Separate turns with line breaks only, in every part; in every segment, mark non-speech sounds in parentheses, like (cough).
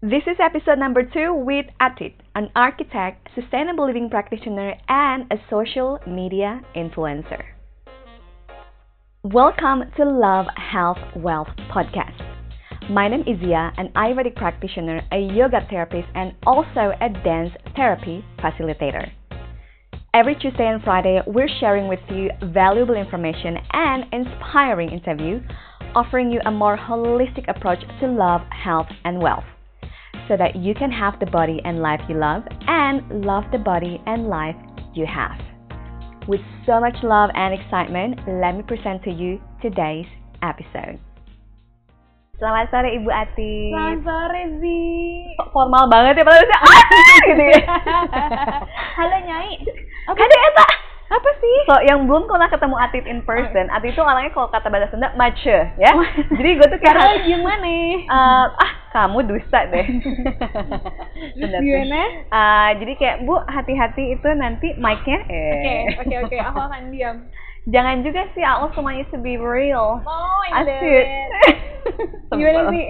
This is episode number two with Atit, an architect, sustainable living practitioner, and a social media influencer. Welcome to Love, Health, Wealth podcast. My name is Zia, an Ayurvedic practitioner, a yoga therapist, and also a dance therapy facilitator. Every Tuesday and Friday, we're sharing with you valuable information and inspiring interview, offering you a more holistic approach to love, health, and wealth so that you can have the body and life you love and love the body and life you have. With so much love and excitement, let me present to you today's episode. Selamat sore Ibu Ati.
Selamat sore Zi.
Kok formal banget ya padahal (laughs) ah gitu ya. (laughs)
Halo Nyai.
Ada eta?
Apa sih?
So, yang belum pernah ketemu Atit in person, Atit itu orangnya kalau kata bahasa Sunda mace ya.
Oh.
Jadi gue tuh kayak
gimana?
Eh, ah kamu dusta deh. (laughs)
Gimana?
Eh, jadi kayak Bu hati-hati itu nanti mic-nya
Oke,
eh.
oke, oke. Aku akan diam.
Jangan juga sih want you to be real.
Oh,
Asik. (laughs)
Gimana sih?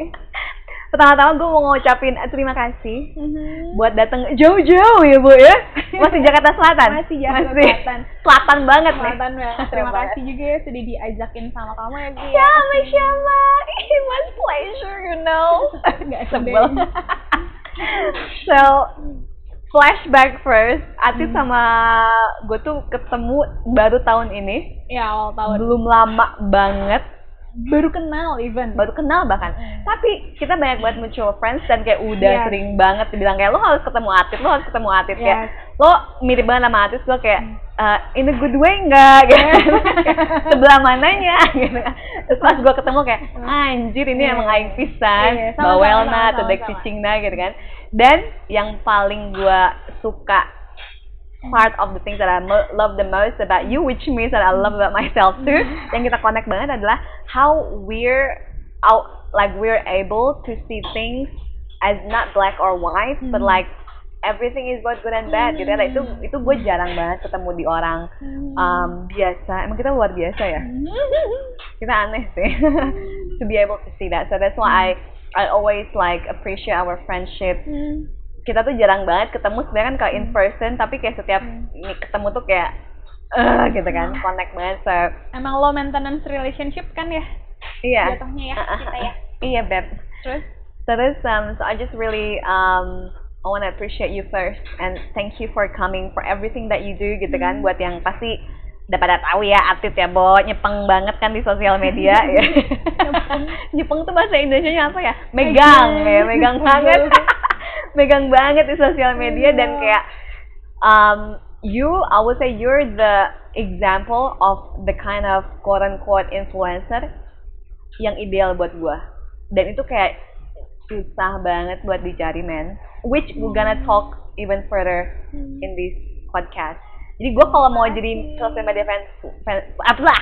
Pertama-tama gue mau ngucapin eh, terima kasih
Mhm.
buat datang jauh-jauh ya Bu ya. Masih Jakarta Selatan.
Masih Jakarta
Masih.
Selatan.
Selatan banget nih.
Selatan banget. Terima kasih juga ya sudah diajakin sama kamu ya Zi.
Ya, Masya Allah. It was pleasure, you know. (laughs)
Nggak
Sebel. (laughs) so, flashback first. Atit
Hmm.
sama gue tuh ketemu baru tahun ini.
Ya awal tahun.
Belum lama banget.
Baru kenal even.
Baru kenal bahkan.
Hmm.
Tapi kita banyak banget mutual friends dan kayak udah
Yes.
sering banget dibilang kayak lo harus ketemu Atit, lo harus ketemu Atit kayak
Yes.
lo mirip banget sama Atit gue kayak
Hmm.
"Eh, in a good way enggak gitu Kayak, (laughs) sebelah mananya gitu terus pas gue ketemu kayak anjir ini
Iya.
emang aing pisan
Iya, sama-sama,
bawelna atau cicingna gitu kan dan yang paling gue suka part of the things that I love the most about you which means that I love about myself too. (laughs) Yang kita connect banget adalah how we're out like we're able to see things as not black or white but
Hmm.
like everything is both good and bad gitu ya. Itu itu gue jarang banget ketemu di orang um, biasa. Emang kita luar biasa ya? Kita aneh sih. (laughs) To be able to see that. So that's why I I always like appreciate our friendship
Hmm.
Kita tuh jarang banget ketemu. Sebenarnya kan kalau in person tapi kayak setiap
Hmm.
ini ketemu tuh kayak eh gitu kan connect banget. So
Emang low maintenance relationship kan ya?
iya.
Jatuhnya ya,
ah,
kita ya. (laughs)
iya beb.
Terus?
terus um, so I just really um I want to appreciate you first and thank you for coming for everything that you do gitu kan buat yang pasti udah pada tahu ya Atit ya Bo nyepeng banget kan di sosial media (laughs) ya. (laughs) Nyepeng. Tuh bahasa Indonesia apa ya? Megang. Ya megang banget megang banget di sosial media dan kayak um, you I would say you're the example of the kind of quote unquote influencer yang ideal buat gua. Dan itu kayak susah banget buat dicari men which we're gonna talk even further in this podcast. Jadi gua kalau mau jadi social media fans, fans apa lah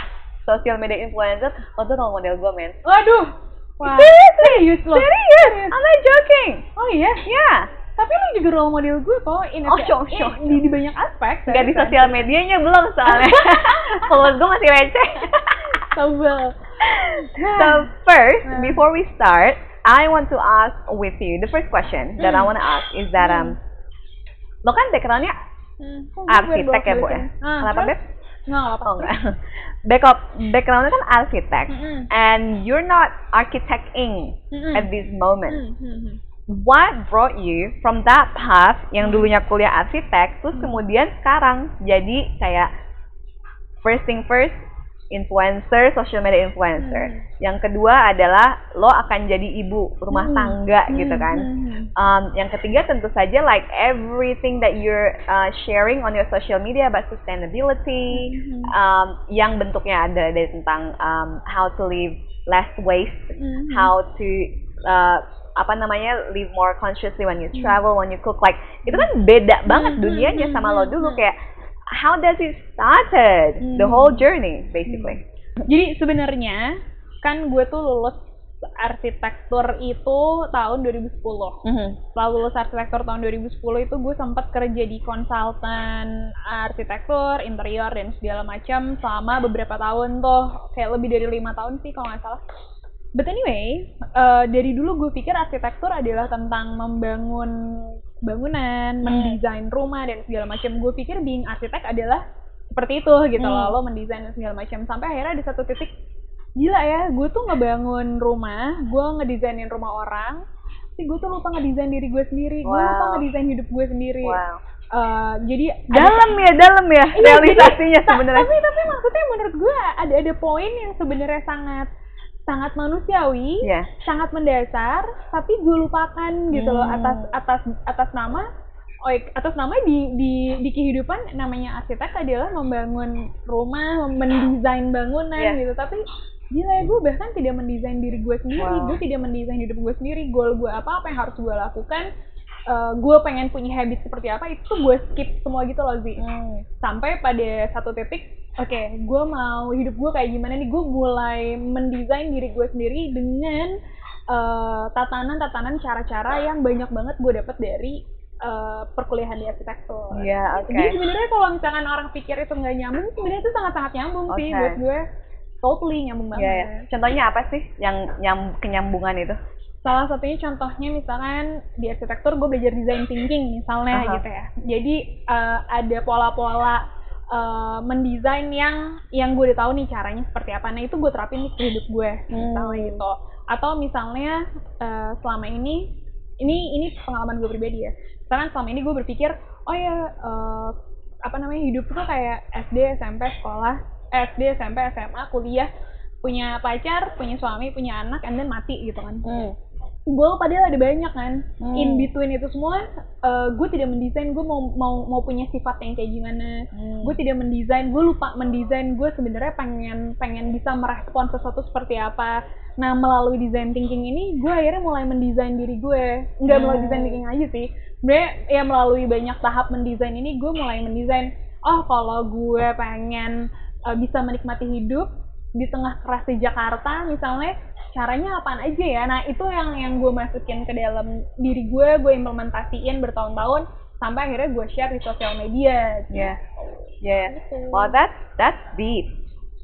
social media influencer lo tuh role model gua men
Waduh. Wah.
serius
Serius loh.
serius I'm not joking
Oh iya.
yeah
Tapi lu juga role model gue kok in
Oh,
eh,
sure, sure,
di, di banyak aspek.
nggak di sosial medianya belum soalnya (laughs) kalau gue masih receh
Sebel.
so first
Hmm.
before we start I want to ask with you the first question that I
Hmm.
want to ask is that um lo kan backgroundnya
Hmm. gue
arsitek ya bu ya
Ah,
kenapa beb
Nggak, nggak apa-apa.
oh enggak (laughs) Backup, backgroundnya kan arsitek
Mm-mm.
and you're not architecting
Mm-mm.
at this moment
Hmm, hmm, hmm.
what brought you from that path yang dulunya kuliah arsitek terus kemudian sekarang jadi kayak first thing first influencer social media influencer
Hmm.
yang kedua adalah lo akan jadi ibu rumah
Hmm.
tangga
Hmm,
gitu kan
hmm, hmm.
um, yang ketiga tentu saja like everything that you're uh, sharing on your social media about sustainability
Mhm.
um, yang bentuknya ada dari tentang um, how to live less waste
Mhm.
how to uh, apa namanya live more consciously when you travel when you cook like itu kan beda banget
Hmm,
dunianya
hmm,
sama lo
hmm,
dulu
hmm.
kayak how does it started the
Hmm.
whole journey basically
Jadi sebenarnya kan gue tuh lulus arsitektur itu tahun 2010.
Mhm.
Setelah lulus arsitektur tahun 2010 itu gue sempat kerja di konsultan arsitektur, interior dan segala macam selama beberapa tahun tuh kayak lebih dari lima tahun sih kalau nggak salah. But anyway, uh, dari dulu gue pikir arsitektur adalah tentang membangun bangunan, mendesain rumah dan segala macam. Gue pikir being arsitek adalah seperti itu gitu
Hmm.
loh, lo mendesain dan segala macam. Sampai akhirnya di satu titik gila ya, gue tuh ngebangun rumah, gue ngedesainin rumah orang, tapi gue tuh lupa ngedesain diri gue sendiri, gue lupa
Wow.
ngedesain hidup gue sendiri.
Wow.
Uh, jadi ada-
Dalam ya, dalam ya
Iya,
realisasinya sebenarnya.
Tapi tapi maksudnya menurut gue ada ada poin yang sebenarnya sangat sangat manusiawi,
Iya.
sangat mendasar, tapi gue lupakan gitu loh
Hmm.
atas atas atas nama oh, atas nama di di di kehidupan namanya arsitek adalah membangun rumah, mendesain bangunan
Iya.
gitu. Tapi gila ya gue bahkan tidak mendesain diri gue sendiri,
Wow.
gue tidak mendesain hidup gue sendiri, goal gue apa apa yang harus gue lakukan. Eh, gue pengen punya habit seperti apa itu tuh gue skip semua gitu loh Zi
Hmm.
sampai pada satu titik oke gue mau hidup gue kayak gimana nih gue mulai mendesain diri gue sendiri dengan eh, tatanan-tatanan cara-cara yang banyak banget gue dapet dari eh, perkuliahan di arsitektur.
Iya, oke.
Jadi sebenarnya kalau misalkan orang pikir itu nggak nyambung, sebenarnya itu sangat-sangat nyambung sih
Oke.
buat gue. Totally nyambung banget.
Iya, iya. Contohnya apa sih yang nyam kenyambungan itu?
Salah satunya contohnya misalkan di arsitektur gue belajar design thinking misalnya
Aha.
gitu ya. Jadi eh, ada pola-pola eh, mendesain yang yang gue udah tahu nih caranya seperti apa. Nah itu gue terapin di hidup gue misalnya
Hmm.
gitu. Atau misalnya eh, selama ini ini ini pengalaman gue pribadi ya. Misalkan selama ini gue berpikir oh ya eh, apa namanya hidup tuh kayak SD, SMP, sekolah, SD, SMP, SMA, kuliah punya pacar, punya suami, punya anak, and then mati gitu kan gue padahal ada banyak kan
Hmm.
in between itu semua gue tidak mendesain gue mau mau mau punya sifat yang kayak gimana
Hmm.
gue tidak mendesain gue lupa mendesain gue sebenarnya pengen pengen bisa merespon sesuatu seperti apa nah melalui design thinking ini gue akhirnya mulai mendesain diri gue nggak
Hmm.
melalui design thinking aja sih sebenarnya ya melalui banyak tahap mendesain ini gue mulai mendesain oh kalau gue pengen uh, bisa menikmati hidup di tengah kerasnya Jakarta misalnya caranya apaan aja ya nah itu yang yang gue masukin ke dalam diri gue gue implementasiin bertahun-tahun sampai akhirnya gue share di sosial media
Iya. Iya.
Gitu.
Well, that's that's deep.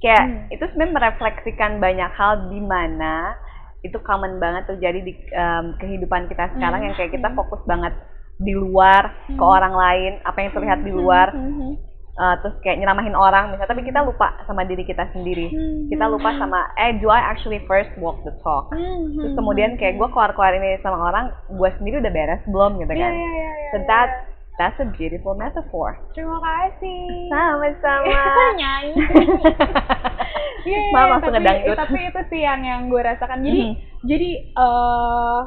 Kayak
Hmm.
itu sebenarnya merefleksikan banyak hal di mana itu common banget terjadi di em, kehidupan kita sekarang
Hmm.
yang kayak kita
Hmm.
fokus banget di luar ke
Hmm.
orang lain, apa yang terlihat di luar,
Mhm.
Eh, terus kayak nyeramahin orang misalnya, tapi kita lupa sama diri kita sendiri.
Hmm.
Kita lupa sama eh do I actually first walk the talk.
Mhm.
Terus kemudian kayak gue keluar-keluar ini sama orang, gue sendiri udah beres belum gitu
Iya,
kan.
iya, iya, iya,
So
iya.
that that's a beautiful metaphor.
terima kasih
Sama-sama. (laughs)
nyanyi (laughs) Iya, iya,
Maaf, langsung
tapi,
ngedangdut.
tapi itu sih yang yang gue rasakan jadi
Mhm.
jadi eh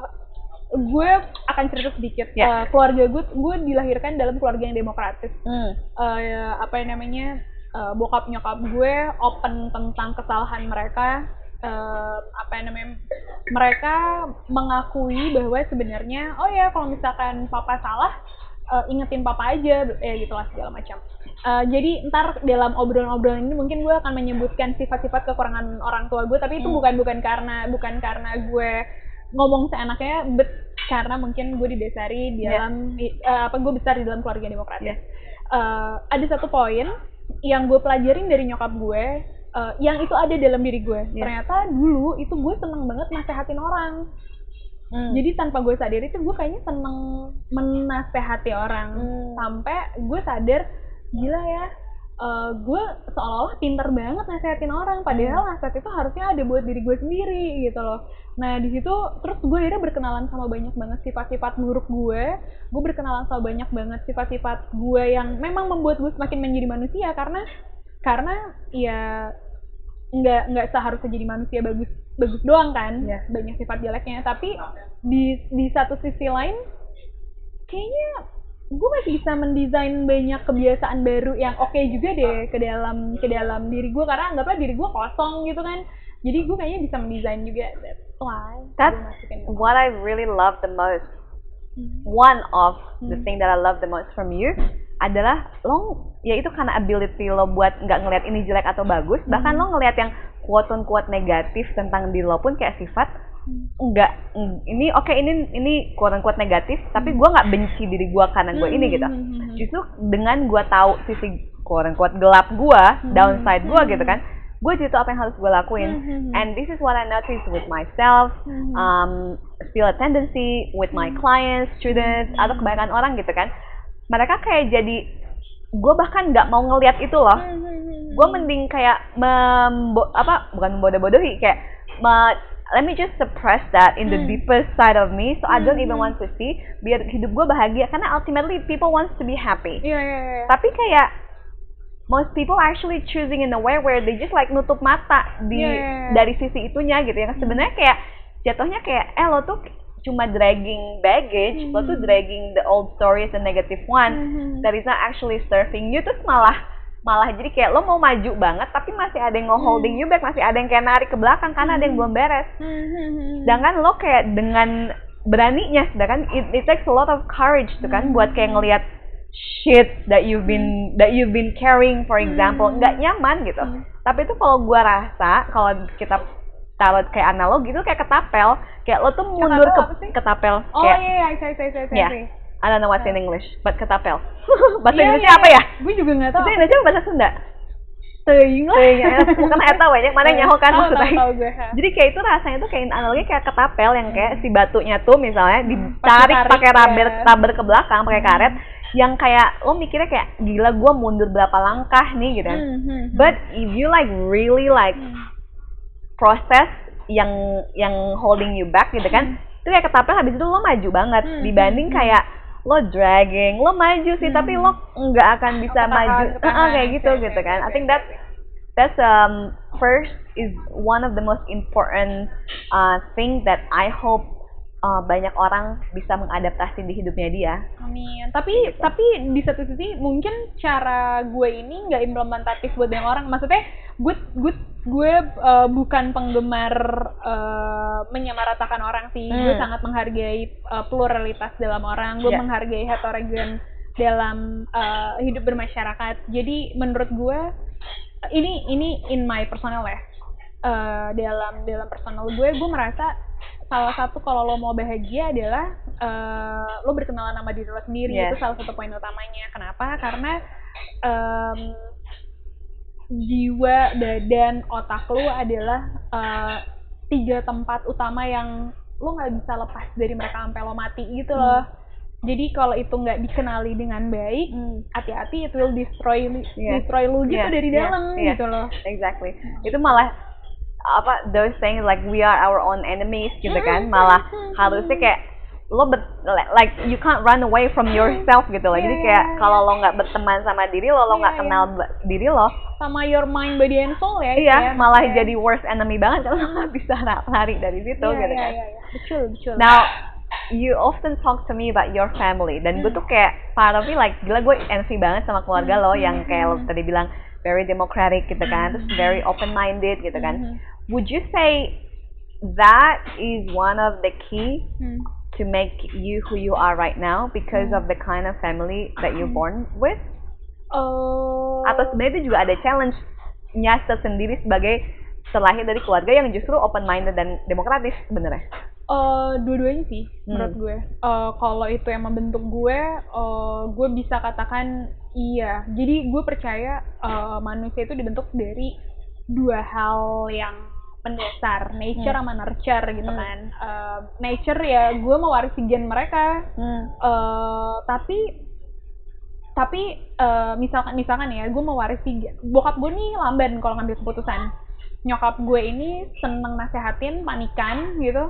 gue akan cerita sedikit
Ya.
Eh, keluarga gue gue dilahirkan dalam keluarga yang demokratis
Hmm.
eh apa yang namanya eh, bokap nyokap gue open tentang kesalahan mereka eh, apa yang namanya mereka mengakui bahwa sebenarnya oh ya kalau misalkan papa salah eh, ingetin papa aja ya gitulah segala macam Eh, jadi ntar dalam obrolan-obrolan ini mungkin gue akan menyebutkan sifat-sifat kekurangan orang tua gue tapi itu
Hmm.
bukan bukan karena bukan karena gue ngomong seenaknya but karena mungkin gue didasari di
Ya.
dalam i- eh, apa gue besar di dalam keluarga demokratis
Ya.
Eh, ada satu poin yang gue pelajarin dari nyokap gue eh, yang itu ada dalam diri gue
Ya.
ternyata dulu itu gue seneng banget nasehatin orang
Hmm.
jadi tanpa gue sadar itu gue kayaknya seneng menasehati orang
Hmm.
sampai gue sadar gila ya eh, gue seolah-olah pinter banget nasehatin orang padahal nasihat itu harusnya ada buat diri gue sendiri gitu loh nah di situ terus gue akhirnya berkenalan sama banyak banget sifat-sifat buruk gue. Gue berkenalan sama banyak banget sifat-sifat gue yang memang membuat gue semakin menjadi manusia karena karena ya nggak nggak seharusnya jadi manusia bagus bagus doang kan
Iya.
banyak sifat jeleknya. Tapi di di satu sisi lain kayaknya gue masih bisa mendesain banyak kebiasaan baru yang oke juga deh ke dalam ke dalam diri gue. Karena anggaplah diri gue kosong gitu kan jadi gue kayaknya bisa mendesain juga that's why
That's
gue
what I really love the most.
Hmm.
One of the
Hmm.
thing that I love the most from you adalah lo ya itu karena ability lo buat nggak ngelihat ini jelek atau bagus bahkan
Hmm.
lo ngelihat yang quote on quote negatif tentang diri lo pun kayak sifat mm, ini oke ini ini quote on quote negatif tapi gua nggak benci diri gua karena gua ini gitu justru dengan gua tahu sisi quote on quote gelap gua
Hmm.
downside gua gitu kan gue jadi tahu apa yang harus gue lakuin
Mhm.
and this is what I notice with myself
Mhm.
um, still a tendency with my clients students
Mhm.
atau kebanyakan orang gitu kan mereka kayak jadi gue bahkan nggak mau ngelihat itu loh
Mhm.
gue mending kayak membo apa bukan membodoh-bodohi kayak me- let me just suppress that in the
Hmm.
deepest side of me so I don't even
Hmm.
want to see biar hidup gue bahagia karena ultimately people wants to be happy
Iya iya iya.
tapi kayak most people actually choosing in a way where they just like nutup mata di
Yeah,
dari sisi itunya gitu ya. Sebenarnya kayak jatuhnya kayak eh lo tuh cuma dragging baggage lo tuh
Hmm.
dragging the old stories the negative one.
Mhm.
that is not actually serving you. Terus malah malah jadi kayak lo mau maju banget tapi masih ada yang nge-holding you back masih ada yang kayak narik ke belakang karena ada yang belum beres.
Mhm.
sedangkan lo kayak dengan beraninya sedangkan it, it takes a lot of courage tuh kan buat kayak ngelihat shit that you've been that you've been carrying for example
Hmm.
nggak nyaman gitu
Hmm.
tapi itu kalau gua rasa kalau kita taruh kayak analogi itu kayak ketapel kayak lo tuh mundur
Ketapel
ke ketapel
Oh
kayak
iya iya, saya saya saya
ya
saya.
I don't know what's in English but ketapel (laughs) bahasa
Iya,
Indonesia
iya,
apa ya
Gue juga nggak tahu.
itu Indonesia bahasa Sunda
Teuing lah.
Bukan eta we, mana nyaho kan maksudnya.
Gue.
Jadi kayak itu rasanya tuh kayak analogi kayak ketapel yang kayak si batunya tuh misalnya
Hmm,
ditarik pakai rubber
ya.
rubber ke belakang pakai karet yang kayak lo mikirnya kayak gila gua mundur berapa langkah nih gitu kan.
Hmm, hmm, hmm.
But if you like really like
Hmm.
proses yang yang holding you back gitu kan, itu kayak ketapel habis itu lo maju banget
Hmm,
dibanding
hmm,
kayak lo dragging, lo maju sih
Hmm.
tapi lo nggak akan bisa
Ketahan,
maju. Ah, kayak gitu
Oke,
gitu kan. I
oke,
think that that's um first is one of the most important uh, thing that I hope uh, banyak orang bisa mengadaptasi di hidupnya dia.
Amin. Tapi
Gitu.
tapi di satu sisi mungkin cara gue ini nggak implementatif buat banyak orang. Maksudnya gue gue gue uh, bukan penggemar uh, menyamaratakan orang sih. Gue
Hmm.
sangat menghargai uh, pluralitas dalam orang. Gue
Ya.
menghargai heterogen dalam uh, hidup bermasyarakat. Jadi menurut gue ini ini in my personal ya. Uh, dalam dalam personal gue gue merasa salah satu kalau lo mau bahagia adalah eh, lo berkenalan sama diri lo sendiri.
Yes.
itu salah satu poin utamanya. Kenapa? Karena em, jiwa badan otak lo adalah eh, tiga tempat utama yang lo nggak bisa lepas dari mereka sampai lo mati gitu loh. Jadi kalau itu nggak dikenali dengan baik hati-hati it will destroy
Yes.
destroy lu gitu
Yes,
dari
yes,
dalam
yes.
gitu loh.
Exactly. Itu malah apa those things like we are our own enemies gitu kan
Hmm,
malah
hmm, hmm,
harusnya kayak lo ber, like you can't run away from yourself gitu loh.
Iya,
Jadi kayak kalau lo nggak berteman sama diri lo, lo nggak
iya.
kenal ba- diri lo,
sama your mind body and soul ya
iya
ya,
malah
maksudnya.
jadi worst enemy banget kalau lo nggak bisa la- lari dari situ
Iya,
gitu
iya,
kan.
iya, iya. betul betul
Now, you often talk to me about your family dan gue
Hmm.
tuh kayak part of me like gila gue envy banget sama keluarga lo yang
Hmm,
kayak lo
hmm.
tadi bilang very democratic gitu kan, terus very open minded gitu kan.
Mhm.
Would you say that is one of the key
Hmm.
to make you who you are right now because
Hmm.
of the kind of family that you're born with?
Oh.
Atau sebenarnya itu juga ada challenge-nya tersendiri sebagai terlahir dari keluarga yang justru open minded dan demokratis sebenarnya.
Eh, dua-duanya sih
Hmm.
menurut gue. Eh, kalau itu yang membentuk gue, eh, gue bisa katakan iya. Jadi gue percaya eh, manusia itu dibentuk dari dua hal yang mendasar, nature
Hmm.
sama nurture gitu
Hmm.
kan. Eh, nature ya gue mewarisi gen mereka.
Hmm.
Eh, tapi tapi eh, misalkan misalkan ya gue mewarisi bokap gue nih lamban kalau ngambil keputusan nyokap gue ini seneng nasehatin panikan gitu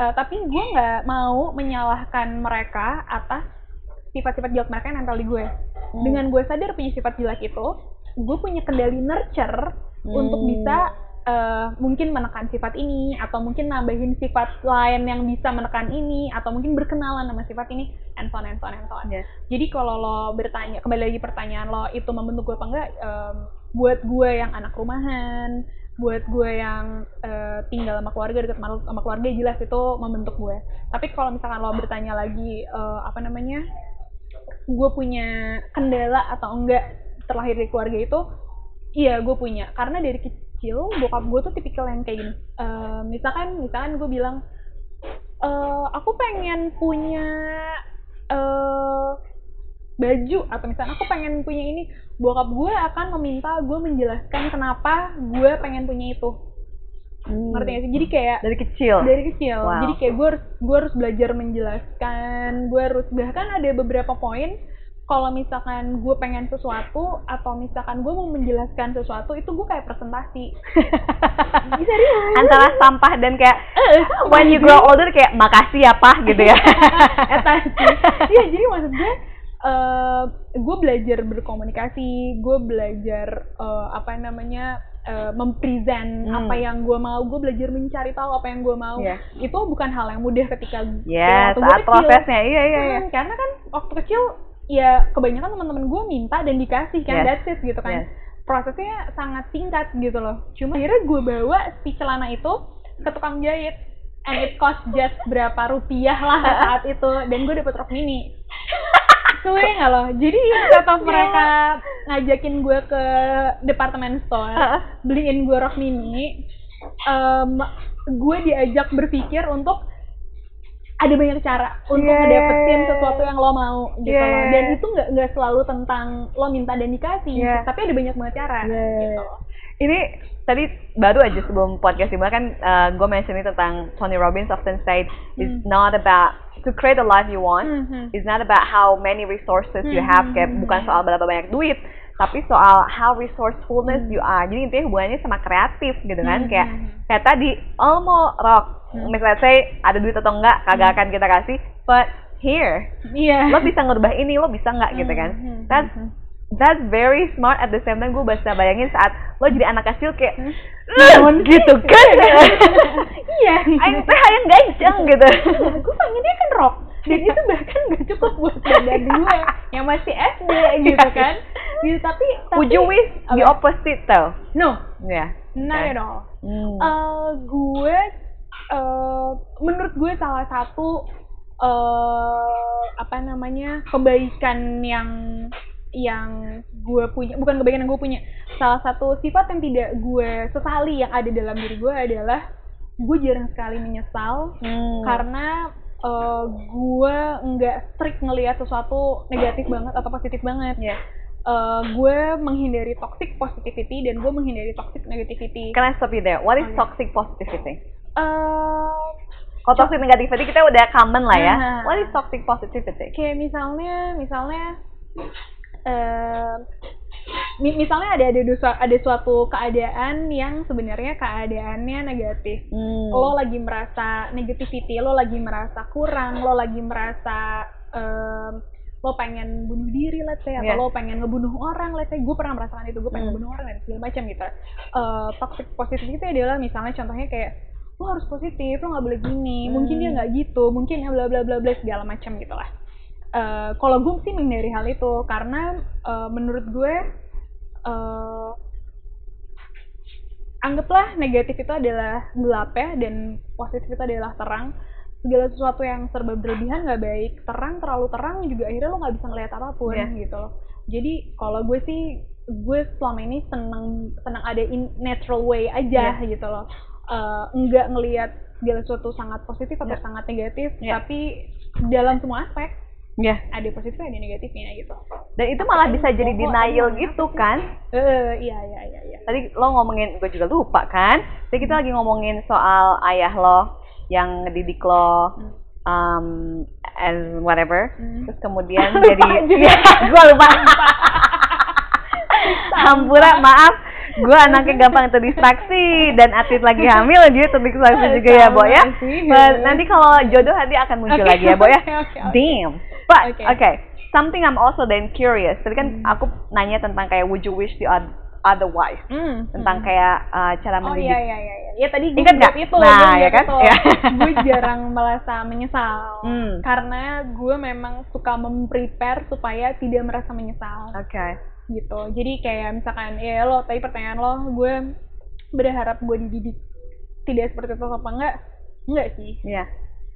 Eh, tapi gue nggak mau menyalahkan mereka atas sifat-sifat jelek mereka yang nempel di gue
Hmm.
dengan gue sadar punya sifat jelek itu gue punya kendali nurture
Hmm.
untuk bisa eh, mungkin menekan sifat ini atau mungkin nambahin sifat lain yang bisa menekan ini atau mungkin berkenalan sama sifat ini and so on and so on and so on.
Yes.
Jadi kalau lo bertanya kembali lagi pertanyaan lo itu membentuk gue apa enggak? Em, buat gue yang anak rumahan, buat gue yang eh, tinggal sama keluarga dekat sama, keluarga jelas itu membentuk gue. Tapi kalau misalkan lo bertanya lagi eh, apa namanya? gue punya kendala atau enggak terlahir dari keluarga itu iya gue punya karena dari kecil bokap gue tuh tipikal yang kayak gini Eh, misalkan misalkan gue bilang eh aku pengen punya eh baju atau misalnya aku pengen punya ini bokap gue akan meminta gue menjelaskan kenapa gue pengen punya itu
Hmm.
ngerti gak sih jadi kayak
Dari kecil.
dari kecil
Wow.
jadi kayak gue harus gue harus belajar menjelaskan gue harus bahkan ada beberapa poin kalau misalkan gue pengen sesuatu atau misalkan gue mau menjelaskan sesuatu itu gue kayak presentasi (laughs) serius
Antara sampah dan kayak
Eh,
when you grow older kayak makasih ya pak gitu ya. (laughs)
Eta sih. Iya, jadi maksud gue eh gue belajar berkomunikasi, gue belajar eh, apa namanya eh, mempresent
Hmm.
apa yang gue mau, gue belajar mencari tahu apa yang gue mau.
Iya.
Itu bukan hal yang mudah ketika
Yes,
waktu gue kecil.
prosesnya iya iya iya.
Hmm, karena kan waktu kecil ya kebanyakan teman-teman gue minta dan dikasih kan
Yes.
that's it gitu kan.
Yes.
Prosesnya sangat singkat gitu loh. Cuma akhirnya gue bawa si celana itu ke tukang jahit and it cost just berapa rupiah lah (laughs) saat itu dan gue dapet rok mini. (laughs) Suwe nggak loh? Jadi instead of mereka ngajakin gue ke departemen store, beliin gue rok mini, em, gue diajak berpikir untuk ada banyak cara untuk
Yeah.
ngedapetin sesuatu yang lo mau gitu loh.
Yeah.
Dan itu nggak nggak selalu tentang lo minta dan dikasih,
Yeah.
tapi ada banyak banget cara
Yeah.
gitu.
Ini tadi baru aja sebelum podcast dimulai kan gue mention tentang Tony Robbins often said it's
Hmm.
not about to create the life you want
Mhm.
It's not about how many resources you have, kayak
Hmm.
bukan soal berapa banyak duit, tapi soal how resourcefulness
Hmm.
you are. Jadi intinya hubungannya sama kreatif gitu kan,
Hmm.
kayak kayak tadi, oh mau rock,
Hmm.
misalnya say ada duit atau enggak, kagak akan kita kasih, but here,
Iya.
lo bisa ngerubah ini, lo bisa nggak gitu kan?
Hmm, hmm,
That's
hmm.
that's very smart at the same time gue bisa bayangin saat lo jadi anak kecil kayak
Hmm.
"Eh," gitu kan (laughs)
Iya.
Teh hayang gajang gitu
gue pengennya kan rock dan itu bahkan gak cukup buat badan gue yang masih SD (laughs) gitu kan gitu tapi tapi
Would you wish the opposite though?
no
Ya.
not
Okay.
at all
Hmm.
Eh, gue eh, menurut gue salah satu eh apa namanya kebaikan yang yang gue punya bukan kebaikan yang gue punya salah satu sifat yang tidak gue sesali yang ada dalam diri gue adalah gue jarang sekali menyesal
Hmm.
karena eh, gue nggak strict ngelihat sesuatu negatif banget atau positif banget
Ya.
Eh, gue menghindari toxic positivity dan gue menghindari toxic negativity
Can I stop you there? What is
Oh, ya.
toxic positivity?
Eh,
Kalau toxic negativity kita udah common lah ya.
Nah.
What is toxic positivity?
kayak misalnya misalnya mi- misalnya ada ada ada suatu keadaan yang sebenarnya keadaannya negatif
Hmm.
lo lagi merasa negativity lo lagi merasa kurang lo lagi merasa em, lo pengen bunuh diri let's say atau
Yeah.
lo pengen ngebunuh orang let's say gue pernah merasakan itu gue pengen
Hmm.
ngebunuh orang dan segala macam gitu Eh, toxic positivity adalah misalnya contohnya kayak lo harus positif lo nggak boleh gini mungkin dia
Hmm.
nggak gitu mungkin bla bla bla bla segala macam gitu lah Eh, kalau gue sih menghindari hal itu karena eh, menurut gue eh, anggaplah negatif itu adalah gelap ya dan positif itu adalah terang segala sesuatu yang serba berlebihan nggak baik terang terlalu terang juga akhirnya lo nggak bisa ngelihat apa pun
Iya.
gitu loh jadi kalau gue sih gue selama ini seneng senang ada in natural way aja
Iya.
gitu loh Eh, nggak ngelihat segala sesuatu sangat positif atau
Iya.
sangat negatif
Iya.
tapi dalam semua aspek
Ya.
ada positifnya ada negatifnya gitu
Dan itu malah bisa jadi denial gitu
sih?
kan?
eh iya iya iya iya
Tadi lo ngomongin, gue juga lupa kan? Jadi kita lagi ngomongin soal ayah lo yang ngedidik lo
Hmm.
um, as whatever.
Hmm.
Terus kemudian (laughs)
Lupa
jadi
juga. (laughs)
gue (laughs) lupa. Hampura maaf, gue anaknya gampang terdistraksi dan atlet lagi hamil dia terdistraksi juga ya, Bo ya. Nanti kalau jodoh nanti akan muncul
Oke,
lagi ya, Bo ya.
oke, oke, oke.
Damn. But
Oke.
okay, something I'm also then curious. Tadi kan
Hmm.
aku nanya tentang kayak would you wish the oth- otherwise
Hmm,
tentang kayak uh, cara
Oh
mendidik.
iya iya iya iya. Ya tadi gue
Ingat nggak?
itu,
Nah, ya kan?
itu.
Iya.
gue jarang merasa menyesal.
Hmm.
Karena gue memang suka memprepare supaya tidak merasa menyesal
Oke.
Gitu. Jadi kayak misalkan ya lo tadi pertanyaan lo, gue berharap gue dididik tidak seperti itu apa enggak? Enggak sih.
Iya.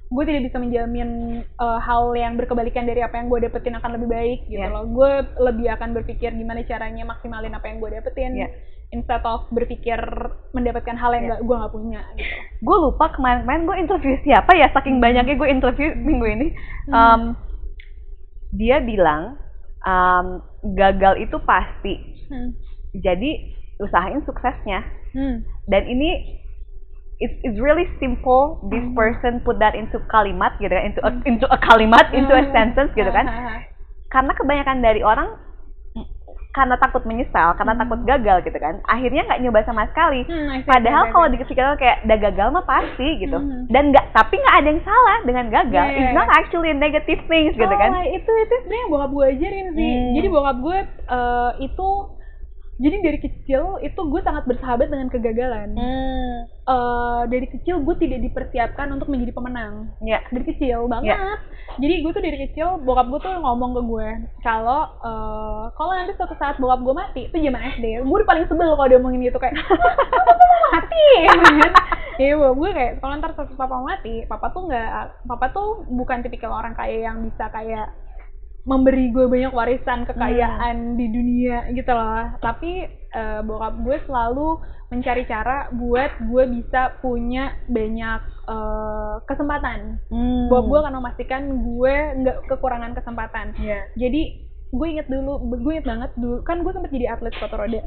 gue tidak bisa menjamin uh, hal yang berkebalikan dari apa yang gue dapetin akan lebih baik gitu
Iya.
loh gue lebih akan berpikir gimana caranya maksimalin apa yang gue dapetin
Iya.
instead of berpikir mendapatkan hal yang
Iya.
nggak gue nggak punya gitu
Gue lupa kemarin-kemarin gue interview siapa ya saking banyaknya gue interview minggu ini. Um, dia bilang um, gagal itu pasti.
Hmm.
Jadi usahain suksesnya.
Hmm.
Dan ini it's, it's really simple. This
Hmm.
person put that into kalimat gitu kan, into a, into a kalimat, into a sentence gitu kan. Karena kebanyakan dari orang karena takut menyesal, karena
Hmm.
takut gagal gitu kan. Akhirnya nggak nyoba sama sekali.
Hmm,
Padahal kalau dipikir kayak udah gagal mah pasti gitu.
Mhm.
Dan nggak tapi nggak ada yang salah dengan gagal.
Yeah,
It's not actually negative things gitu
Oh,
kan.
itu itu sebenarnya bokap gue ajarin sih.
Hmm.
Jadi bokap gue eh, itu jadi dari kecil itu gue sangat bersahabat dengan kegagalan.
Hmm.
Eh, dari kecil gue tidak dipersiapkan untuk menjadi pemenang.
Ya.
Dari kecil banget. Jadi gue tuh dari kecil bokap gue tuh ngomong ke gue kalau eh, kalau nanti suatu saat bokap gue mati itu zaman SD. Gue udah paling sebel kalau dia ngomongin gitu kayak (laughs) mati. Iya, bokap gue kayak kalau ntar suatu papa mati, papa tuh nggak, papa tuh bukan tipikal orang kaya yang bisa kayak memberi gue banyak warisan kekayaan di dunia gitu loh. Tapi eh, bokap gue selalu mencari cara buat gue bisa punya banyak eh, kesempatan.
Hmm.
bokap gue akan memastikan gue nggak kekurangan kesempatan.
Iya.
jadi gue inget dulu gue inget banget dulu kan gue sempet jadi atlet sepatu roda.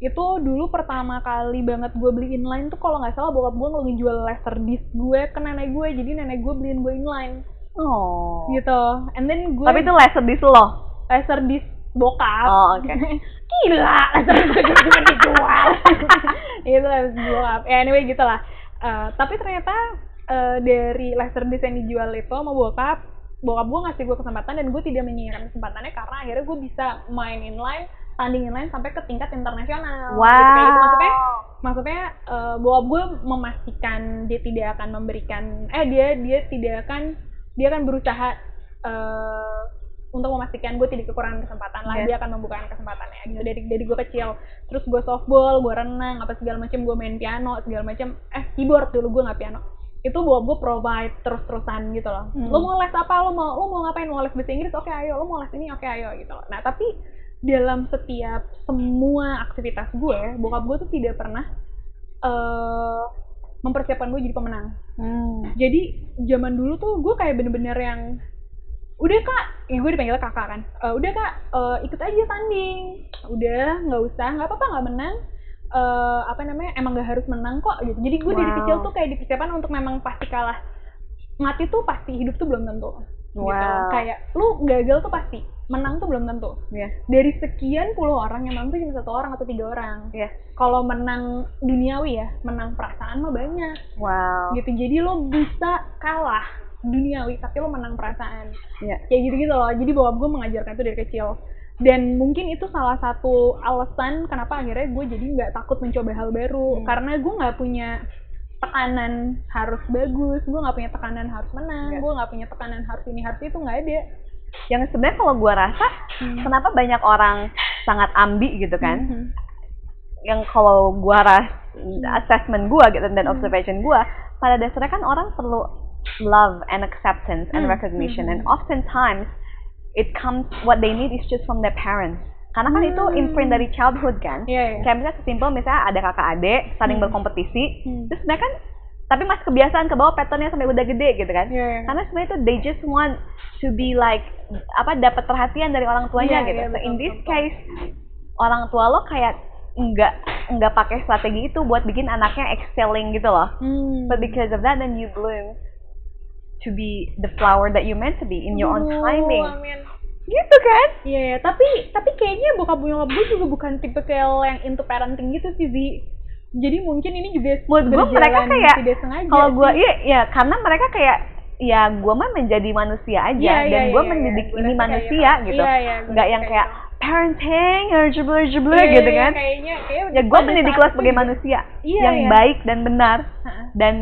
Itu dulu pertama kali banget gue beli inline tuh kalau nggak salah bokap gue ngejual laser disc gue ke nenek gue. Jadi nenek gue beliin gue inline
Oh.
gitu and then gue
Tapi itu lesson di lo.
laser disc bokap
Oh, oke. (laughs)
gila laser disc gue cuma dijual (laughs) itu laser disc bokap ya anyway gitu lah Eh, tapi ternyata eh, dari laser disc yang dijual itu sama bokap bokap gue ngasih gue kesempatan dan gue tidak menyia-nyiakan kesempatannya karena akhirnya gue bisa main inline tanding inline sampai ke tingkat internasional
Wow.
Gitu, kayak gitu. maksudnya maksudnya eh, bokap gue memastikan dia tidak akan memberikan eh dia dia tidak akan dia akan berusaha eh, untuk memastikan gue tidak kekurangan kesempatan lah.
Yes.
dia akan membukakan kesempatannya. Gitu dari dari gue kecil terus gue softball gue renang apa segala macam gue main piano segala macam eh keyboard dulu gue nggak piano. Itu bokap gue provide terus terusan gitu loh.
Hmm.
lo mau les apa? Lo mau lo mau ngapain? Mau les bahasa Inggris? Oke ayo. Lo mau les ini? Oke ayo gitu loh. Nah tapi dalam setiap semua aktivitas gue bokap gue tuh tidak pernah eh mempersiapkan gue jadi pemenang.
Hmm.
jadi zaman dulu tuh gue kayak bener-bener yang udah kak. Ya gue dipanggil kakak kan. "Eh, udah kak. Eh, ikut aja tanding. Udah nggak usah nggak apa-apa nggak menang. Eh, apa namanya emang nggak harus menang kok. Gitu. Jadi gue dari
Wow.
kecil tuh kayak dipersiapkan untuk memang pasti kalah. Mati tuh pasti hidup tuh belum tentu. Gitu.
Wow.
kayak lu gagal tuh pasti menang tuh belum tentu
Iya.
dari sekian puluh orang yang menang tuh cuma satu orang atau tiga orang
Iya.
kalau menang duniawi ya menang perasaan mah banyak
Wow.
gitu jadi lo bisa kalah duniawi tapi lo menang perasaan
Iya.
kayak gitu gitu loh jadi bokap gue mengajarkan itu dari kecil dan mungkin itu salah satu alasan kenapa akhirnya gue jadi nggak takut mencoba hal baru
Hmm.
karena gue nggak punya tekanan harus bagus gue nggak punya tekanan harus menang
Iya.
gue nggak punya tekanan harus ini harus itu nggak ada
Yang sebenarnya kalau gua rasa
Hmm.
kenapa banyak orang sangat ambi gitu kan?
Mhm.
Yang kalau gua ras assessment gua gitu dan
Hmm.
observation gua, pada dasarnya kan orang perlu love and acceptance and
Hmm.
recognition
Hmm.
and oftentimes it comes what they need is just from their parents. Karena kan itu
Hmm.
imprint dari childhood kan.
Iya, iya.
Kayak misalnya sesimpel misalnya ada kakak adik saling
Hmm.
berkompetisi,
Hmm.
terus sebenarnya kan tapi masih kebiasaan ke bawah patternnya sampai udah gede gitu kan.
Iya, iya.
Karena sebenarnya itu they just want to be like apa dapat perhatian dari orang tuanya
Iya,
gitu.
iya,
so in this
betul.
case orang tua lo kayak nggak nggak pakai strategi itu buat bikin anaknya excelling gitu loh.
Hmm.
But because of that then you bloom to be the flower that you meant to be in your own
Aduh,
timing.
amin.
Gitu kan?
Iya, ya. tapi tapi kayaknya bokap nyokap gue juga bukan tipe yang into parenting gitu sih, Zi. Jadi mungkin ini juga
Menurut gue mereka kayak kalau gue iya ya karena mereka kayak ya gue mah menjadi manusia aja
iya,
dan gue
iya,
mendidik.
Gua
ini
kayak
manusia
gitu.
gitu
Iya, iya, gua
nggak
rasa
yang
kayak
kayak parenting er, jebler jebler
Iya,
gitu kan
Kayaknya, kayak
ya gue mendidik lo sebagai manusia
Iya,
yang
iya.
baik dan benar
Ha-ha.
dan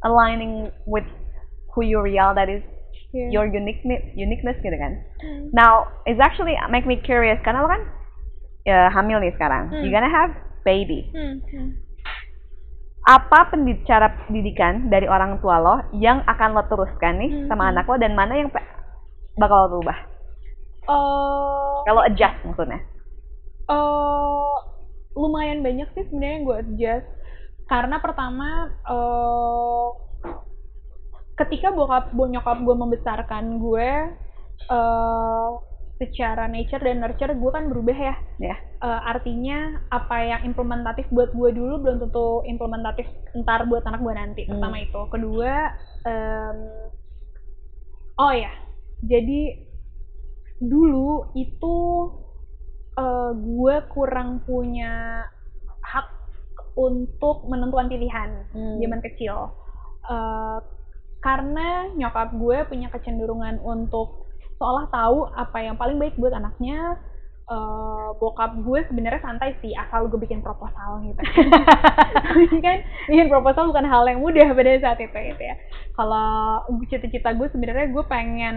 aligning with who you real that is
Iya.
your uniqueness uniqueness gitu kan
Hmm.
now it's actually make me curious karena lo kan ya, hamil nih sekarang
Hmm.
you gonna have baby.
Hmm, hmm.
apa pendid cara pendidikan dari orang tua lo yang akan lo teruskan nih
Hmm.
sama anak lo dan mana yang bakal lo rubah
Eh,
kalau adjust maksudnya.
Eh, lumayan banyak sih sebenarnya yang gue adjust. Karena pertama eh ketika bokap bo nyokap gue membesarkan gue eh secara nature dan nurture gue kan berubah ya
Ya.
Eh, artinya apa yang implementatif buat gue dulu belum tentu implementatif ntar buat anak gue nanti
Hmm.
pertama itu kedua em, oh ya jadi dulu itu eh, gue kurang punya hak untuk menentukan pilihan
Hmm.
zaman kecil Eh, karena nyokap gue punya kecenderungan untuk seolah tahu apa yang paling baik buat anaknya Eh, bokap gue sebenarnya santai sih asal gue bikin proposal gitu. (laughs) Kan bikin proposal bukan hal yang mudah pada saat itu gitu ya. Kalau cita-cita gue sebenarnya gue pengen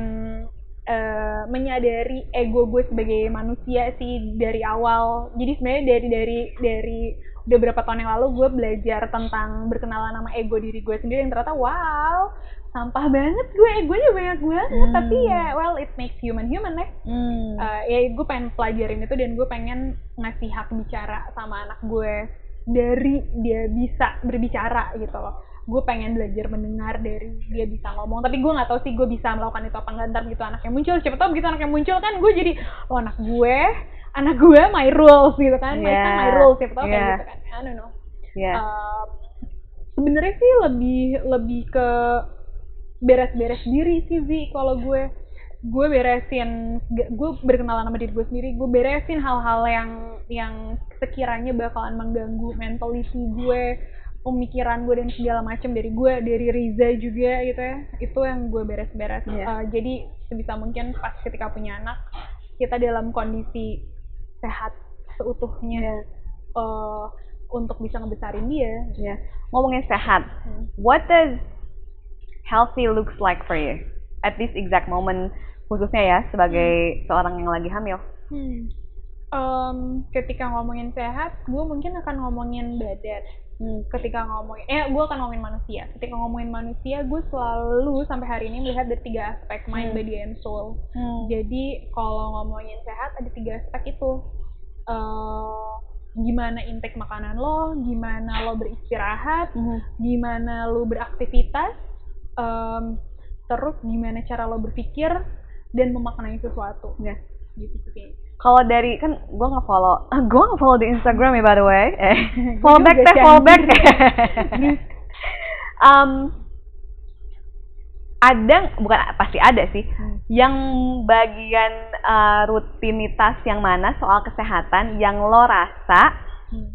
eh, menyadari ego gue sebagai manusia sih dari awal jadi sebenarnya dari dari dari udah berapa tahun yang lalu gue belajar tentang berkenalan sama ego diri gue sendiri yang ternyata wow sampah banget gue egonya banyak banget
Hmm.
tapi ya well it makes human human ya
Hmm.
Eh, ya gue pengen pelajarin itu dan gue pengen ngasih hak bicara sama anak gue dari dia bisa berbicara gitu loh gue pengen belajar mendengar dari dia bisa ngomong. Tapi gue nggak tahu sih gue bisa melakukan itu apa enggak ntar gitu anaknya muncul siapa tahu begitu anaknya muncul kan gue jadi oh anak gue anak gue my rules gitu kan. My son, my
Yeah.
rules siapa tahu
Yeah.
kayak gitu kan. I don't know.
Ya.
Um, sebenarnya sih lebih lebih ke beres-beres diri sih Zi kalau gue. Gue beresin gue berkenalan sama diri gue sendiri. Gue beresin hal-hal yang yang sekiranya bakalan mengganggu mentality gue pemikiran gue dan segala macam dari gue dari Riza juga gitu ya itu yang gue beres-beres
Iya.
Uh, jadi sebisa mungkin pas ketika punya anak kita dalam kondisi sehat seutuhnya uh, untuk bisa ngebesarin dia
Ya. Ngomongin sehat,
Hmm.
what does healthy looks like for you at this exact moment khususnya ya sebagai seorang yang lagi hamil?
Hmm. Em, ketika ngomongin sehat, gue mungkin akan ngomongin badan.
Hmm.
Ketika ngomongin, eh, gue akan ngomongin manusia. Ketika ngomongin manusia, gue selalu sampai hari ini melihat dari tiga aspek mind,
Hmm.
body, and soul.
Hmm.
Jadi kalau ngomongin sehat ada tiga aspek itu. Eh, gimana intake makanan lo, gimana lo beristirahat,
Mhm.
gimana lo beraktivitas, em, terus gimana cara lo berpikir dan memaknai sesuatu.
Ya.
Gitu sih.
Kalau dari kan gue nge-follow, (laughs) ah, gue nge-follow di Instagram ya by the way. Eh, follow back teh, follow back. um, ada bukan pasti ada sih
Hmm.
yang bagian uh, rutinitas yang mana soal kesehatan yang lo rasa
Hmm.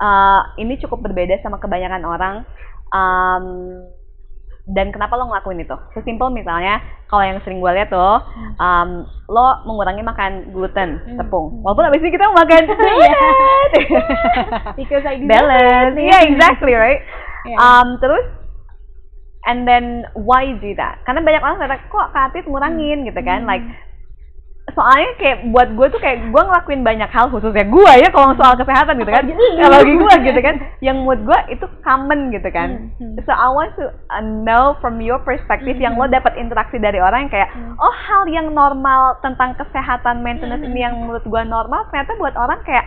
uh, ini cukup berbeda sama kebanyakan orang um, dan kenapa lo ngelakuin itu? Sesimpel misalnya kalau yang sering gue lihat tuh um, lo mengurangi makan gluten,
Hmm.
tepung. Walaupun abis ini kita makan (laughs)
Iya.
donut.
Because I do
balance. Yeah, exactly right.
Yeah.
Um, terus and then why do that? Karena banyak orang kata kok Katit ngurangin gitu kan,
Hmm.
like soalnya kayak buat gue tuh kayak gue ngelakuin banyak hal khususnya gue ya kalau soal kesehatan gitu kan. Kalau lagi gue gitu kan. Yang mood gue itu common gitu kan.
Hmm, hmm.
so I want to uh, know from your perspective yang lo
Hmm.
dapat interaksi dari orang yang kayak oh hal yang normal tentang kesehatan maintenance ini yang menurut gue normal ternyata buat orang kayak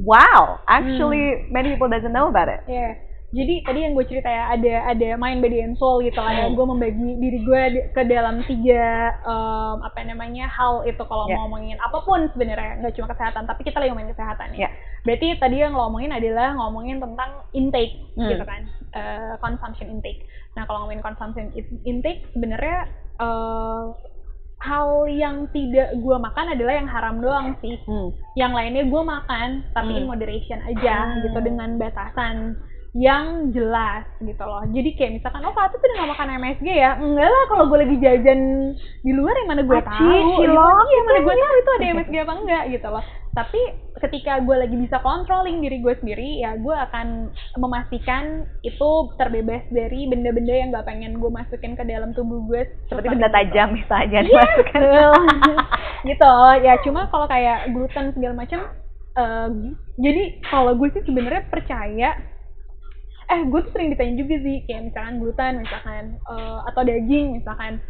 wow actually many people doesn't know about it.
Iya. Jadi tadi yang gue cerita ya ada ada mind body and soul gitu lah ya.
Hmm.
Gue membagi diri gue ke dalam tiga em, apa namanya hal itu kalau
Ya.
mau ngomongin apa pun sebenarnya nggak cuma kesehatan tapi kita lagi ngomongin kesehatan ya.
Ya.
Berarti tadi yang lo ngomongin adalah ngomongin tentang intake
Hmm.
gitu kan, Eh, consumption intake. Nah kalau ngomongin consumption in- intake sebenarnya eh, hal yang tidak gue makan adalah yang haram doang sih
Hmm.
yang lainnya gue makan tapi
Hmm.
in moderation aja
Hmm.
gitu dengan batasan yang jelas gitu loh. Jadi kayak misalkan oh Kak tuh udah gak makan MSG ya? Enggak lah kalau gue lagi jajan di luar yang mana gue
Aci,
tahu
cilok,
iya mana
gitu
gue
ya.
tahu itu ada MSG apa enggak gitu loh. Tapi ketika gue lagi bisa controlling diri gue sendiri ya gue akan memastikan itu terbebas dari benda-benda yang gak pengen gue masukin ke dalam tubuh gue
seperti benda tajam misalnya
Iya,
dimasukkan. (laughs)
gitu ya cuma kalau kayak gluten segala macam eh, jadi kalau gue sih sebenarnya percaya eh gue tuh sering ditanya juga sih kayak misalkan gluten misalkan eh, atau daging misalkan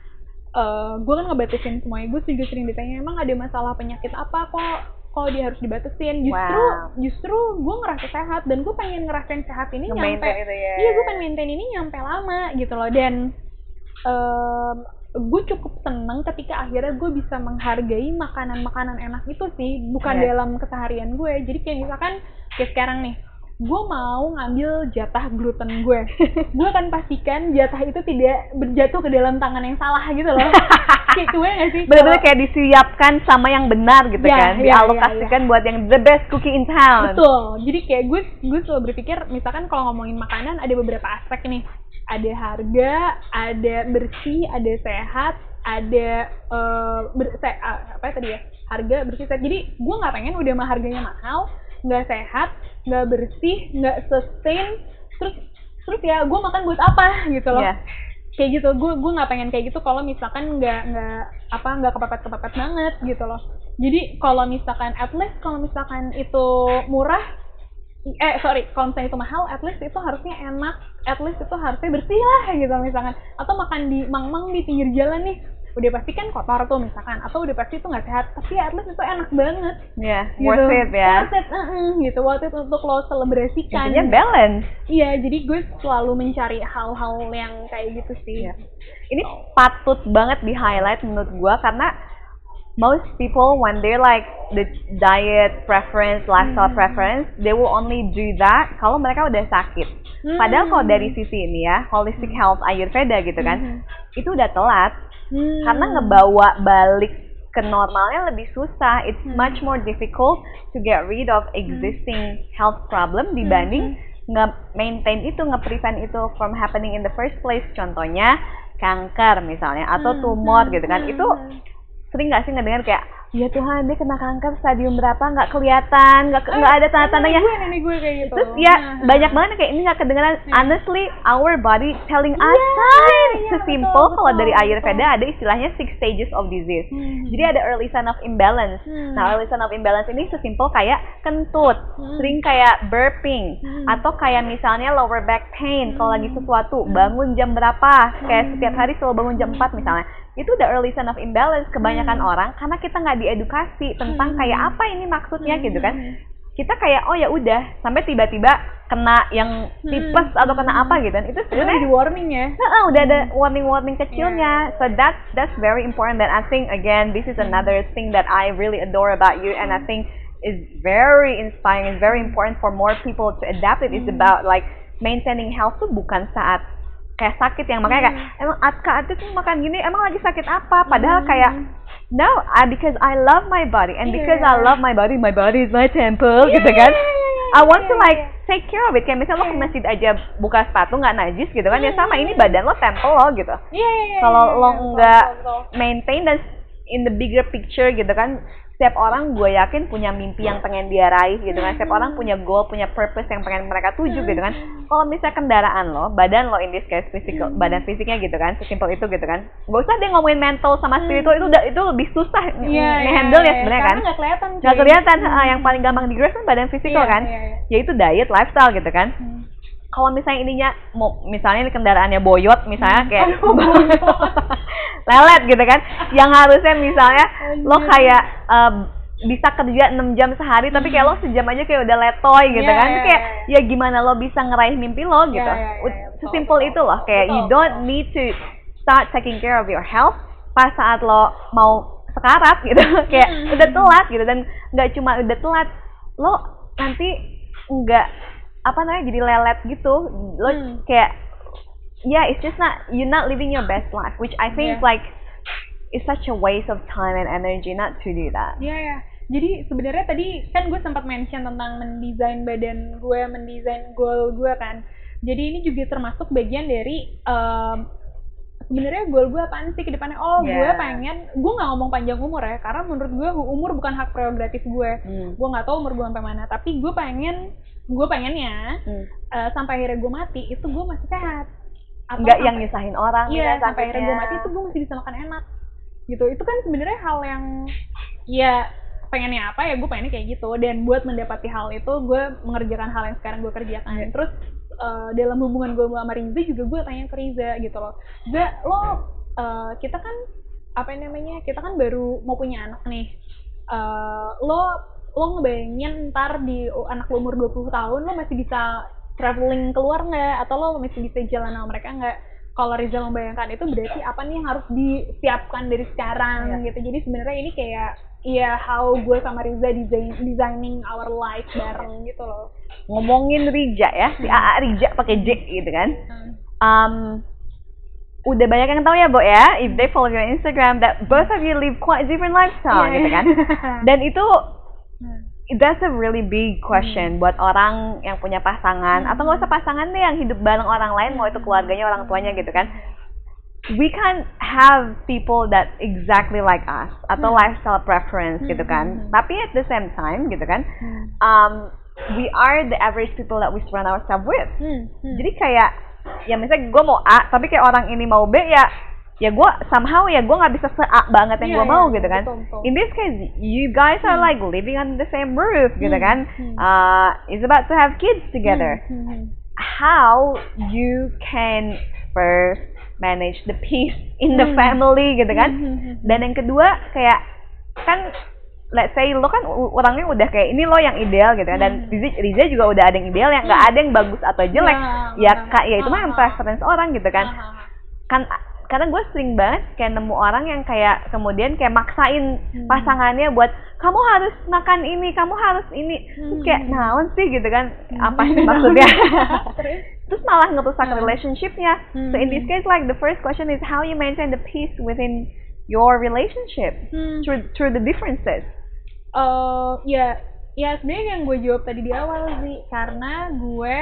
eh gue kan ngebatasin semuanya. Gue juga sering ditanya emang ada masalah penyakit apa kok? Kalau dia harus dibatasin? Justru
Wow.
justru gue ngerasa sehat dan gue pengen ngerasain sehat ini nyampe
Nge-maintain itu ya.
iya gue pengen maintain ini nyampe lama gitu loh. Dan em, gue cukup seneng ketika akhirnya gue bisa menghargai makanan-makanan enak itu sih bukan
Iya.
dalam keseharian gue jadi kayak misalkan kayak sekarang nih gue mau ngambil jatah gluten gue gue akan pastikan jatah itu tidak berjatuh ke dalam tangan yang salah gitu loh (laughs) kayak gue gak sih
Bener-bener
Kalau-
kayak disiapkan sama yang benar gitu
Ya,
kan.
ya,
Dialokasikan buat yang the best cookie in town.
Betul. Jadi kayak gue gue selalu berpikir misalkan kalau ngomongin makanan ada beberapa aspek nih. Ada harga, ada bersih, ada sehat, ada eh, ber- se- ah, apa ya tadi ya? Harga, bersih, sehat. Jadi gue nggak pengen udah mah harganya mahal, nggak sehat, nggak bersih, nggak sustain, terus terus ya gue makan buat apa gitu loh.
Iya.
kayak gitu gue gue nggak pengen kayak gitu kalau misalkan nggak nggak apa nggak kepepet kepepet banget gitu loh. Jadi kalau misalkan at least kalau misalkan itu murah eh sorry kalau misalnya itu mahal at least itu harusnya enak at least itu harusnya bersih lah gitu misalkan. Atau makan di mang-mang di pinggir jalan nih udah pasti kan kotor tuh misalkan atau udah pasti itu nggak sehat tapi at least itu enak banget
Iya,
gitu.
worth it ya.
worth it uh-uh, gitu worth it untuk lo selebrasikan
Intinya balance.
iya jadi gue selalu mencari hal-hal yang kayak gitu sih
Iya. Ini patut banget di highlight menurut gua karena most people when they're like the diet preference, lifestyle
Hmm.
preference, they will only do that kalau mereka udah sakit.
Hmm.
Padahal kalau dari sisi ini ya, holistic health Ayurveda gitu kan,
Mhm.
itu udah telat
Hmm.
karena ngebawa balik ke normalnya lebih susah. It's
Hmm.
much more difficult to get rid of existing health problem dibanding
Hmm.
nge-maintain itu, nge-prevent itu from happening in the first place. Contohnya kanker misalnya atau
Hmm,
tumor
hmm,
gitu kan.
hmm,
Itu
hmm.
sering nggak sih ngedengar kayak ya Tuhan dia kena kanker stadium berapa nggak kelihatan nggak ke- nggak ada
Eh,
tanda-tandanya
gue gue kayak gitu
Terus ya
Nah,
banyak banget kayak ini nggak kedengeran.
Iya.
Honestly, our body telling us
Iya,
signs.
iya,
Sesimpel
betul,
kalau dari Ayurveda
betul.
ada istilahnya six stages of disease.
Hmm.
Jadi ada early sign of imbalance.
Hmm.
Nah, early sign of imbalance ini sesimpel kayak kentut,
Hmm.
sering kayak burping,
Hmm.
atau kayak misalnya lower back pain kalau lagi
Hmm.
sesuatu, bangun jam berapa, kayak
Hmm.
setiap hari selalu bangun jam 4 misalnya. Itu udah early sign of imbalance kebanyakan
Hmm.
orang karena kita nggak diedukasi tentang
Hmm.
kayak apa ini maksudnya gitu kan.
Hmm.
kita kayak oh ya udah sampai tiba-tiba kena yang tipes atau kena apa gitu kan. Itu sebenarnya
di warning ya?
Heeh, udah ada warning-warning kecilnya. So that's that's very important and I think again this is another thing that I really adore about you and I think is very inspiring and very important for more people to adapt. It is about like maintaining health tuh bukan saat kayak sakit yang makanya kayak emang Atka tuh makan gini emang lagi sakit apa? Padahal
Hmm.
kayak no I, because I love my body and because I
Iya.
love my body my body is my temple
Iya,
gitu
iya,
kan.
iya,
I want to like take care of it. Kayak misalnya lo ke masjid aja buka sepatu nggak najis gitu kan ya
Hmm.
sama ini badan lo temple lo gitu.
Iya,
kalau lo nggak maintain dan in the bigger picture gitu kan setiap orang gue yakin punya mimpi yang pengen dia raih gitu kan. Setiap orang punya goal punya purpose yang pengen mereka tuju gitu kan. Kalau misalnya kendaraan lo badan lo in this case physical badan fisiknya gitu kan sesimpel itu gitu kan gak usah deh ngomongin mental sama spiritual itu udah itu lebih susah
Iya, iya,
ngehandle ya
iya.
sebenarnya kan.
Nggak kelihatan
nggak kelihatan
Hmm.
ah, yang paling gampang di kan badan fisikal
Iya,
kan.
iya, iya.
ya itu diet lifestyle gitu kan.
Hmm.
Kalau misalnya ininya mau misalnya ini kendaraannya boyot misalnya kayak
Aduh, (laughs) boyot.
lelet gitu kan. Yang harusnya misalnya lo kayak em, bisa kerja 6 jam sehari tapi kayak lo sejam aja kayak udah letoy gitu
Iya,
kan.
iya,
kayak
iya.
ya. gimana lo bisa ngeraih mimpi lo gitu.
iya, iya,
Ut-
iya, betul,
sesimpel itu loh. Kayak you
Betul,
don't
betul.
need to start taking care of your health pas saat lo mau sekarat gitu. (laughs) Kayak
Hmm.
udah telat gitu dan nggak cuma udah telat lo nanti nggak apa namanya jadi lelet gitu lo
Hmm.
kayak yeah it's just not you're not living your best life which I think
Yeah.
like it's such a waste of time and energy not to do that
Iya ya. Jadi sebenarnya tadi kan gue sempat mention tentang mendesain badan gue, mendesain goal gue kan. Jadi ini juga termasuk bagian dari em, sebenarnya goal gue apaan sih ke depannya? Oh, gue
Yeah.
pengen, gue nggak ngomong panjang umur ya, karena menurut gue umur bukan hak prerogatif gue.
Hmm.
Gue nggak tahu umur gue sampai mana, tapi gue pengen, gue pengennya
Hmm.
eh, sampai akhirnya gue mati itu gue masih sehat. Atau
nggak yang
sampai-
nyusahin orang
Iya,
gitu
sampai akhirnya gue mati itu gue masih bisa makan enak. Gitu. Itu kan sebenarnya hal yang ya pengennya apa ya gue pengennya kayak gitu dan buat mendapati hal itu gue mengerjakan hal yang sekarang gue kerjakan terus eh, dalam hubungan gue sama Riza juga gue tanya ke Riza gitu loh Za lo eh, kita kan apa namanya kita kan baru mau punya anak nih Eh, lo lo ngebayangin ntar di anak lo umur 20 tahun lo masih bisa traveling keluar nggak atau lo masih bisa jalan sama mereka nggak kalau Riza membayangkan itu berarti apa nih yang harus disiapkan dari sekarang
Iya.
gitu jadi sebenarnya ini kayak ya how gue sama Riza design, designing our life bareng gitu loh
Ngomongin Rija ya, si AA Rija pakai J gitu kan.
Hmm.
Um, udah banyak yang tahu ya, Bo ya, if they follow your Instagram that both of you live quite different lifestyle
Iya,
gitu
iya.
kan. (laughs) Dan itu. That's a really big question buat orang yang punya pasangan atau nggak usah pasangan deh yang hidup bareng orang lain mau itu keluarganya orang tuanya gitu kan we can have people that exactly like us atau
Hmm.
lifestyle preference gitu kan
Hmm.
tapi at the same time gitu kan
Hmm.
um, we are the average people that we surround ourselves with
Hmm. Hmm.
jadi kayak ya misalnya gue mau A tapi kayak orang ini mau B ya ya gue somehow ya gue nggak bisa se banget yang
Iya,
gue mau
iya,
gitu kan
betul, betul.
in this case you guys are like living under the same roof gitu
Hmm,
kan
hmm.
uh, is about to have kids together
Hmm. Hmm.
how you can first manage the peace in the
Hmm.
family gitu kan
Hmm, hmm, hmm.
dan yang kedua kayak kan let's say lo kan orangnya udah kayak ini lo yang ideal gitu kan dan
Hmm.
Riza, juga udah ada yang ideal yang nggak ada yang bagus atau jelek
Ya,
ya
benar.
kak ya itu mah yang preference orang gitu kan kan karena gue sering banget kayak nemu orang yang kayak kemudian kayak maksain
Hmm.
pasangannya buat kamu harus makan ini kamu harus ini terus kayak
Hmm.
naon sih gitu kan apa
Hmm.
sih maksudnya (laughs)
Terus?
malah ngerusak
Hmm.
relationshipnya so in this
Hmm.
case like the first question is how you maintain the peace within your relationship
Hmm.
through through the differences
Eh, ya ya sebenarnya yang gue jawab tadi di awal sih karena gue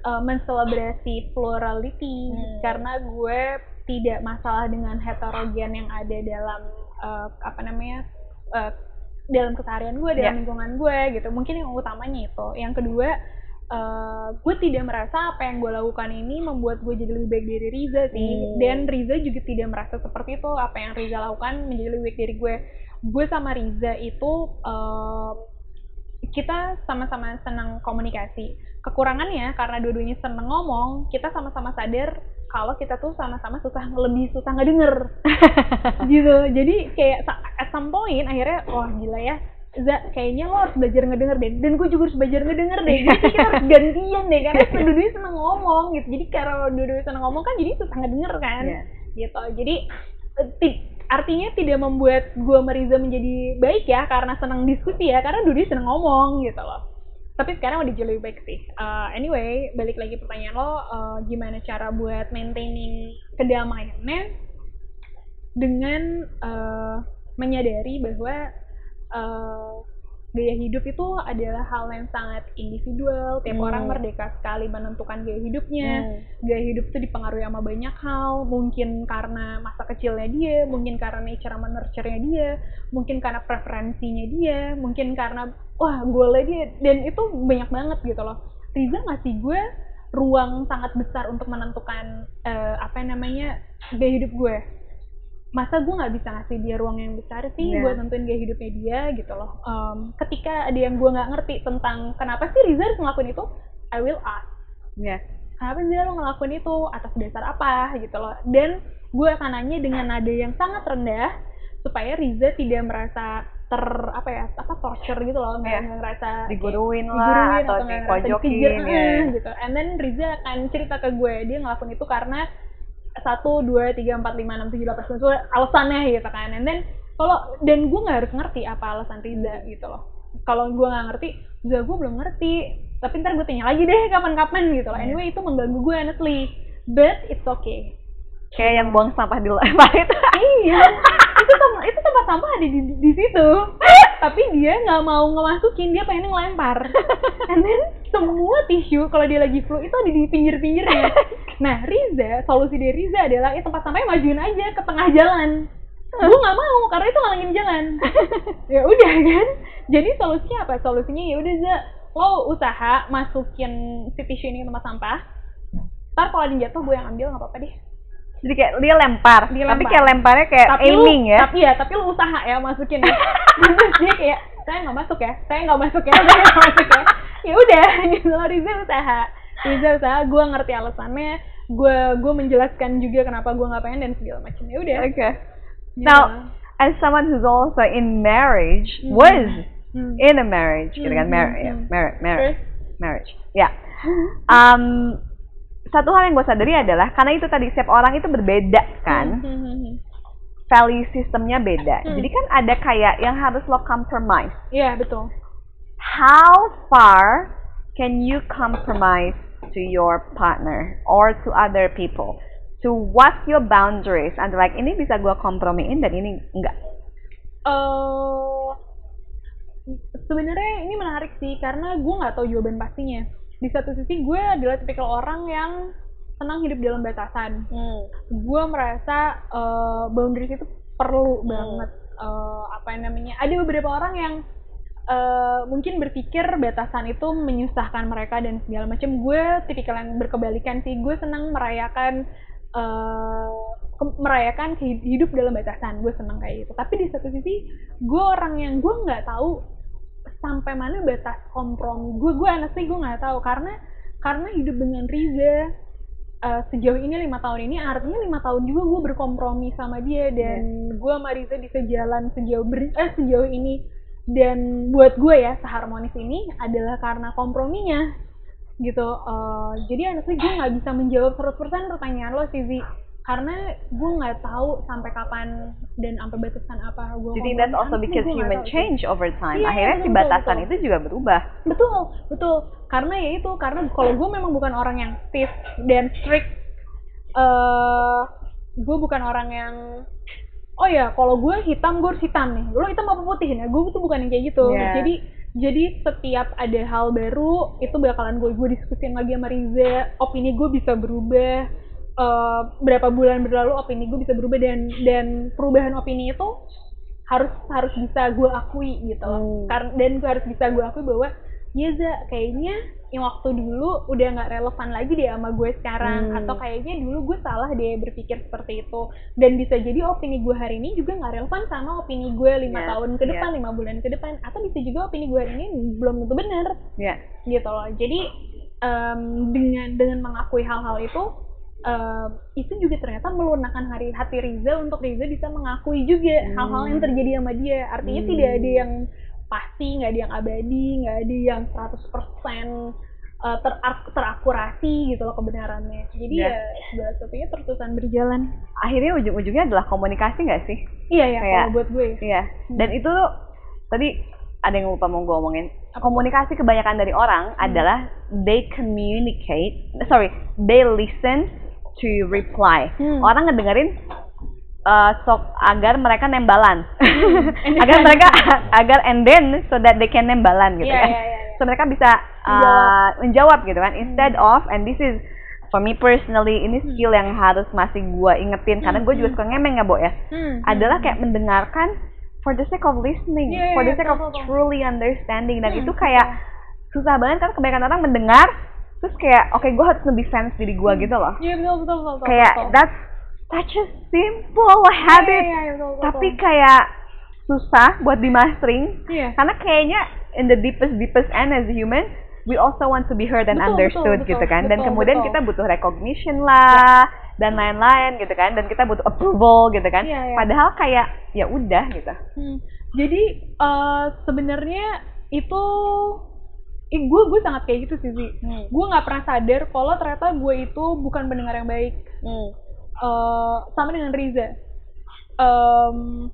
eh, menselebrasi plurality.
Hmm.
karena gue tidak masalah dengan heterogen yang ada dalam eh, apa namanya eh, dalam keseharian gue dalam
Ya.
lingkungan gue gitu. Mungkin yang utamanya itu. Yang kedua eh, gue tidak merasa apa yang gue lakukan ini membuat gue jadi lebih baik dari Riza sih.
Hmm.
dan Riza juga tidak merasa seperti itu. Apa yang Riza lakukan menjadi lebih baik dari gue. Gue sama Riza itu eh, kita sama-sama senang komunikasi kekurangannya karena dua-duanya seneng ngomong kita sama-sama sadar kalau kita tuh sama-sama susah lebih susah ngedenger. (laughs) Gitu. Jadi kayak at some point akhirnya wah gila ya Za, kayaknya lo harus belajar ngedenger deh. Dan gue juga harus belajar ngedenger deh. Jadi kita harus (laughs) gantian deh karena dua-duanya seneng ngomong gitu. Jadi kalau dua-duanya seneng ngomong kan jadi susah ngedenger kan.
Iya.
gitu. Jadi eh, ti- artinya tidak membuat gue Mariza menjadi baik ya karena senang diskusi ya karena dulu seneng ngomong gitu loh tapi sekarang udah jauh lebih baik sih. Uh, anyway balik lagi pertanyaan lo uh, gimana cara buat maintaining kedamaiannya dengan uh, menyadari bahwa uh, gaya hidup itu adalah hal yang sangat individual. Tiap
Hmm.
orang merdeka sekali menentukan gaya hidupnya.
Hmm.
gaya hidup itu dipengaruhi sama banyak hal. Mungkin karena masa kecilnya dia mungkin karena nature sama nurture-nya dia mungkin karena preferensinya dia mungkin karena wah goalnya dia. Dan itu banyak banget gitu loh. Riza ngasih gue ruang sangat besar untuk menentukan eh, apa namanya gaya hidup gue masa gue nggak bisa ngasih dia ruang yang besar sih
Iya.
buat nentuin gaya hidupnya dia gitu loh. Em, ketika ada yang gue nggak ngerti tentang kenapa sih Riza harus ngelakuin itu I will ask.
Ya
kenapa sih lo ngelakuin itu? Atas dasar apa? Gitu loh. Dan gue akan nanya dengan nada yang sangat rendah supaya Riza tidak merasa ter apa ya apa torture gitu loh. Nggak
Iya.
nggak ngerasa
diguruin lah
diguruin
atau
atau ngerasa
dipojokin
dikejar
ya.
eh, gitu. And then Riza akan cerita ke gue dia ngelakuin itu karena satu dua tiga empat lima enam tujuh delapan sembilan alasannya gitu kan. And then kalau dan gue nggak harus ngerti apa alasan Riza gitu loh. Kalau gue nggak ngerti juga gue belum ngerti. Tapi ntar gue tanya lagi deh kapan-kapan gitu loh.
Iya.
anyway itu mengganggu gue honestly. But it's okay
kayak yang buang sampah di lempar itu
iya. Itu tem- itu tempat sampah ada di, di situ. Tapi dia nggak mau ngemasukin dia pengen ngelempar. And then semua tisu kalau dia lagi flu itu ada di pinggir-pinggirnya. Nah Riza solusi dari Riza adalah ya tempat sampahnya majuin aja ke tengah jalan. Gue nggak mau karena itu ngalangin jalan. Ya udah kan? Jadi solusinya apa? Solusinya ya udah Za lo usaha masukin si tisu ini ke tempat sampah. Ntar kalau ada jatuh gue yang ambil nggak apa-apa deh
jadi kayak dia lempar,
Dia
tapi
lempar.
kayak lemparnya kayak
tapi
aiming
lu,
ya
tapi ya tapi lu usaha ya masukin ya (laughs) dia kayak saya nggak masuk ya saya nggak masuk ya saya nggak masuk ya ya udah (laughs) gitu loh Riza usaha Riza usaha gue ngerti alasannya gue gue menjelaskan juga kenapa gue nggak pengen dan segala macam ya udah
oke
Gitu.
now as someone who's also in marriage
Hmm.
was
Hmm.
in a marriage gitu kan
Hmm,
mar
hmm,
ya,
hmm.
mar- mar-
Terus?
marriage ya um satu hal yang gue sadari adalah karena itu tadi setiap orang itu berbeda kan
Hmm, hmm, hmm.
value sistemnya beda
Hmm.
jadi kan ada kayak yang harus lo compromise
Iya betul.
how far can you compromise to your partner or to other people to what your boundaries and like ini bisa gue kompromiin dan ini enggak
eh sebenarnya ini menarik sih karena gue nggak tahu jawaban pastinya. Di satu sisi gue adalah tipikal orang yang senang hidup dalam batasan. Gue merasa eh, boundaries itu perlu banget. Eh, apa yang namanya? Ada beberapa orang yang eh, mungkin berpikir batasan itu menyusahkan mereka dan segala macam. Gue tipikal yang berkebalikan sih. Gue senang merayakan eh, ke- merayakan hidup dalam batasan. Gue senang kayak gitu. Tapi di satu sisi gue orang yang gue nggak tahu sampai mana batas kompromi. Gue gue honestly gue nggak tahu. Karena karena hidup dengan Riza eh, sejauh ini lima tahun ini artinya lima tahun juga gue berkompromi sama dia. Dan gue sama Riza bisa jalan sejauh ber, eh sejauh ini. Dan buat gue ya seharmonis ini adalah karena komprominya. Gitu. Eh, jadi honestly gue nggak bisa menjawab 100% pertanyaan lo sih. Karena gue nggak tahu sampai kapan dan sampai batasan apa gue
jadi
kompromi.
that's also because human change over time?
Iya,
akhirnya si
betul,
batasan
betul.
itu juga berubah.
Betul betul. Karena ya itu karena kalau gue memang bukan orang yang stiff dan strict eh gue bukan orang yang oh ya kalau gue hitam gue harus hitam nih. Lo hitam apa putih? Nah gue tuh bukan yang kayak gitu.
Iya.
jadi jadi setiap ada hal baru itu bakalan gue gue diskusin lagi sama Riza. Opini gue bisa berubah Eh, berapa bulan berlalu opini gue bisa berubah dan dan perubahan opini itu harus harus bisa gue akui gitu loh.
Hmm.
Karena dan gue harus bisa gue akui bahwa ya Za, kayaknya yang waktu dulu udah nggak relevan lagi deh sama gue sekarang
Hmm.
atau kayaknya dulu gue salah deh berpikir seperti itu dan bisa jadi opini gue hari ini juga nggak relevan sama opini gue lima
Yes,
tahun ke
yes.
depan lima bulan ke depan atau bisa juga opini gue hari ini belum tentu benar
ya
gitu loh jadi em, dengan dengan mengakui hal-hal itu em, itu juga ternyata melunakkan hari hati Riza untuk Riza bisa mengakui juga
Hmm.
hal-hal yang terjadi sama dia artinya
Hmm.
tidak ada yang pasti nggak ada yang abadi nggak ada yang 100% eh, terak- terakurasi gitu loh kebenarannya jadi
Ya.
ya segala sesuatunya terus-terusan berjalan
akhirnya ujung-ujungnya adalah komunikasi nggak sih
iya ya
Kayak-
kalau buat gue ya.
Iya, dan itu tuh tadi ada yang lupa mau gue omongin. Komunikasi kebanyakan dari orang
Hmm.
adalah they communicate, sorry, they listen to reply.
Hmm.
Orang ngedengerin uh, sok agar mereka nembalan,
Hmm. (laughs)
agar mereka agar and then so that they can nembalan gitu
Iya,
kan.
iya, iya, iya.
So mereka bisa uh, menjawab. gitu kan. Instead of and this is for me personally ini skill yang harus masih gue ingetin. Karena gue juga suka ngemeng ya, Bo ya.
Hmm,
adalah kayak mendengarkan for the sake of listening,
Iya,
for the
iya,
sake of truly understanding. Dan
Hmm,
itu kayak susah banget kan kebanyakan orang mendengar terus kayak oke gue harus nge-defense diri gue gitu loh
iya betul betul betul betul,
kayak
betul.
that's such a simple habit
Iya, iya, iya, betul, betul,
tapi
betul.
kayak susah buat dimastering
iya
karena kayaknya in the deepest deepest end as a human we also want to be heard and
Betul,
understood
betul,
gitu kan dan
betul,
kemudian
betul.
kita butuh recognition lah dan lain-lain gitu kan dan kita butuh approval gitu kan
Iya, iya.
padahal kayak ya udah gitu
Hmm. Jadi eh, sebenarnya itu eh, gue gue sangat kayak gitu sih Zi.
Hmm.
Gue nggak pernah sadar kalau ternyata gue itu bukan pendengar yang baik.
Hmm.
Eh, sama dengan Riza. Em,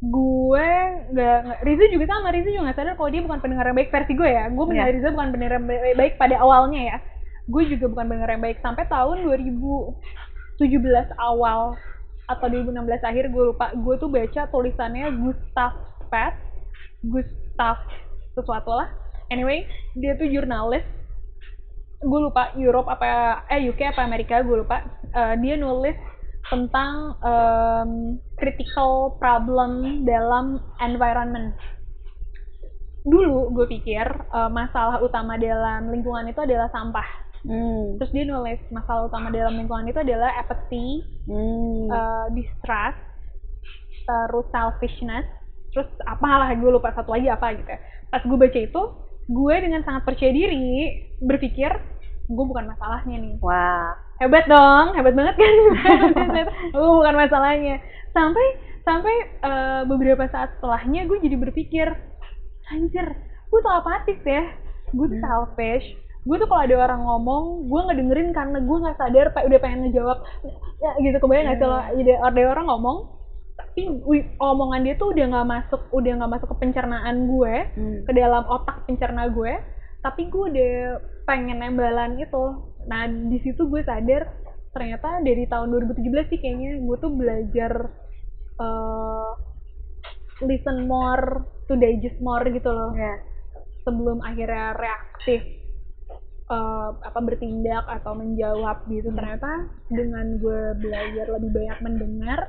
gue nggak Riza juga sama Riza juga nggak sadar kalau dia bukan pendengar yang baik versi gue ya. Gue menilai
Iya.
Riza bukan pendengar yang baik, baik pada awalnya ya. Gue juga bukan pendengar yang baik sampai tahun 2017 awal atau 2016 akhir gue lupa gue tuh baca tulisannya Gustav Spatz Gustav sesuatu lah anyway dia tuh jurnalis gue lupa Europe apa eh UK apa Amerika gue lupa Eh, dia nulis tentang em, critical problem dalam environment dulu gue pikir eh, masalah utama dalam lingkungan itu adalah sampah
Hmm.
terus dia nulis masalah utama dalam lingkungan itu adalah apathy
Hmm.
uh, distrust, terus selfishness, terus apalah gue lupa satu lagi apa gitu. ya. Pas gue baca itu, gue dengan sangat percaya diri berpikir gue bukan masalahnya nih.
Wah.
Hebat dong, hebat banget kan? (laughs) gue bukan masalahnya. Sampai sampai uh, beberapa saat setelahnya gue jadi berpikir, anjir, gue tuh apatis ya, gue tuh selfish, gue tuh kalau ada orang ngomong gue nggak dengerin karena gue nggak sadar pak udah pengen ngejawab ya gitu kebayang nggak sih lo ada ada orang ngomong tapi omongan dia tuh udah nggak masuk udah nggak masuk ke pencernaan gue
Hmm.
ke dalam otak pencerna gue. Tapi gue udah pengen nembalan itu. Nah di situ gue sadar ternyata dari tahun 2017 sih kayaknya gue tuh belajar eh, listen more to digest more gitu loh.
Ya.
sebelum akhirnya reaktif eh, apa bertindak atau menjawab gitu. Ternyata dengan gue belajar lebih banyak mendengar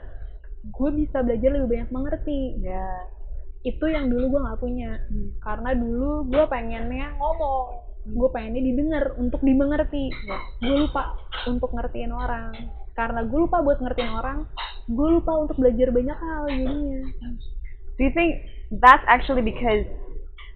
gue bisa belajar lebih banyak mengerti.
Ya.
itu yang dulu gue nggak punya. Karena dulu gue pengennya ngomong. Gue pengennya didengar untuk dimengerti. Gue lupa untuk ngertiin orang. Karena gue lupa buat ngertiin orang gue lupa untuk belajar banyak hal jadinya.
Do you think that's actually because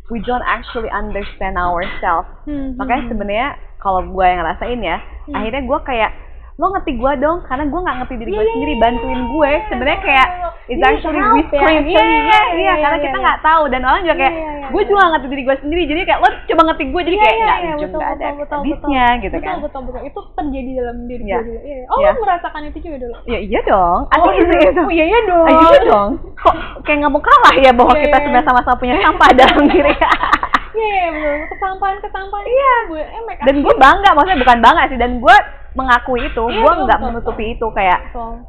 we don't actually understand ourselves?
Hmm,
Makanya
hmm,
sebenarnya kalau gue yang ngerasain ya,
Hmm.
akhirnya gue kayak lo ngerti gue dong, karena gue nggak ngerti diri
Iya,
gue
iya,
sendiri,
iya,
bantuin gue.
iya,
Sebenarnya
iya,
kayak
iya.
it's
Iya,
actually
help
we
ya,
iya,
Iya,
iya,
iya,
iya, karena
iya,
kita
iya.
nggak tahu dan orang juga
Iya,
kayak
iya, iya,
gue
iya.
juga nggak ngerti diri gue sendiri, jadi kayak lo coba ngerti gue, jadi
Iya,
kayak
iya,
nggak
iya, betul,
nggak ada
betul,
habisnya
betul.
gitu
betul,
kan.
betul betul itu terjadi dalam diri
Iya.
gue Iya. oh
Iya.
lo merasakan itu juga dulu
Ya iya dong,
oh,
itu, itu.
oh iya iya dong
Ah, iya dong. Kok kayak nggak mau kalah ya bahwa
Iya,
kita
iya.
sebenarnya sama-sama punya sampah dalam diri. (laughs)
iya iya betul kesampahan kesampahan
Iya.
gue eh make
dan gue bangga, maksudnya bukan bangga sih, dan gue mengakui itu,
Iya,
gue nggak
betul,
menutupi itu kayak
betul.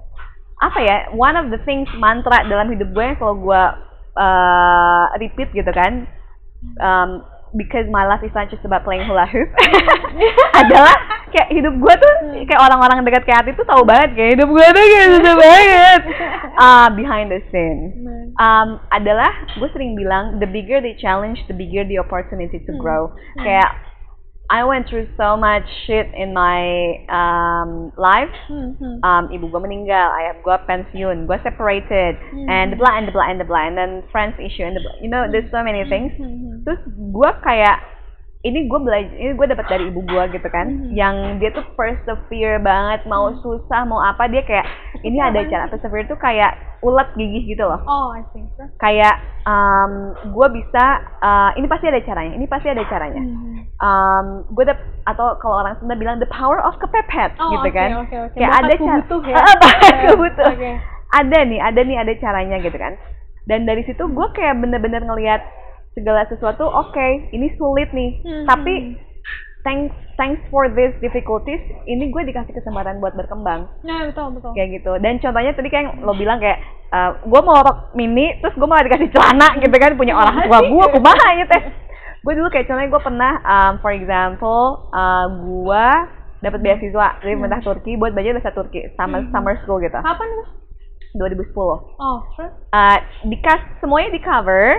apa ya, one of the things mantra dalam hidup gue yang selalu gue uh, repeat gitu kan, um, because my life is not just about playing hula hoop, (laughs) adalah kayak hidup gue tuh kayak orang-orang dekat kayak Ati tuh tahu banget kayak hidup gue tuh kayak gitu (laughs) banget, uh, behind the scene. Um, adalah gue sering bilang the bigger the challenge, the bigger the opportunity to
Hmm.
grow. Kayak I went through so much shit in my um, life.
hmm, hmm.
Um, ibu gue meninggal, ayah gue pensiun, gue separated,
Hmm.
and the blah and the blah and the blah, and then friends issue and the blah. You know, there's so many things.
Hmm, hmm.
Terus gue kayak ini gue belajar, ini gue dapat dari ibu gue gitu kan,
Mhm.
yang dia tuh persevere banget, mau susah, mau apa dia kayak ini ada cara persevere tuh kayak ulet gigih gitu loh
oh I think so
kayak um, gue bisa uh, ini pasti ada caranya ini pasti ada caranya
Hmm.
um, gue dap atau kalau orang Sunda bilang the power of kepepet
Oh,
gitu
oke,
kan
oke, oke.
kayak ada cara
butuh ya. (laughs) Oke,
butuh
oke.
ada nih ada nih ada caranya gitu kan dan dari situ gue kayak bener-bener ngelihat segala sesuatu oke ini sulit nih.
Hmm.
tapi thanks thanks for these difficulties ini gue dikasih kesempatan buat berkembang.
Nah betul betul.
Kayak gitu. Dan contohnya tadi kan lo bilang kayak gue mau rok mini terus gue malah dikasih celana gitu kan punya orang tua gue kumaha gitu teh? Gue dulu kayak contohnya gue pernah um, for example uh, gue dapat beasiswa dari pemerintah Turki buat belajar bahasa Turki summer
Hmm.
summer school gitu.
Kapan tuh
2010
oh terus?
Uh, dikas semuanya di cover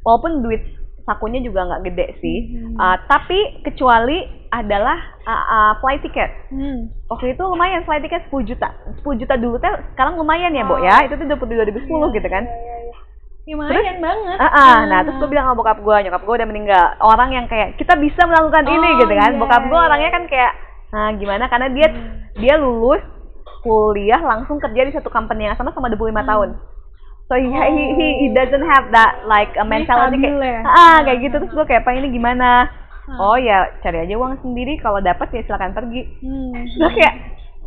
walaupun duit sakunya juga nggak gede sih
Hmm.
Uh, tapi kecuali adalah uh, uh, flight ticket
hmm.
waktu itu lumayan flight ticket 10 juta 10 juta dulu teh sekarang lumayan ya Bo
Oh.
ya itu tuh udah 2010 gitu kan
Iya, iya, iya. Ya, lumayan banget
Ah, ah. nah terus gue bilang sama bokap gue nyokap gue udah meninggal orang yang kayak kita bisa melakukan ini
Oh,
gitu kan
iya,
bokap gue
iya.
orangnya kan kayak nah gimana karena dia
Hmm.
dia lulus kuliah langsung kerja di satu company yang sama sama 25
Hmm.
tahun so he,
Oh.
he, he, he doesn't have that like a mentality kayak
ya?
ah kayak
Ah,
gitu
ah,
terus gue kayak apa ini gimana
Ah.
oh ya cari aja uang sendiri kalau dapat ya silakan pergi
Hmm.
Gue kayak,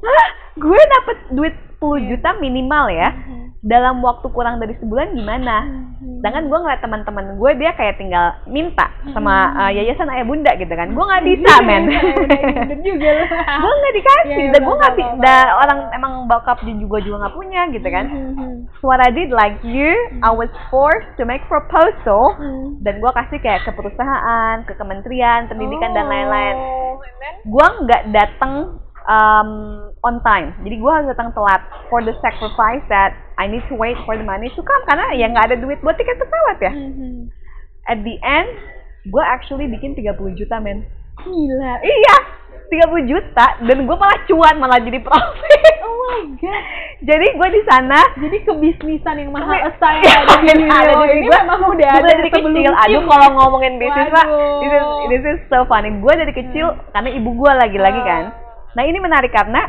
Hah? gue dapet duit 10 juta minimal ya.
Hmm.
Dalam waktu kurang dari sebulan gimana?
Hmm.
Sedangkan gue ngeliat teman-teman gue dia kayak tinggal minta sama
Hmm.
uh, yayasan ayah bunda gitu kan. Gue nggak bisa men.
Bener juga lu. (laughs)
gue nggak dikasih.
Iya,
Dan gue nggak bisa. orang emang bokap juga juga nggak punya gitu kan. So what I did like you, I was forced to make proposal.
hmm.
Dan gue kasih kayak ke perusahaan, ke kementerian, pendidikan dan lain-lain.
Oh,
gue nggak datang um, on time. Jadi gue harus datang telat for the sacrifice that I need to wait for the money to come. Karena ya nggak ada duit buat tiket pesawat ya.
Hmm, hmm.
at the end gue actually bikin 30 juta men.
Gila.
iya 30 juta. Dan gue malah cuan malah jadi profit. (laughs)
Oh my god.
jadi gue di sana.
Jadi kebisnisan yang mahal asal
Iya,
ada di (laughs)
ada gua.
memang udah
gue
ada
dari kecil. Aduh kalau ngomongin bisnis pak this is, this is so funny. Gue dari kecil karena ibu gue lagi-lagi kan nah ini menarik karena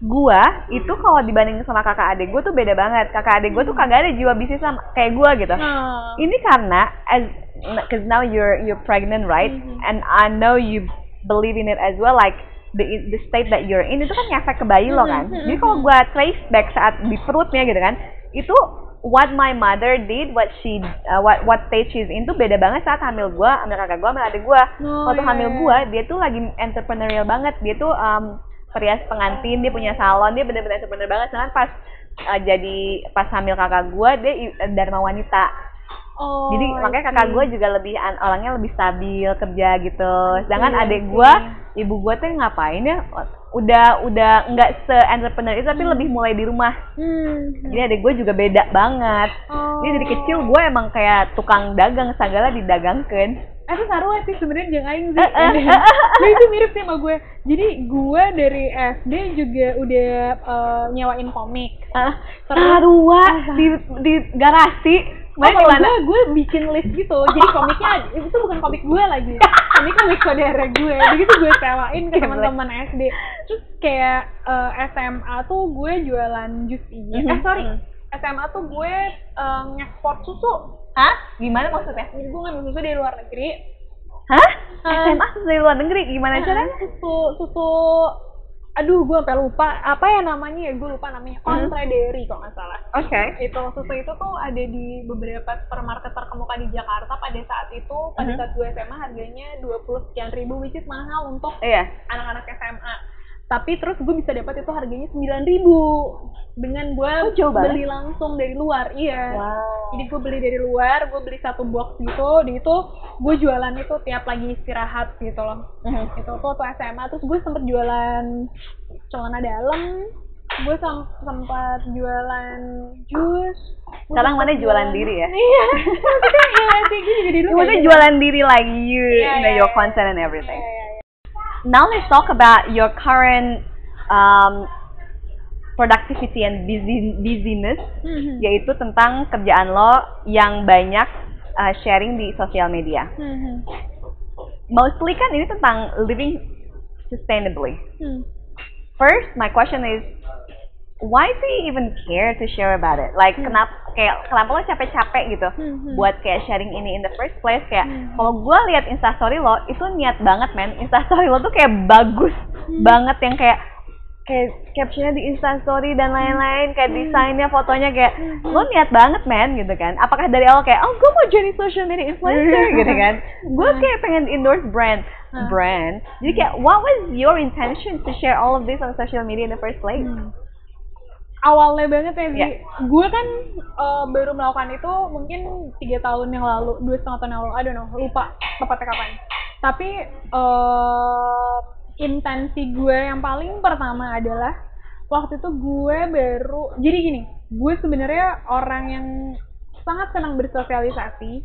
gue itu kalau dibanding sama kakak adik gue tuh beda banget kakak adik gue tuh kagak ada jiwa bisnis sama kayak gue gitu
Nah.
ini karena as cause now you're you're pregnant right
Mhm.
and I know you believe in it as well like the the state that you're in itu kan ngefek ke bayi lo kan. Jadi kalau gua trace back saat di perutnya gitu kan, itu what my mother did, what she uh, what what stage she's in tuh beda banget saat hamil gua, hamil kakak gua, hamil adik gua.
Oh,
Waktu
iya,
hamil
iya.
gua, dia tuh lagi entrepreneurial banget. Dia tuh um, perias pengantin, dia punya salon, dia bener-bener entrepreneur banget. Sedangkan pas uh, jadi pas hamil kakak gua, dia i- dharma wanita.
Oh,
Jadi makanya kakak gue juga lebih an- orangnya lebih stabil kerja gitu. Sedangkan
Iya,
adik gue, ibu gue tuh ngapain ya? Udah udah nggak se entrepreneur itu tapi
Hmm.
lebih mulai di rumah.
Hmm.
Jadi adik gue juga beda banget.
Oh.
Jadi dari kecil gue emang kayak tukang dagang segala didagangkan.
Eh, itu sarua sih sebenarnya jeung aing sih.
Eh, eh, eh, eh,
Nah, itu mirip sih sama gue. Jadi gue dari SD juga udah eh, nyewain komik.
Ah,
Terus-
sarua di di garasi.
Oh, kalau
gimana?
gue, gue bikin list gitu. Jadi komiknya itu bukan komik gue lagi. Komik komik saudara gue. Begitu gue sewain ke teman-teman SD. Terus kayak eh, SMA tuh gue jualan jus ini. Eh
Mhm.
sorry.
Mhm.
SMA tuh gue eh, ngekspor susu.
Hah? Gimana maksudnya?
Jadi gue ngambil susu dari luar negeri.
Hah?
Ah.
SMA terus dari luar negeri gimana caranya?
Susu susu aduh gue sampai lupa apa ya namanya ya gue lupa namanya. Contra Dairy kalau nggak salah
Oke.
itu susu itu tuh ada di beberapa supermarket terkemuka di Jakarta pada saat itu pada
Mhm.
saat gue SMA harganya 20 sekian ribu which is mahal untuk
Iya.
anak-anak SMA tapi terus gue bisa dapat itu harganya 9 ribu dengan gue
Oh,
beli langsung dari luar iya
Wow.
jadi gue beli dari luar gue beli satu box gitu di itu gue jualan itu tiap lagi istirahat gitu loh
Mhm.
itu tuh waktu SMA terus gue sempet jualan celana dalam gue sem- sempat jualan jus
Sekarang mana jualan diri ya? (laughs)
iya maksudnya iya sih gue dulu
Maksudnya
kayak gitu.
jualan diri like you,
Iya,
you know,
iya,
your
iya.
content and everything.
iya, iya.
Now let's talk about your current um, productivity and busy, busyness,
Mhm.
yaitu tentang kerjaan lo yang banyak uh, sharing di sosial media.
Mhm.
Mostly kan ini tentang living sustainably.
Hmm.
First, my question is, why do you even care to share about it? Like,
Hmm.
kenapa kayak kenapa lo capek-capek gitu
Hmm.
buat kayak sharing ini in the first place? Kayak
Hmm.
kalau gue lihat instastory lo, itu niat banget men. Instastory lo tuh kayak bagus
Hmm.
banget yang kayak kayak captionnya di instastory dan lain-lain kayak
Hmm.
desainnya fotonya kayak
Hmm.
lo niat banget men gitu kan apakah dari awal kayak oh gue mau jadi social media influencer gitu (laughs) kan gue
Hmm.
kayak pengen endorse brand
Hmm.
brand jadi kayak what was your intention to share all of this on social media in the first place
Hmm. Awalnya banget ya.
Iya.
gue kan eh, baru melakukan itu mungkin tiga tahun yang lalu, dua setengah tahun yang lalu, I don't know, lupa tepatnya kapan. Tapi eh, intensi gue yang paling pertama adalah waktu itu gue baru, jadi gini, gue sebenarnya orang yang sangat senang bersosialisasi.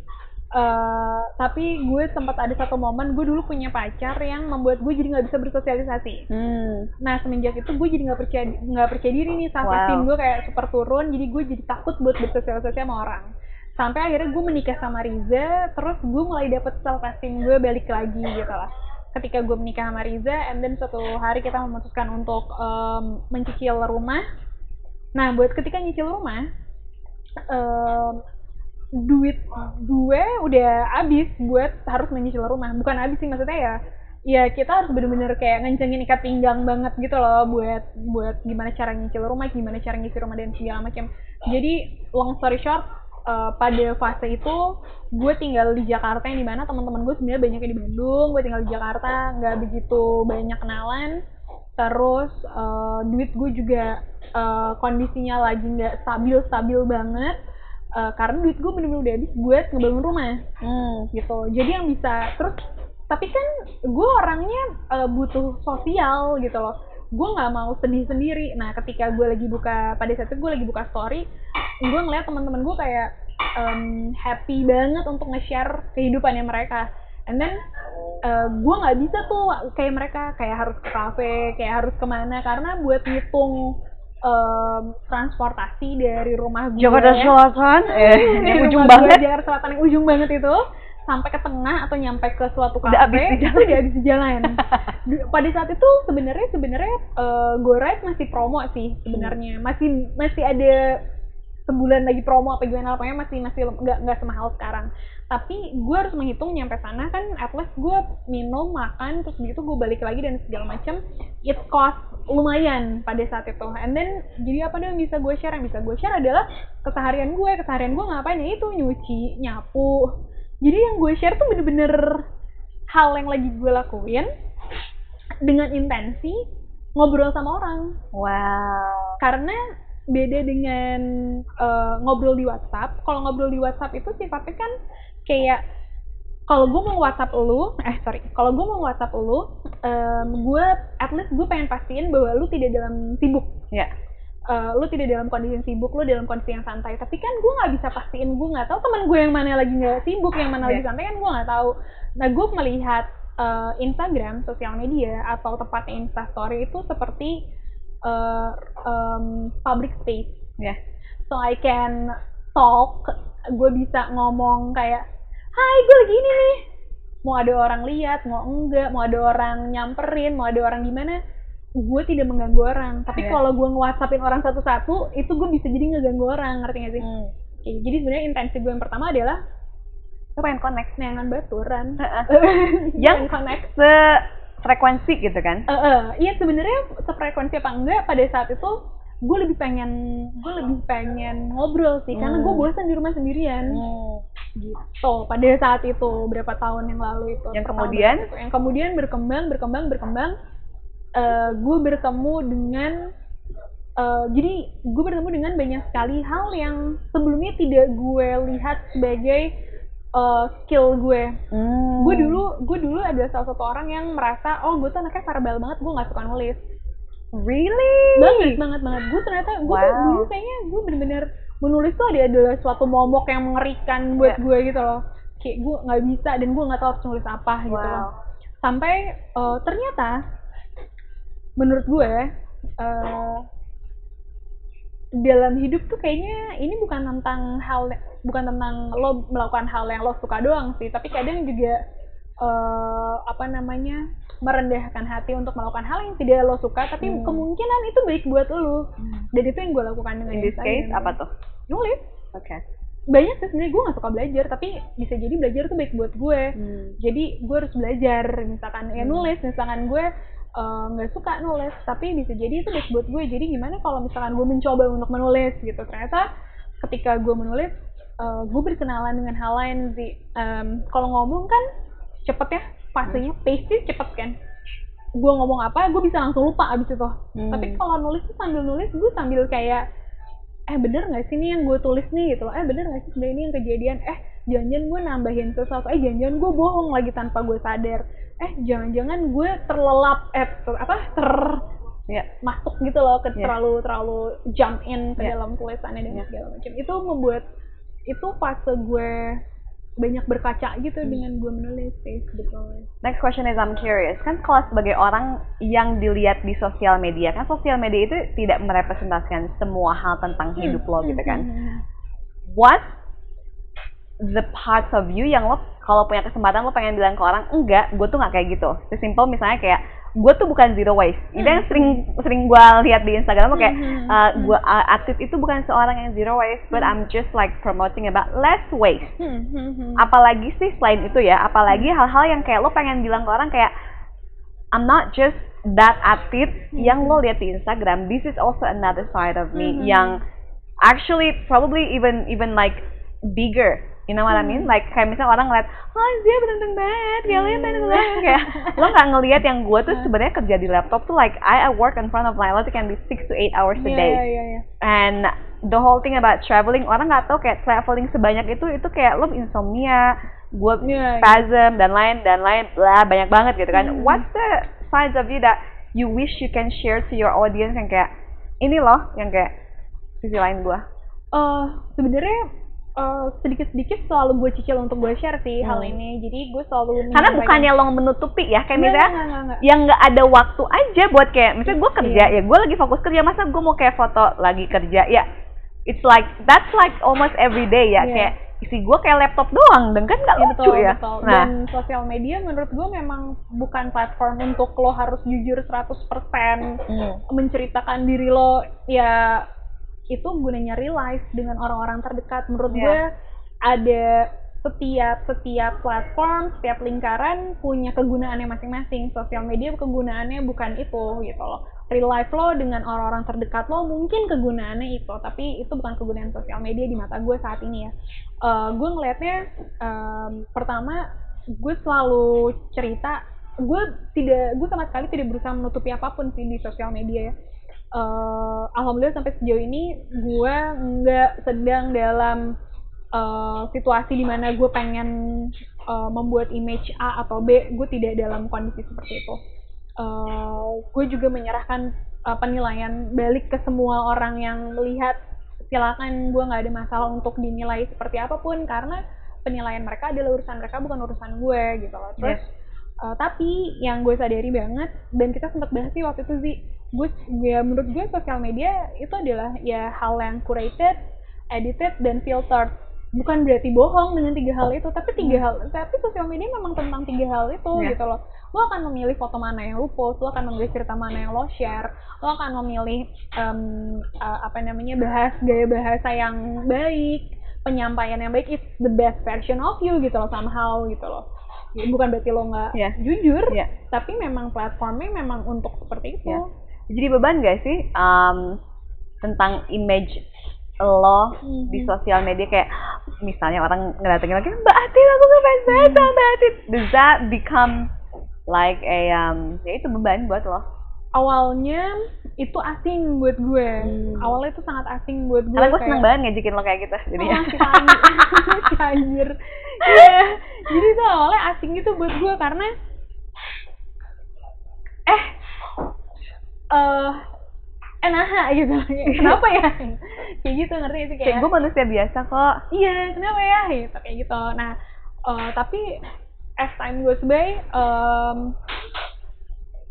Eh, tapi gue sempat ada satu momen gue dulu punya pacar yang membuat gue jadi nggak bisa bersosialisasi.
hmm.
Nah semenjak itu gue jadi nggak percaya nggak percaya diri nih self
Wow.
esteem gue kayak super turun jadi gue jadi takut buat bersosialisasi sama orang sampai akhirnya gue menikah sama Riza terus gue mulai dapet self esteem gue balik lagi gitu lah ketika gue menikah sama Riza and then suatu hari kita memutuskan untuk em, mencicil rumah nah buat ketika nyicil rumah em, duit gue udah habis buat harus menyicil rumah. Bukan habis sih maksudnya ya ya kita harus bener-bener kayak ngencengin ikat pinggang banget gitu loh buat buat gimana cara nyicil rumah gimana cara ngisi rumah dan segala macam jadi long story short eh, pada fase itu gue tinggal di Jakarta yang di mana teman-teman gue sebenarnya banyak di Bandung gue tinggal di Jakarta nggak begitu banyak kenalan. Terus eh, duit gue juga eh, kondisinya lagi nggak stabil stabil banget Eh, karena duit gue bener-bener udah habis buat ngebangun rumah.
Hmm.
gitu. Jadi yang bisa terus tapi kan gue orangnya eh, butuh sosial gitu loh. Gue nggak mau sedih sendiri. Nah ketika gue lagi buka pada saat itu gue lagi buka story gue ngeliat teman-teman gue kayak em, happy banget untuk nge-share kehidupannya mereka. And then eh, gue nggak bisa tuh kayak mereka kayak harus ke kafe kayak harus ke mana. Karena buat ngitung em, transportasi dari rumah gue
Jakarta Selatan eh
dari
ujung
rumah gue,
banget
Jakarta Selatan yang ujung banget itu sampai ke tengah atau nyampe ke suatu kafe
Udah habis di jalan.
udah habis (laughs) di jalan. Pada saat itu sebenarnya sebenarnya eh, GoRide masih promo sih sebenarnya
Hmm.
masih masih ada sebulan lagi promo apa gimana pokoknya masih masih nggak nggak semahal sekarang. Tapi gue harus menghitung nyampe sana kan at least gue minum makan terus begitu gue balik lagi dan segala macam it cost lumayan pada saat itu. And then jadi apa dong yang bisa gue share? Yang bisa gue share adalah keseharian gue keseharian gue ngapain? Ya itu nyuci nyapu. Jadi yang gue share tuh bener-bener hal yang lagi gue lakuin dengan intensi ngobrol sama orang.
Wow.
karena beda dengan eh, ngobrol di WhatsApp. Kalau ngobrol di WhatsApp itu sifatnya kan kayak kalau gue mau WhatsApp lu, eh sorry, kalau gue mau WhatsApp lu, em, gue at least gue pengen pastiin bahwa lu tidak dalam sibuk.
Ya.
Eh, lu tidak dalam kondisi yang sibuk, lu dalam kondisi yang santai. Tapi kan gue nggak bisa pastiin, gue nggak tahu teman gue yang mana lagi nggak sibuk, yang mana lagi
Iya.
santai kan gue nggak tahu. Nah gue melihat eh, Instagram, sosial media atau tepatnya Instastory itu seperti eh, em, public space.
Ya.
So I can talk, gue bisa ngomong kayak, Hai, gue lagi ini nih. Mau ada orang lihat, mau enggak, mau ada orang nyamperin, mau ada orang gimana, gue tidak mengganggu orang. Tapi
Iya.
kalau gue nge-whatsappin orang satu-satu, itu gue bisa jadi ngeganggu orang, ngerti gak sih?
Hmm.
Oke, jadi sebenarnya intensi gue yang pertama adalah
Gue pengen connect.
neangan baturan. Yang (laughs)
Yang-
connect.
Sefrekuensi gitu kan?
Eh, eh, iya sebenarnya sefrekuensi apa enggak pada saat itu gue lebih pengen gue lebih pengen ngobrol sih karena gue
Hmm.
bosan di rumah sendirian
Hmm.
gitu pada saat itu berapa tahun yang lalu itu
Yang kemudian?
itu. yang kemudian berkembang berkembang berkembang Eh, gue bertemu dengan eh, jadi gue bertemu dengan banyak sekali hal yang sebelumnya tidak gue lihat sebagai eh, skill gue
Hmm.
gue dulu gue dulu adalah salah satu orang yang merasa oh gue tuh anaknya verbal banget gue nggak suka nulis
Really?
banget banget banget gue ternyata gue tuh
Wow.
dulu kayaknya gue bener-bener menulis tuh ada adalah suatu momok yang mengerikan buat
Iya.
gue gitu loh kayak gue nggak bisa dan gue nggak tahu harus nulis apa gitu
Wow.
loh sampai eh, ternyata menurut gue eh, dalam hidup tuh kayaknya ini bukan tentang hal bukan tentang lo melakukan hal yang lo suka doang sih tapi kadang juga eh, apa namanya merendahkan hati untuk melakukan hal yang tidak lo suka tapi
Hmm.
kemungkinan itu baik buat lo dan itu yang gue lakukan dengan
In this case,
Instagram.
apa tuh?
nulis
Oke.
banyak sih sebenarnya gue gak suka belajar tapi bisa jadi belajar tuh baik buat gue
Hmm.
jadi gue harus belajar misalkan ya
Hmm.
nulis misalkan gue eh, nggak suka nulis tapi bisa jadi itu baik buat gue jadi gimana kalau misalkan gue mencoba untuk menulis gitu ternyata ketika gue menulis eh, gue berkenalan dengan hal lain sih Em, kalau ngomong kan cepet ya fasenya pace cepet kan gue ngomong apa gue bisa langsung lupa abis itu
Hmm.
tapi kalau nulis tuh sambil nulis gue sambil kayak eh bener nggak sih nih yang gue tulis nih gitu loh eh bener nggak sih sebenarnya ini yang kejadian eh jangan-jangan gue nambahin sesuatu eh jangan-jangan gue bohong lagi tanpa gue sadar eh jangan-jangan gue terlelap eh ter- apa ter
Ya.
masuk gitu loh ke
Iya.
terlalu terlalu jump in ke
Iya.
dalam tulisannya dan
Iya.
segala macam itu membuat itu fase gue banyak berkaca gitu
Hmm.
dengan gue menulis sih sebetulnya
Next question is I'm curious. Kan kalau sebagai orang yang dilihat di sosial media, kan sosial media itu tidak merepresentasikan semua hal tentang hidup lo gitu kan.
Hmm, hmm, hmm.
What the parts of you yang lo kalau punya kesempatan lo pengen bilang ke orang enggak, gue tuh nggak kayak gitu. Sesimpel misalnya kayak gue tuh bukan zero waste. Itu yang sering sering gue lihat di Instagram kayak
Hmm, hmm,
uh,
hmm.
gue uh, Atit itu bukan seorang yang zero waste, but I'm just like promoting about less waste.
Hmm, hmm, hmm.
apalagi sih selain itu ya apalagi hal-hal yang kayak lo pengen bilang ke orang kayak I'm not just that athlete yang lo lihat di Instagram this is also another side of me yang actually probably even even like bigger you know what I mean like kayak misalnya orang ngeliat oh dia benteng banget lihat benteng banget kayak lo nggak ngelihat yang gue tuh sebenarnya kerja di laptop tuh like I, I work in front of my laptop can be six to eight hours a
Iya,
day
iya, iya, iya.
And the whole thing about traveling, orang nggak tahu kayak traveling sebanyak itu, itu kayak lo insomnia, gue
Iya, iya.
spasm dan lain dan lain, blah banyak banget gitu kan.
Hmm.
What's the sides of you that you wish you can share to your audience yang kayak ini loh, yang kayak sisi lain gue.
eh sebenarnya eh, sedikit-sedikit selalu gue cicil untuk gue share sih hal
Hmm.
ini. Jadi gue selalu
Karena bukannya lo menutupi ya, kayak
Nggak,
misalnya
nggak, nggak, nggak.
yang nggak ada waktu aja buat kayak misalnya gue kerja
Iya.
ya gue lagi fokus kerja masa gue mau kayak foto lagi kerja ya it's like that's like almost every day ya
Iya.
kayak isi gue kayak laptop doang dan kan nggak
Iya,
lucu ya
betul.
nah
Dan sosial media menurut gue memang bukan platform untuk lo harus jujur 100%
hmm,
menceritakan diri lo ya itu gunanya real life dengan orang-orang terdekat. Menurut
Iya.
gue ada setiap setiap platform setiap lingkaran punya kegunaannya masing-masing. Sosial media kegunaannya bukan itu gitu loh. Real life lo dengan orang-orang terdekat lo mungkin kegunaannya itu. Tapi itu bukan kegunaan sosial media di mata gue saat ini ya. Eh, gue ngelihatnya em, pertama gue selalu cerita gue tidak gue sama sekali tidak berusaha menutupi apa pun sih di sosial media ya Eh, alhamdulillah sampai sejauh ini gue nggak sedang dalam eh, situasi di mana gue pengen eh, membuat image A atau B. Gue tidak dalam kondisi seperti itu. Eh, gue juga menyerahkan eh, penilaian balik ke semua orang yang melihat. Silakan gue nggak ada masalah untuk dinilai seperti apa pun karena penilaian mereka adalah urusan mereka bukan urusan gue gitu loh. Terus eh, tapi yang gue sadari banget dan kita sempat bahas sih waktu itu sih gue ya menurut gue sosial media itu adalah ya hal yang curated edited dan filtered. Bukan berarti bohong dengan tiga hal itu tapi tiga hal tapi sosial media memang tentang tiga hal itu
Iya.
gitu loh. Lo akan memilih foto mana yang lo post lo akan memilih cerita mana yang lo share lo akan memilih em, eh, apa namanya bahas gaya bahasa yang baik penyampaian yang baik it's the best version of you gitu loh somehow gitu loh bukan berarti lo nggak
Iya.
jujur
Iya.
tapi memang platformnya memang untuk seperti itu
Iya. jadi beban gak sih um, tentang image lo di
Mhm.
sosial media kayak misalnya orang ngedatengin lagi Mbak Atin aku ngefans banget sama Mbak Atin does that become like a um, ya itu beban buat lo
awalnya itu asing buat gue
Hmm.
awalnya itu sangat asing buat gue
karena gue
kayak-
seneng banget ngejekin lo kayak gitu jadinya
Oh, si anjir. (laughs) (laughs) Si anjir. Iya. Jadi itu awalnya asing gitu buat gue karena eh eh eh nah gitu. Kenapa ya? kayak gitu ngerti sih
kayak
kayak
gue manusia biasa kok
iya kenapa ya gitu kayak gitu. Nah, eh, tapi as time goes by em,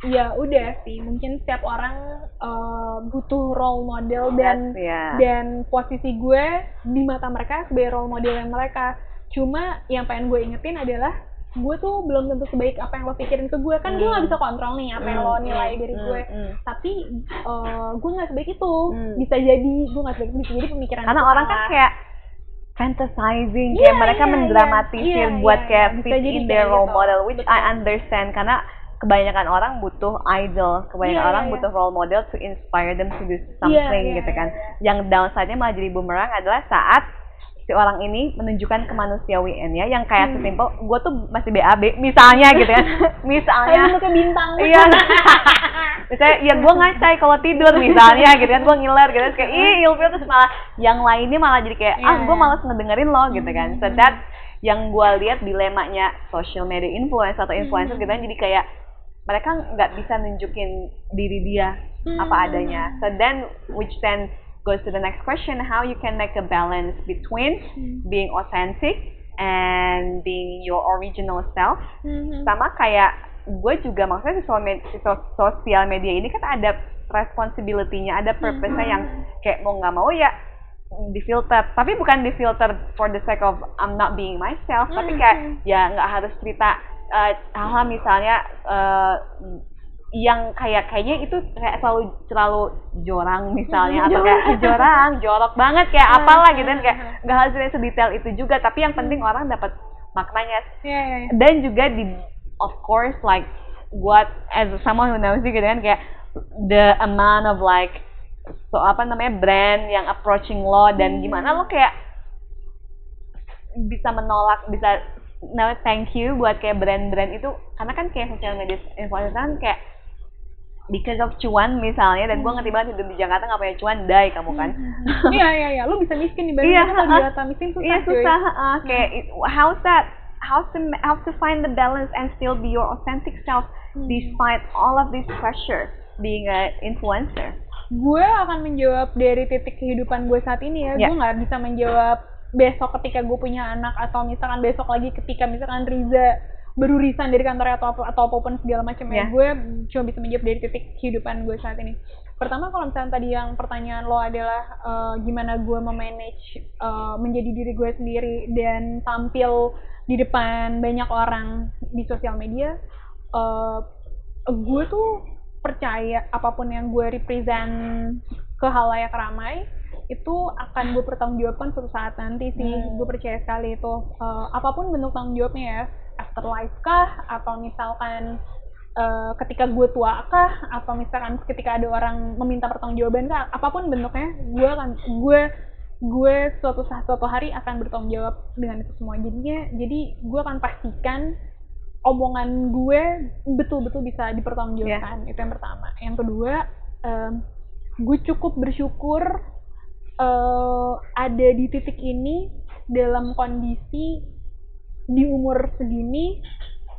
ya udah sih mungkin setiap orang eh, butuh role model dan
That's- ya.
dan posisi gue di mata mereka sebagai role model yang mereka cuma yang pengen gue ingetin adalah gue tuh belum tentu sebaik apa yang lo pikirin ke gue kan gue nggak bisa kontrol nih apa yang lo
Hmm,
nilai
hmm,
dari
hmm,
gue
hmm.
tapi eh, gue nggak sebaik itu
Hmm.
bisa jadi gue nggak sebaik itu bisa jadi pemikiran
karena orang kan kayak fantasizing
Iya,
kayak mereka
iya,
mendramatisir
iya.
buat
Iya,
kayak
iya.
Fit in their role
gitu.
model which I
Betul.
understand karena kebanyakan orang butuh idol kebanyakan
Iya,
orang
iya,
butuh role model to inspire them to do something
iya,
gitu
iya,
kan
iya.
yang downside-nya malah jadi bumerang adalah saat si orang ini menunjukkan kemanusiawian ya yang kayak
Hmm.
sesimpel gue tuh masih BAB misalnya gitu kan (laughs)
Kayak
misalnya
bentuknya bintang
Iya. (laughs) Misalnya ya gue ngacai kalau tidur misalnya gitu kan gue ngiler gitu kayak ih ilfil terus malah yang lainnya malah jadi kayak ah
Iya.
gue malas ngedengerin lo gitu kan. So
Hmm.
that yang gue lihat dilemanya social media influencer atau influencer
Hmm.
gitu kan jadi kayak mereka nggak bisa nunjukin diri dia apa
Hmm.
adanya. So then which then goes to the next question how you can make a balance between
Hmm.
being authentic and being your original self
Mhm.
sama kayak gue juga maksudnya di sosial media, sosial media ini kan ada responsibility-nya, ada purpose-nya yang kayak mau nggak mau ya difilter. Tapi bukan difilter for the sake of I'm not being myself, tapi kayak ya nggak harus cerita eh, hal-hal misalnya eh, yang kayak kayaknya itu kayak selalu terlalu jorang misalnya atau kayak jorang, jorok banget kayak apalah gitu kan kayak nggak cerita sedetail itu juga, tapi yang penting orang dapat maknanya.
Iya, iya, iya.
dan juga di of course like what as someone who knows you gitu kan kayak the amount of like so apa namanya brand yang approaching lo dan gimana lo kayak bisa menolak bisa no thank you buat kayak brand-brand itu. Karena kan kayak sosial media influencer kan kayak because of cuan misalnya dan gue ngerti banget hidup di Jakarta nggak punya cuan dai kamu kan
Iya, iya, iya. Lu bisa miskin di Bali,
Iya,
tapi kalau di
heeh.
Jakarta miskin susah,
Iya susah, heeh. kayak how's that? How to how to find the balance and still be your authentic self
Hmm.
despite all of this pressure being a influencer.
gue akan menjawab dari titik kehidupan gue saat ini ya
Ya.
gue nggak bisa menjawab besok ketika gue punya anak atau misalkan besok lagi ketika misalkan Riza baru resign dari kantor atau atau apa pun segala macam
Ya.
ya gue cuma bisa menjawab dari titik kehidupan gue saat ini pertama kalau misalnya tadi yang pertanyaan lo adalah eh, gimana gue memanage eh, menjadi diri gue sendiri dan tampil di depan banyak orang di sosial media eh, gue tuh percaya apa pun yang gue represent ke halayak ramai itu akan gue pertanggungjawabkan suatu saat nanti sih
Hmm.
gue percaya sekali itu Eh, apa pun bentuk tanggung jawabnya ya afterlife kah? Atau misalkan eh, ketika gue tua kah? Atau misalkan ketika ada orang meminta pertanggungjawaban kah? Apa pun bentuknya gue akan gue gue suatu saat suatu hari akan bertanggung jawab dengan itu semua. Jadinya jadi gue akan pastikan omongan gue betul-betul bisa dipertanggungjawabkan. Itu yang pertama. Yang kedua em, gue cukup bersyukur eh, ada di titik ini dalam kondisi di umur segini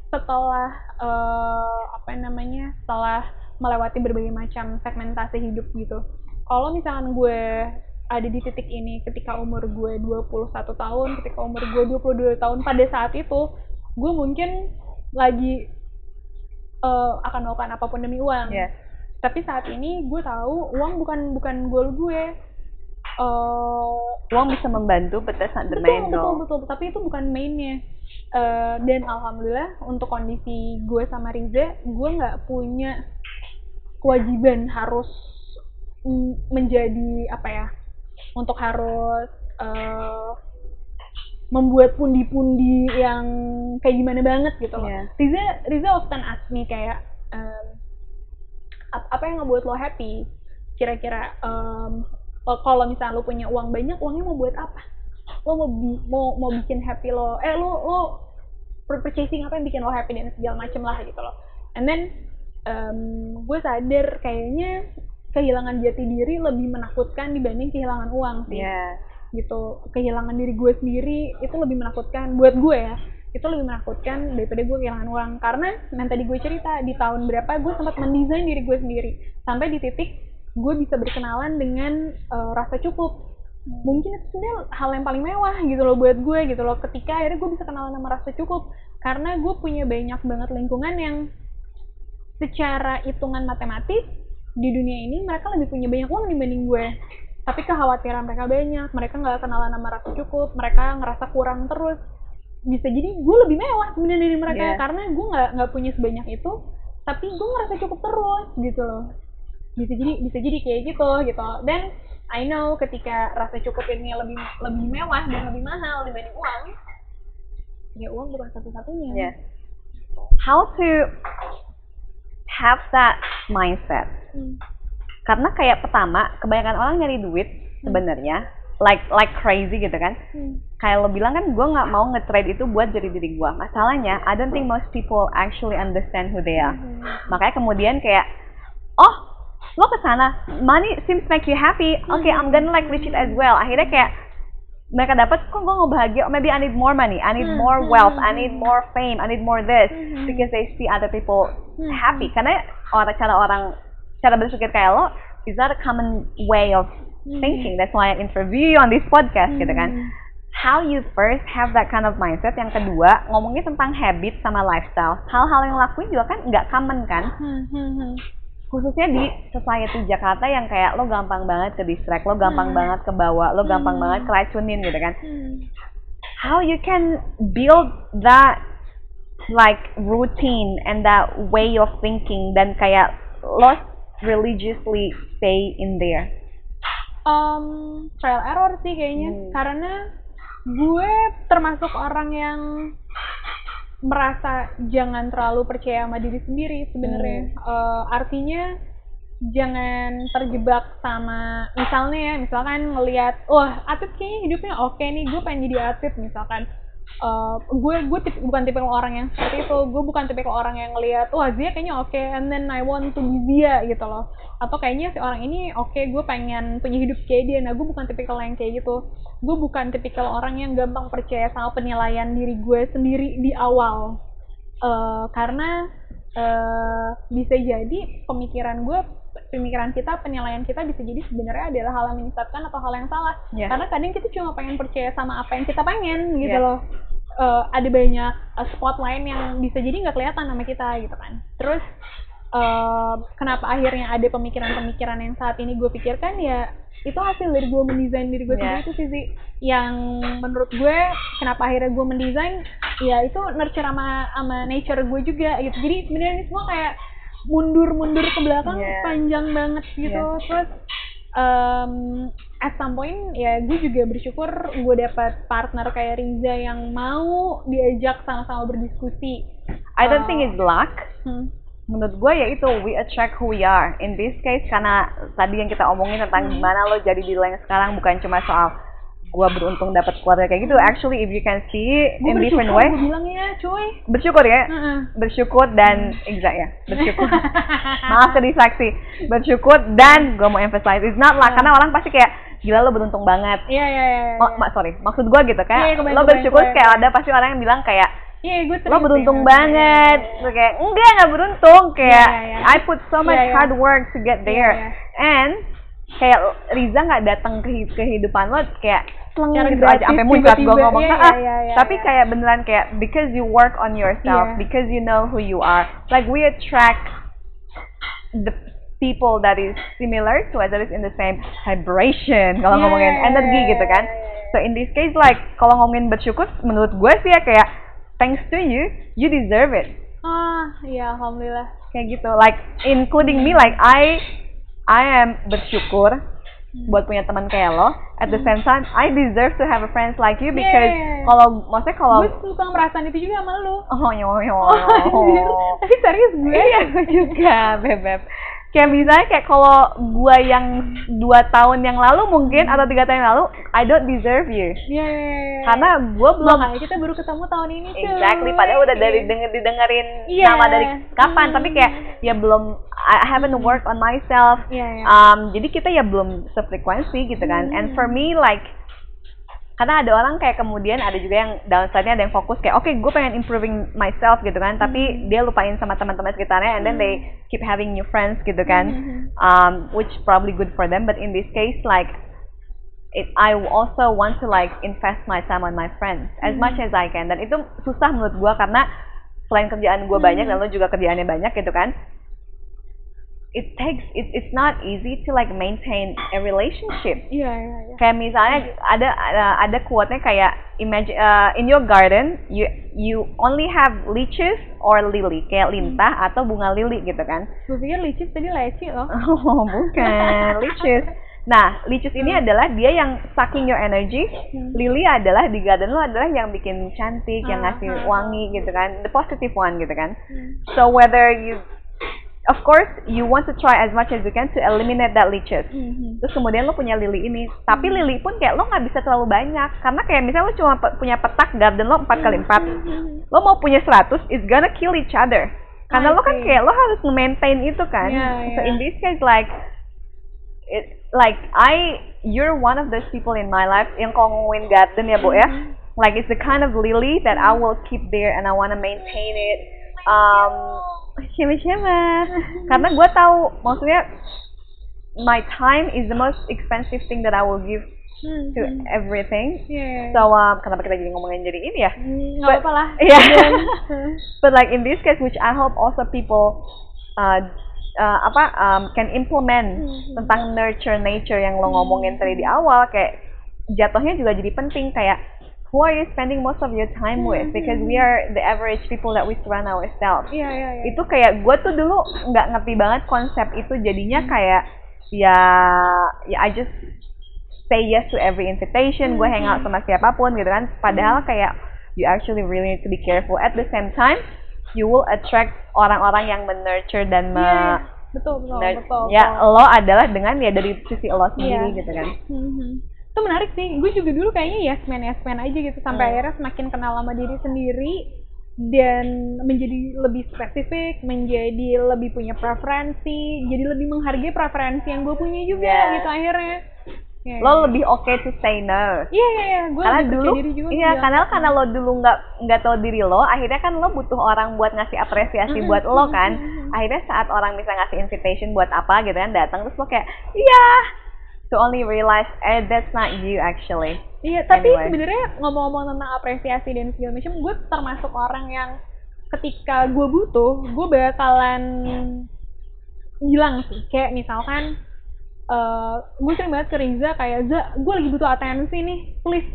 setelah eh, apa namanya setelah melewati berbagai macam segmentasi hidup gitu. Kalau misalkan gue ada di titik ini ketika umur gue 21 tahun ketika umur gue 22 tahun pada saat itu gue mungkin lagi eh, akan melakukan apa pun demi uang.
Yes.
tapi saat ini gue tahu uang bukan bukan goal gue. Eh,
Uang bisa membantu, but that's not the
betul
main
betul
goal.
betul. Tapi itu bukan mainnya Eh, dan alhamdulillah untuk kondisi gue sama Riza gue nggak punya kewajiban harus menjadi apa ya untuk harus eh, membuat pundi-pundi yang kayak gimana banget gitu loh.
Iya.
Riza Riza often ask me kayak ap- apa yang ngebuat lo happy? Kira-kira lo- kalau misalnya lo punya uang banyak, uangnya mau buat apa? Lo mau bi- mau mau bikin happy lo, eh lo lo purchasing apa yang bikin lo happy dan segala macem lah gitu loh. And then em, gue sadar kayaknya kehilangan jati diri lebih menakutkan dibanding kehilangan uang sih
Iya.
gitu kehilangan diri gue sendiri itu lebih menakutkan buat gue ya itu lebih menakutkan daripada gue kehilangan uang karena yang tadi gue cerita di tahun berapa gue sempat mendesain diri gue sendiri sampai di titik gue bisa berkenalan dengan eh, rasa cukup mungkin itu sebenarnya hal yang paling mewah gitu loh buat gue gitu loh. Ketika akhirnya gue bisa kenalan sama rasa cukup. Karena gue punya banyak banget lingkungan yang secara hitungan matematis di dunia ini mereka lebih punya banyak uang dibanding gue. Tapi kekhawatiran mereka banyak. Mereka nggak kenalan sama rasa cukup. Mereka ngerasa kurang terus. Bisa jadi gue lebih mewah sebenarnya dari mereka.
Iya.
karena gue nggak nggak punya sebanyak itu. Tapi gue ngerasa cukup terus gitu loh. Bisa jadi bisa jadi kayak gitu gitu. Dan I know ketika rasa cukup ini lebih lebih mewah dan lebih mahal dibanding uang ya uang bukan satu-satunya
Yes. How to have that mindset?
Hmm.
Karena kayak pertama, kebanyakan orang nyari duit sebenarnya like like crazy gitu kan.
Hmm.
Kayak lo bilang kan gue nggak mau nge-trade itu buat jadi diri gue. Masalahnya, I don't think most people actually understand who they are.
Hmm.
Makanya kemudian kayak, oh lo ke sana, money seems make you happy. Okay, I'm gonna like reach it as well. Akhirnya kayak mereka dapat kok gue nggak bahagia. Oh, maybe I need more money, I need more
hmm,
wealth, I need more fame, I need more this
Hmm, hmm.
because they see other people
Hmm,
happy. Karena orang cara orang cara berpikir kayak lo is that a common way of thinking. That's why I interview you on this podcast gitu kan. How you first have that kind of mindset. Yang kedua, ngomongin tentang habit sama lifestyle. Hal-hal yang lakuin juga kan nggak common kan.
Hmm, hmm, hmm.
Khususnya di society Jakarta yang kayak lo gampang banget ke distract, lo gampang
Hmm.
banget ke bawah, lo gampang
Hmm.
banget keracunin gitu kan.
Hmm.
How you can build that like routine and that way of thinking dan kayak lo religiously stay in there.
um, trial error sih kayaknya
Hmm.
karena gue termasuk orang yang merasa jangan terlalu percaya sama diri sendiri sebenarnya. Eh, artinya jangan terjebak sama misalnya ya misalkan ngelihat wah atlet kayaknya hidupnya oke nih gue pengen jadi atlet misalkan Eh, gue gue tip- bukan tipe orang yang seperti itu. Gue bukan tipe orang yang ngelihat wah dia kayaknya oke and then I want to be dia gitu loh. Atau kayaknya si orang ini oke gue pengen punya hidup kayak dia. Nah gue bukan tipikal yang kayak gitu. Gue bukan tipikal orang yang gampang percaya sama penilaian diri gue sendiri di awal. Eh, karena eh, bisa jadi pemikiran gue pemikiran kita penilaian kita bisa jadi sebenarnya adalah hal yang menyesatkan atau hal yang salah.
Yeah.
karena kadang kita cuma pengen percaya sama apa yang kita pengen gitu
Yeah.
loh. Eh, ada banyak eh, spot lain yang bisa jadi nggak kelihatan sama kita gitu kan. Terus eh, kenapa akhirnya ada pemikiran-pemikiran yang saat ini gue pikirkan? Ya itu hasil dari gue mendesain diri gue
Yeah.
sendiri itu sih yang menurut gue kenapa akhirnya gue mendesain? Ya itu nurture sama sama nature gue juga gitu. Jadi sebenarnya ini semua kayak mundur-mundur ke belakang
Yeah.
panjang banget gitu
Yeah.
terus um, at some point ya gue juga bersyukur gue dapat partner kayak Riza yang mau diajak sama-sama berdiskusi.
I don't
Uh,
think it's luck.
Hmm.
Menurut gue ya itu we attract who we are. In this case karena tadi yang kita omongin tentang
Hmm.
gimana lo jadi diri lo yang sekarang bukan cuma soal gue beruntung dapat keluarga kayak gitu. Actually if you can see
Gue
in different
bersyukur
way,
bilangnya cuy.
bersyukur ya.
Heeh.
Bersyukur dan (laughs) exact ya. Bersyukur. Maaf ke distraksi. Bersyukur dan gue mau emphasize it's not luck karena orang pasti kayak gila lo beruntung banget.
Iya iya iya. iya.
Ma- ma- sorry, maksud gue gitu
Iya,
kayak
kebayang,
lo
kebayang,
bersyukur
kebayang.
kayak ada pasti orang yang bilang kayak
Iya, gue
lo beruntung banget Terus kayak enggak nggak beruntung kayak
Iya, iya, iya.
I put so much
Iya, iya.
hard work to get there
Iya, iya.
and kayak Riza nggak datang ke hi- kehidupan lo kayak seleng
Secara
gitu aja sampai muncrat gue ngomong
Iya,
"Ah,
iya, iya,
tapi
iya.
kayak beneran kayak because you work on yourself
Iya.
because you know who you are like we attract the people that is similar to us that is in the same vibration kalau
Iya,
ngomongin
iya,
energi
iya,
gitu kan. So in this case like kalau ngomongin bersyukur menurut gue sih ya kayak thanks to you you deserve it
Ah, iya alhamdulillah.
kayak gitu like including me like I I am bersyukur buat punya teman kayak lo at the same time I deserve to have a friends like you because
Yeah.
kalau maksudnya kalau
Gue suka merasaan itu juga sama lu.
oh yo yo
Oh. Tapi serius gue.
iya (laughs) gue juga bebek kayak misalnya kayak kalau gue yang dua tahun yang lalu mungkin atau tiga tahun yang lalu I don't deserve you
Iya, iya, iya.
karena gue belum
Makanya kita baru ketemu tahun ini cuy.
Exactly, padahal udah dari denger didengerin
Iya.
nama dari kapan,
Hmm.
tapi kayak ya belum I haven't worked on myself.
Iya, iya.
Um, jadi kita ya belum sefrekuensi gitu kan. And for me like karena ada orang kayak kemudian ada juga yang downside-nya ada yang fokus kayak oke gue pengen improving myself gitu kan. Tapi dia lupain sama teman-teman sekitarnya and then they keep having new friends gitu kan. Um, which probably good for them. But in this case like it I also want to like invest my time on my friends as much as I can. Dan itu susah menurut gua karena selain kerjaan gua banyak dan lo juga kerjaannya banyak gitu kan it takes it, it's not easy to like maintain a relationship
Iya, iya, iya.
kayak misalnya ada ada, ada quote-nya kayak imagine uh, in your garden you you only have leeches or lily kayak lintah atau bunga lili gitu kan
Gue pikir licis tadi leci loh. (laughs)
Oh, bukan. Leeches. Nah, leeches ini adalah dia yang sucking your energy.
Hmm.
Lily adalah di garden lo adalah yang bikin cantik, yang
Ah,
ngasih
ah,
wangi gitu kan. The positive one gitu kan.
Hmm.
So whether you of course you want to try as much as you can to eliminate that leeches.
Mhm.
Terus kemudian lo punya lili ini, tapi lili pun kayak lo nggak bisa terlalu banyak karena kayak misalnya lo cuma pe- punya petak garden lo 4 kali 4
Mhm.
lo mau punya 100 it's gonna kill each other karena
I
lo kan
see.
kayak lo harus nge-maintain itu kan
Yeah,
so
yeah.
in this case like it like I you're one of those people in my life yang ngomongin garden ya bu ya
Mhm.
like it's the kind of lily that I will keep there and I wanna maintain it um siapa-siapa karena gue tahu maksudnya my time is the most expensive thing that I will give to everything
Iya.
so um, kenapa kita jadi ngomongin jadi ini ya
Hmm,
but-
apa-apa lah. (laughs)
Yeah.
Dan- (laughs)
but like in this case which I hope also people uh, uh, apa um, can implement
Mhm.
tentang nurture nature yang lo ngomongin tadi di awal kayak jatuhnya juga jadi penting kayak who are you spending most of your time with? Because we are the average people that we surround ourselves.
Iya, iya, iya.
itu kayak gue tuh dulu nggak ngerti banget konsep itu. Jadinya kayak ya ya I just say yes to every invitation. Gue hang out sama siapa pun gitu kan. Padahal kayak you actually really need to be careful. At the same time you will attract orang-orang yang menurture dan me
Iya, betul, betul,
nur-
betul.
ya
betul.
lo adalah dengan ya dari sisi lo sendiri
Iya.
gitu kan.
Mhm. Itu menarik sih. Gue juga dulu kayaknya yes man yes man aja gitu sampai
Hmm.
akhirnya semakin kenal sama diri sendiri dan menjadi lebih spesifik, menjadi lebih punya preferensi, jadi lebih menghargai preferensi yang gue punya juga
Iya.
gitu akhirnya. Ya,
lo
ya.
lebih okay to say no
Iya iya iya, gue
karena dulu
diri juga.
iya
bilang,
karena karena lo dulu nggak nggak tahu diri lo akhirnya kan lo butuh orang buat ngasih apresiasi buat lo kan akhirnya saat orang bisa ngasih invitation buat apa gitu kan datang terus lo kayak iya to only realize eh that's not you actually
Iya, tapi
Anyway.
sebenarnya ngomong-ngomong tentang apresiasi dan segala macam, gue termasuk orang yang ketika gue butuh, gue bakalan bilang sih, kayak misalkan eh gue sering banget ke Riza kayak Za, gue lagi butuh atensi nih, please.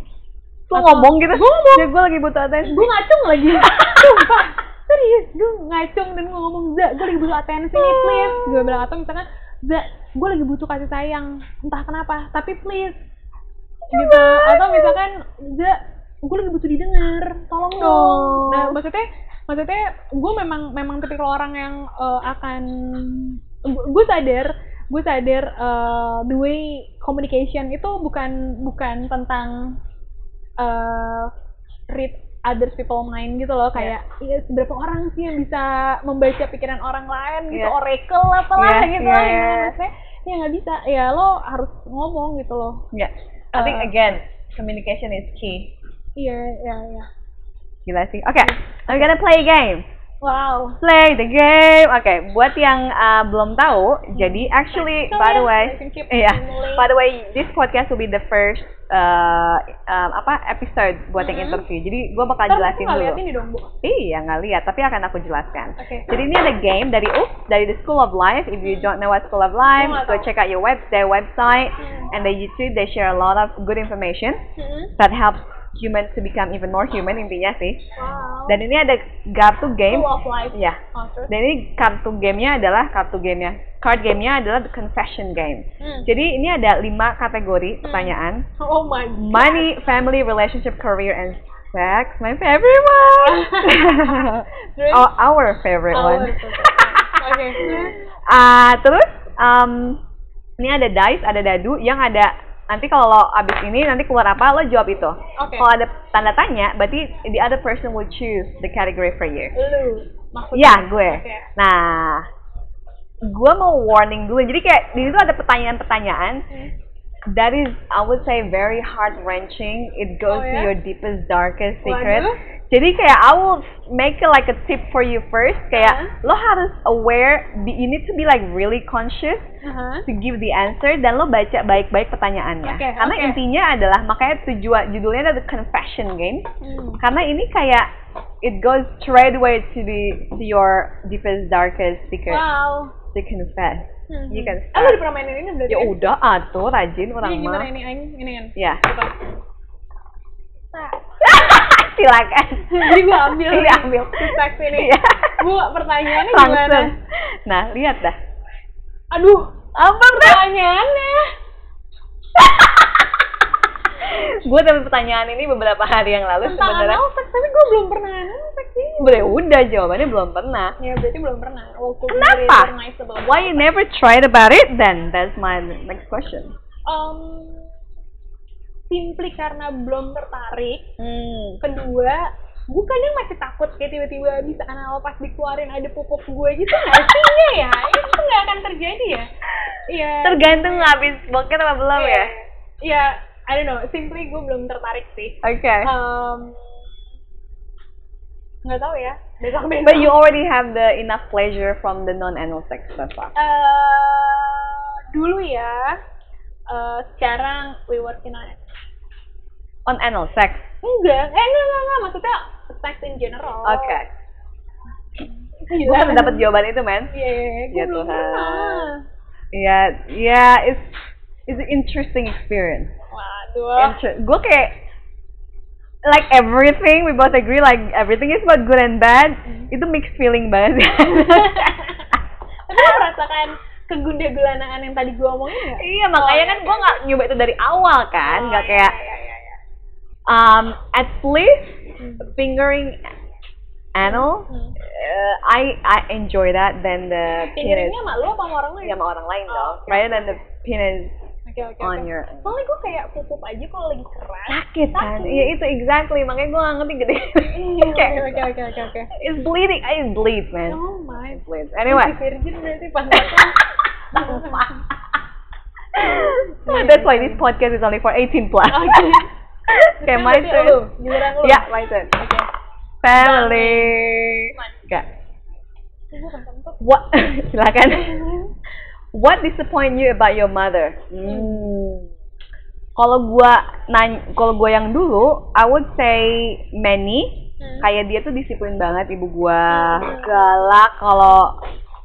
lo ngomong gitu
Gue ngomong.
ya gue lagi butuh atensi
Gue ngacung lagi, (laughs) sumpah. Serius, gue ngacung dan gue ngomong Za, gue lagi butuh atensi nih, please. Gue bilang atau misalkan Za, gue lagi butuh kasih sayang. Entah kenapa. Tapi please gitu. Atau misalkan enggak gue lagi butuh didengar. Tolong dong.
Oh.
nah maksudnya maksudnya gue memang memang tipikal orang yang eh, akan gue sadar gue sadar eh, the way communication itu bukan bukan tentang eh read others people mind gitu loh. Kayak iya seberapa orang sih yang bisa membaca pikiran orang lain gitu?
Iya.
oracle apalah
Iya,
gitu
iya,
lah
iya.
maksudnya ya nggak bisa ya lo harus ngomong gitu loh
Yeah. I think
Uh,
again, communication is key.
iya iya iya
Gila sih. Oke, I'm gonna play a game.
Wow
Play the game. Oke, buat yang uh, belum tahu, jadi actually, by the way, iya,
simulate.
by the way, this podcast will be the first uh, um, apa episode buat yang
Mhm.
interview. Jadi gue bakal
Ntar
jelasin
lihat
dulu.
ini dong bu
Iya, nggak lihat, tapi akan aku jelaskan.
Oke.
Jadi ini ada game dari Oops, dari the School of Life. If you don't know what School of Life, go
tahu.
check out your web, their website,
Hmm.
and the YouTube. They share a lot of good information
Hmm.
that helps humans to become even more human intinya sih.
wow
Dan ini ada kartu game.
Of life
Ya.
oh?
Dan ini kartu gamenya adalah kartu gamenya. Card gamenya adalah the confession game.
Hmm.
Jadi ini ada lima kategori pertanyaan.
oh my god
Money, family, relationship, career, and sex. My favorite one. (laughs) Oh, our favorite
Oh,
one.
oke terus?
Ah, terus um, ini ada dice, ada dadu yang ada nanti kalau lo abis ini nanti keluar apa lo jawab itu.
Oke.
Kalau ada tanda tanya, berarti the other person will choose the category for you.
lu maksudnya
Iya, gue.
Oke.
Nah, gue mau warning dulu. Jadi kayak di situ ada pertanyaan-pertanyaan
Hmm.
that is, I would say, very heart wrenching. It goes
Oh,
to
ya?
your deepest, darkest secret.
Waduh.
Jadi kayak I will make it like a tip for you first. Kayak
Uh-huh.
lo harus aware, be- you need to be like really conscious
Aha.
to give the answer dan lo baca baik-baik pertanyaannya.
Oke,
Karena
oke.
intinya adalah makanya tujuan judulnya adalah the confession game.
Hmm.
Karena ini kayak it goes straight away to the to your deepest darkest secret
wow
to confess.
Hmm.
You can
Ah, lu
start.
udah pernah mainin ini berarti
Ya udah atuh rajin
Ini
orang
gimana
mah.
ini aing ini kan
Ya.
Coba. Nah. (laughs)
Silakan.
Jadi gua ambil
Iya,
nih,
ambil.
teks ini.
Iya.
Bu, pertanyaannya gimana?
Langsung. Nah, lihat dah.
Aduh,
Apa
pertanyaannya. (laughs)
Gue dapet pertanyaan ini beberapa hari yang lalu
Tentang
sebenarnya.
tapi gua belum pernah anal seks ini.
Boleh udah jawabannya belum pernah.
Ya, berarti belum pernah.
Kenapa? Why you never tried about it then? That's my next question.
Um, simply karena belum tertarik.
Hmm.
Kedua, kadang masih takut kayak tiba-tiba bisa anal pas dikeluarin ada pupuk gue gitu nggak sih Iya ya itu nggak akan terjadi ya iya
Tergantung habis bokeh apa belum
Iya.
ya?
Iya, I don't know. Simply gue belum tertarik sih.
Oke.
Um, nggak tahu ya. Besok besok.
But you already have the enough pleasure from the non-anal sex so far.
Eh, dulu ya. Eh, sekarang we working on it.
On anal sex.
Enggak, eh enggak enggak enggak. Maksudnya sex in general.
Oke.
Gila.
Gue kan dapat jawaban itu, man.
Iya, gue
Ya
belum
Tuhan. Iya, iya, it's it's an interesting experience.
Waduh.
Inter- gue kayak like everything we both agree like everything is about good and bad. Itu mixed feeling banget. (laughs)
Tapi merasakan kegunda gulanaan yang tadi gue omongin nggak?
iya, makanya
Oh,
kan gue nggak nyoba itu dari awal kan,
Oh,
nggak
iya,
kayak
iya, iya, iya.
um at least
Hmm.
fingering anal.
Hmm.
uh, I I enjoy that than the penis.
Fingeringnya sama lu apa sama orang lain?
Ya, sama orang lain
Oh,
dong.
oke,
Rather
oke,
than the penis
Oke oke
on your
Soalnya gue kayak pupup aja kalau lagi keras.
sakit kan? Iya itu exactly makanya gue gak ngerti gede.
Iya, (laughs) Oke oke oke oke oke.
It's bleeding. I bleed man.
Oh my.
It bleeds. Anyway.
Virgin berarti pas (laughs) makan. (laughs)
That's why this podcast is only for 18 plus.
Oke.
Okay, my turn.
lu, lu.
Yeah, my turn.
Oke.
Family. Gak.
Gue kentut.
What? Silakan. What disappoint you about your mother? Hmm. Kalau gua nanya, kalau gua yang dulu, I would say many.
Hmm.
Kayak dia tuh disiplin banget ibu gua, galak. Kalau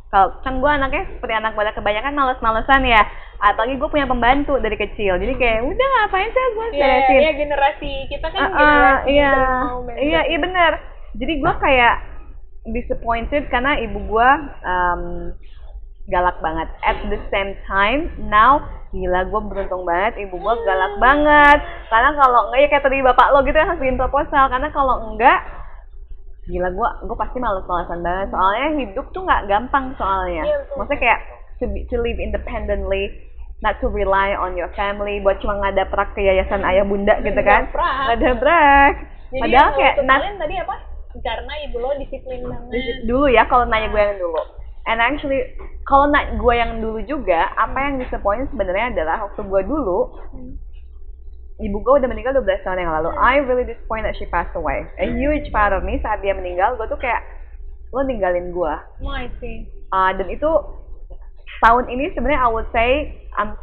kalau kan gua anaknya seperti anak pada kebanyakan males-malesan ya. Apalagi gue punya pembantu dari kecil, jadi kayak udah ngapain sih gue
Iya,
beresin.
iya generasi kita kan
Ah, ah,
generasi
iya,
mau
iya, iya benar. Jadi gue kayak disappointed karena ibu gue um, galak banget. At the same time, now gila gue beruntung banget ibu gue galak banget. Karena kalau enggak ya kayak tadi bapak lo gitu yang harus bikin proposal. Karena kalau enggak gila gue gue pasti males-malesan banget soalnya hidup tuh nggak gampang soalnya
Iya,
maksudnya kayak to, be, to live independently not to rely on your family buat cuma ngadaprak ke yayasan ayah bunda gitu kan
Ngadaprak.
ngadaprak padahal kayak
kalian tadi apa? Karena ibu lo disiplin banget.
dulu ya kalau nanya gue yang dulu and actually kalau na gue yang dulu juga apa yang disappoint sebenarnya adalah waktu gue dulu
Hmm.
ibu gue udah meninggal 12 tahun yang lalu I really disappointed that she passed away a huge part of me saat dia meninggal gue tuh kayak lo ninggalin gue
Oh, I see.
Uh, dan itu tahun ini sebenarnya I would say um,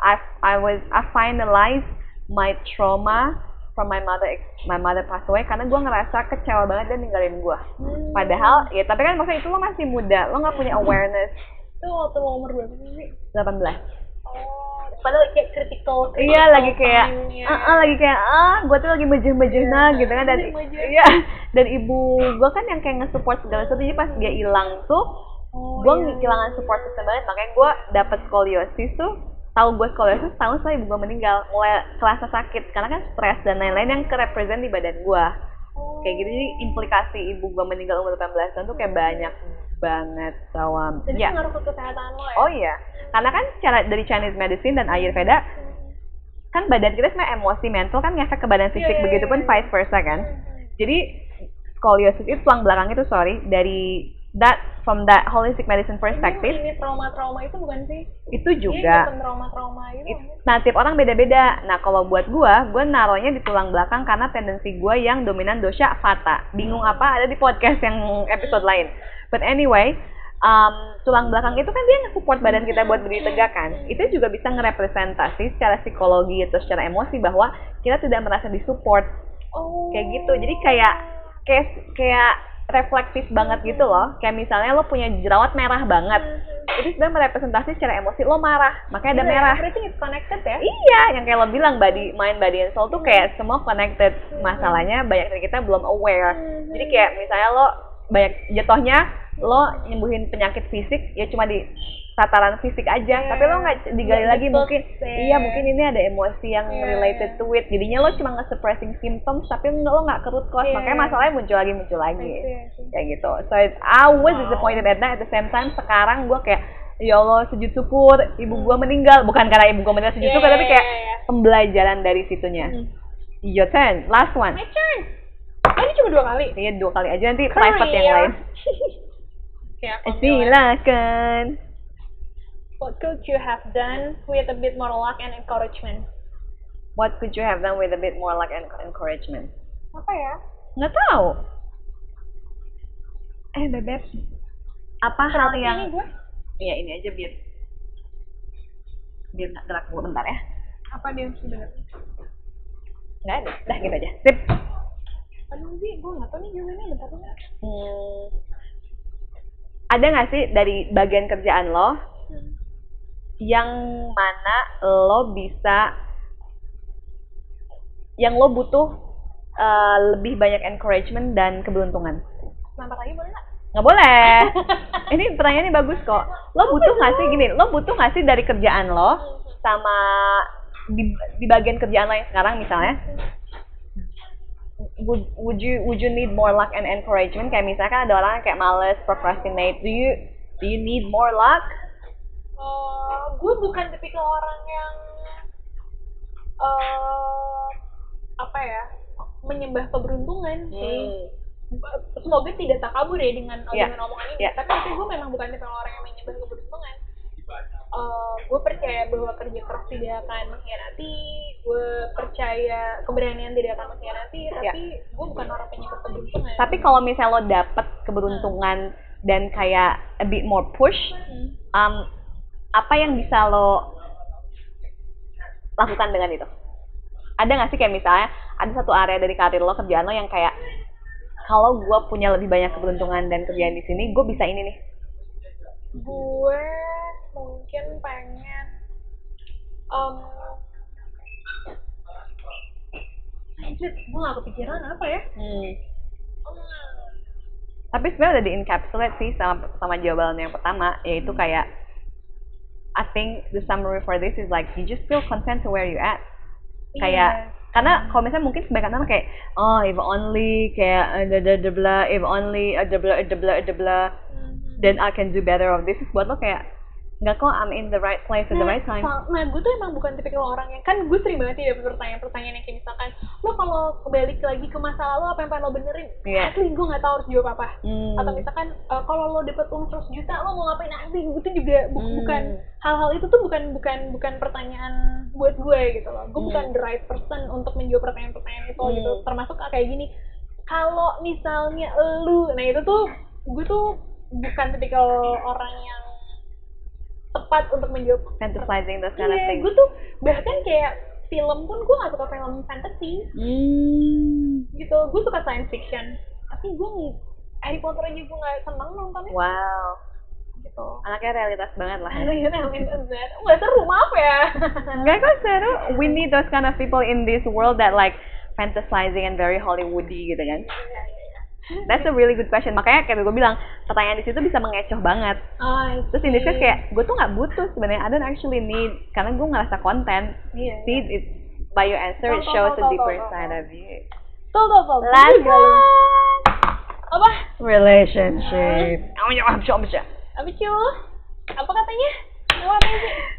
I I was I finalized my trauma from my mother my mother passed away karena gue ngerasa kecewa banget dan ninggalin gue.
Hmm.
Padahal ya tapi kan maksudnya itu lo masih muda, lo nggak punya awareness
Itu waktu lo umur berapa sih?
18.
Oh, padahal kayak critical, critical
Iya lagi kayak, ah ah, lagi kayak ah gue tuh lagi mejeh-mejeh nah gitu kan dan iya dan ibu gue kan yang kayak nge-support segala sesuatu jadi pas dia hilang tuh
Oh,
gue
iya.
kehilangan support system banget makanya gue dapet skoliosis tuh tahu gue skoliosis tahun setelah ibu gue meninggal. Mulai kerasa sakit. Karena kan stres dan lain-lain yang kerepresent di badan gue.
Oh.
kayak gitu. Jadi implikasi ibu gue meninggal umur 18 tahun tuh kayak banyak banget sawam
Dan
ya
ngaruh ke kesehatan lo ya?
oh iya. Karena kan cara dari Chinese medicine dan Ayurveda kan badan kita sebenarnya emosi mental kan ngefek ke badan fisik.
Iya, iya,
begitupun
iya.
vice versa kan. Jadi skoliosis itu tulang belakang itu sorry dari that from that holistic medicine perspective.
Ini trauma-trauma itu bukan sih?
itu
Iya,
juga.
bukan trauma-trauma itu.
It- nah tiap orang beda-beda. Nah kalau buat gua gua naruhnya di tulang belakang karena tendensi gua yang dominan dosha vata bingung apa ada di podcast yang episode lain. But anyway um, tulang belakang itu kan dia nge-support badan kita buat berdiri tegak kan? Itu juga bisa ngerepresentasi secara psikologi atau secara emosi bahwa kita tidak merasa disupport.
Oh.
kayak gitu. Jadi kayak kayak kayak reflektif banget gitu loh. Kayak misalnya lo punya jerawat merah banget. Itu sebenarnya merepresentasi secara emosi lo marah makanya ada
Iya,
merah.
Everything is connected ya?
Iya, yang kayak lo bilang body, mind, body, and soul tuh kayak semua connected. Masalahnya banyak dari kita belum aware. Jadi kayak misalnya lo banyak jatuhnya lo nyembuhin penyakit fisik ya cuma di tataran fisik aja, tapi lo nggak digali
Nggak
lagi mungkin
deh.
iya mungkin ini ada emosi yang
Iya,
related to it. Jadinya lo cuma nge-suppressing symptoms tapi lo nggak ke root cause,
Iya.
makanya masalahnya muncul lagi muncul lagi kayak gitu. So it- I was disappointed at that. At the same time sekarang gue kayak ya Allah sujud syukur ibu gue meninggal bukan karena ibu gue meninggal sujud
Iya,
syukur tapi
iya,
kayak
iya, iya.
pembelajaran dari situnya.
Hmm.
Your turn, last one.
My turn. Oh, ini cuma dua kali.
Iya dua kali aja nanti private yang
Career.
lain. (laughs) Silakan.
What could you have done with a bit more luck and encouragement?
What could you have done with a bit more luck and encouragement?
Apa ya?
Nggak tahu. Eh bebek, apa hal yang
ini gue?
Iya ini aja biar biar nggak gerak dulu bentar ya.
Apa dia sebenarnya?
Nggak ada, dah gitu aja. Sip.
Aduh, sih, gue nggak tahu nih jawabannya bentar bentar.
Hmm, ada nggak sih dari bagian kerjaan lo yang mana lo bisa yang lo butuh eh, lebih banyak encouragement dan keberuntungan.
Nampak lagi boleh nggak?
nggak boleh. (laughs) Ini pertanyaannya bagus kok. Lo butuh nggak sih gini lo butuh nggak sih dari kerjaan lo sama di, di bagian kerjaan lo yang sekarang misalnya? Would, would you would you need more luck and encouragement? Kayak misalkan ada orang yang kayak males procrastinate. Do you do you need more luck
Eh, gue bukan tipikal orang yang eh apa ya menyembah keberuntungan sih. Semoga tidak takabur ya dengan
Iya.
dengan omongan ini.
Iya.
Tapi itu gue memang bukan tipikal orang yang menyembah keberuntungan. Eh, gue percaya bahwa kerja keras tidak akan mengkhianati. Gue percaya keberanian tidak akan mengkhianati. Tapi gue bukan orang penyembah keberuntungan.
Tapi kalau misalnya lo dapet keberuntungan dan kayak a bit more push
Hmm.
um, apa yang bisa lo lakukan dengan itu? Ada nggak sih kayak misalnya ada satu area dari karir lo kerjaan lo yang kayak kalau gue punya lebih banyak keberuntungan dan kerjaan di sini, gue bisa ini nih.
gue mungkin pengen um, anjir gue gak kepikiran apa ya
Hmm.
Hmm,
tapi sebenarnya udah di encapsulate sih sama sama jawaban yang pertama yaitu kayak I think the summary for this is like you just feel content to where you at. Kayak karena kalau misalnya mungkin sebagian orang kayak oh if only kayak uh, da da da bla if only uh, da bla da bla da bla. Then I can do better of this. Buat lo kayak nggak kok I'm in the right place at the right time
Nah, nah gue tuh emang bukan tipikal orang yang kan gue sering banget ya dapet pertanyaan-pertanyaan yang kayak misalkan lo kalau balik lagi ke masa lalu apa yang pengen lo benerin?
Iya.
Asli gue nggak tahu harus jawab apa.
Hmm.
Atau misalkan eh, kalau lo dapet uang 100 juta lo mau ngapain nanti? Itu juga bu-
Hmm.
bukan hal-hal itu tuh bukan bukan bukan pertanyaan buat gue gitu loh. Gue
Hmm.
bukan the right person untuk menjawab pertanyaan-pertanyaan itu
Hmm.
gitu. Termasuk kayak gini. Kalau misalnya lu, nah itu tuh gue tuh bukan tipikal orang yang tepat untuk menjawab
fantasizing those kind of
Iya,
things
gue tuh bahkan kayak film pun gue gak suka film fantasy
Hmm.
gitu. Gue suka science fiction. Tapi gue Harry Potter aja gue gak seneng nontonnya
wow
gitu.
anaknya realitas banget lah
Gak seru, maaf ya. (laughs)
Enggak kok seru. We need those kind of people in this world that like fantasizing and very Hollywoody gitu kan. That's a really good question. Makanya kayak gue bilang, pertanyaan di situ bisa mengecoh banget.
Ah,
Terus in this case kayak gue tuh nggak butuh sebenarnya. I don't actually need karena gue ngerasa konten.
Iya.
See, it, by your answer it shows
tuh,
a deeper side of you.
Tuh, tuh, tuh.
Last one.
Apa?
Relationship. Oh ya, sih, apa sih?
Apa katanya?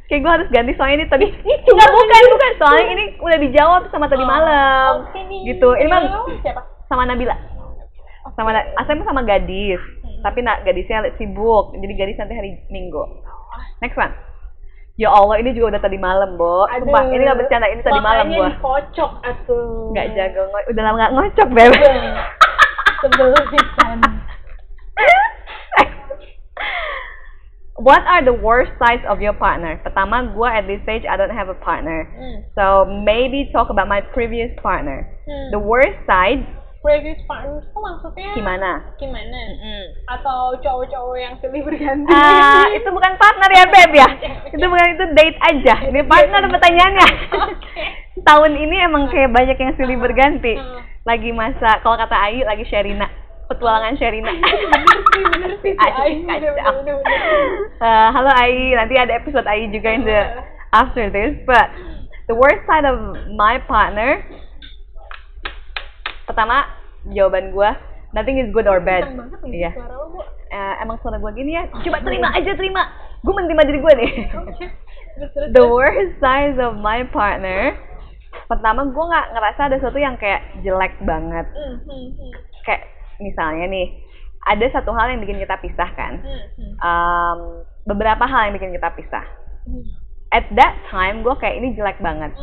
Kayak gue harus ganti soalnya ini tadi.
Itu
Enggak bukan bukan soalnya ini udah dijawab sama tadi
Oh,
malam. Gitu. Ini mah
siapa?
sama Nabila. Sama Na- asalnya sama gadis. Tapi nak gadisnya sibuk. Jadi gadis nanti hari Minggu. Next one. Ya Allah, ini juga udah tadi malam, Bo. Sumpah, ini gak bercanda, ini tadi malam gua.
dikocok atuh.
Gak jago, ngo- udah lama gak ngocok, Beb.
Sebel pisan. (laughs)
What are the worst sides of your partner? Pertama, gua at this stage I don't have a partner.
Hmm.
So maybe talk about my previous partner.
Hmm.
The worst side
previous partner tuh maksudnya
gimana?
gimana? Atau cowok-cowok yang silih berganti?
Ah, itu bukan partner ya, Beb ya. (laughs) Itu bukan itu date aja. Ini partner pertanyaannya.
Oke. (laughs)
Tahun ini emang kayak banyak yang silih berganti.
Hmm.
Lagi masa kalau kata Ayu lagi Sherina. Petualangan Sherina.
bener sih, bener sih. (laughs)
halo Ai, nanti ada episode Ai juga in the after this. But the worst side of my partner, pertama jawaban gua, nothing is good or bad. Iya.
Bu.
Eh, emang suara gua gini ya. Coba terima aja terima. Gue menerima diri gue nih.
Terus, terus,
the worst side of my partner, pertama gue nggak ngerasa ada sesuatu yang kayak jelek banget.
Hmm, hmm, hmm.
Kayak misalnya nih, ada satu hal yang bikin kita pisah kan.
Hmm,
Um, beberapa hal yang bikin kita pisah.
hmm.
At that time, gue kayak ini jelek banget.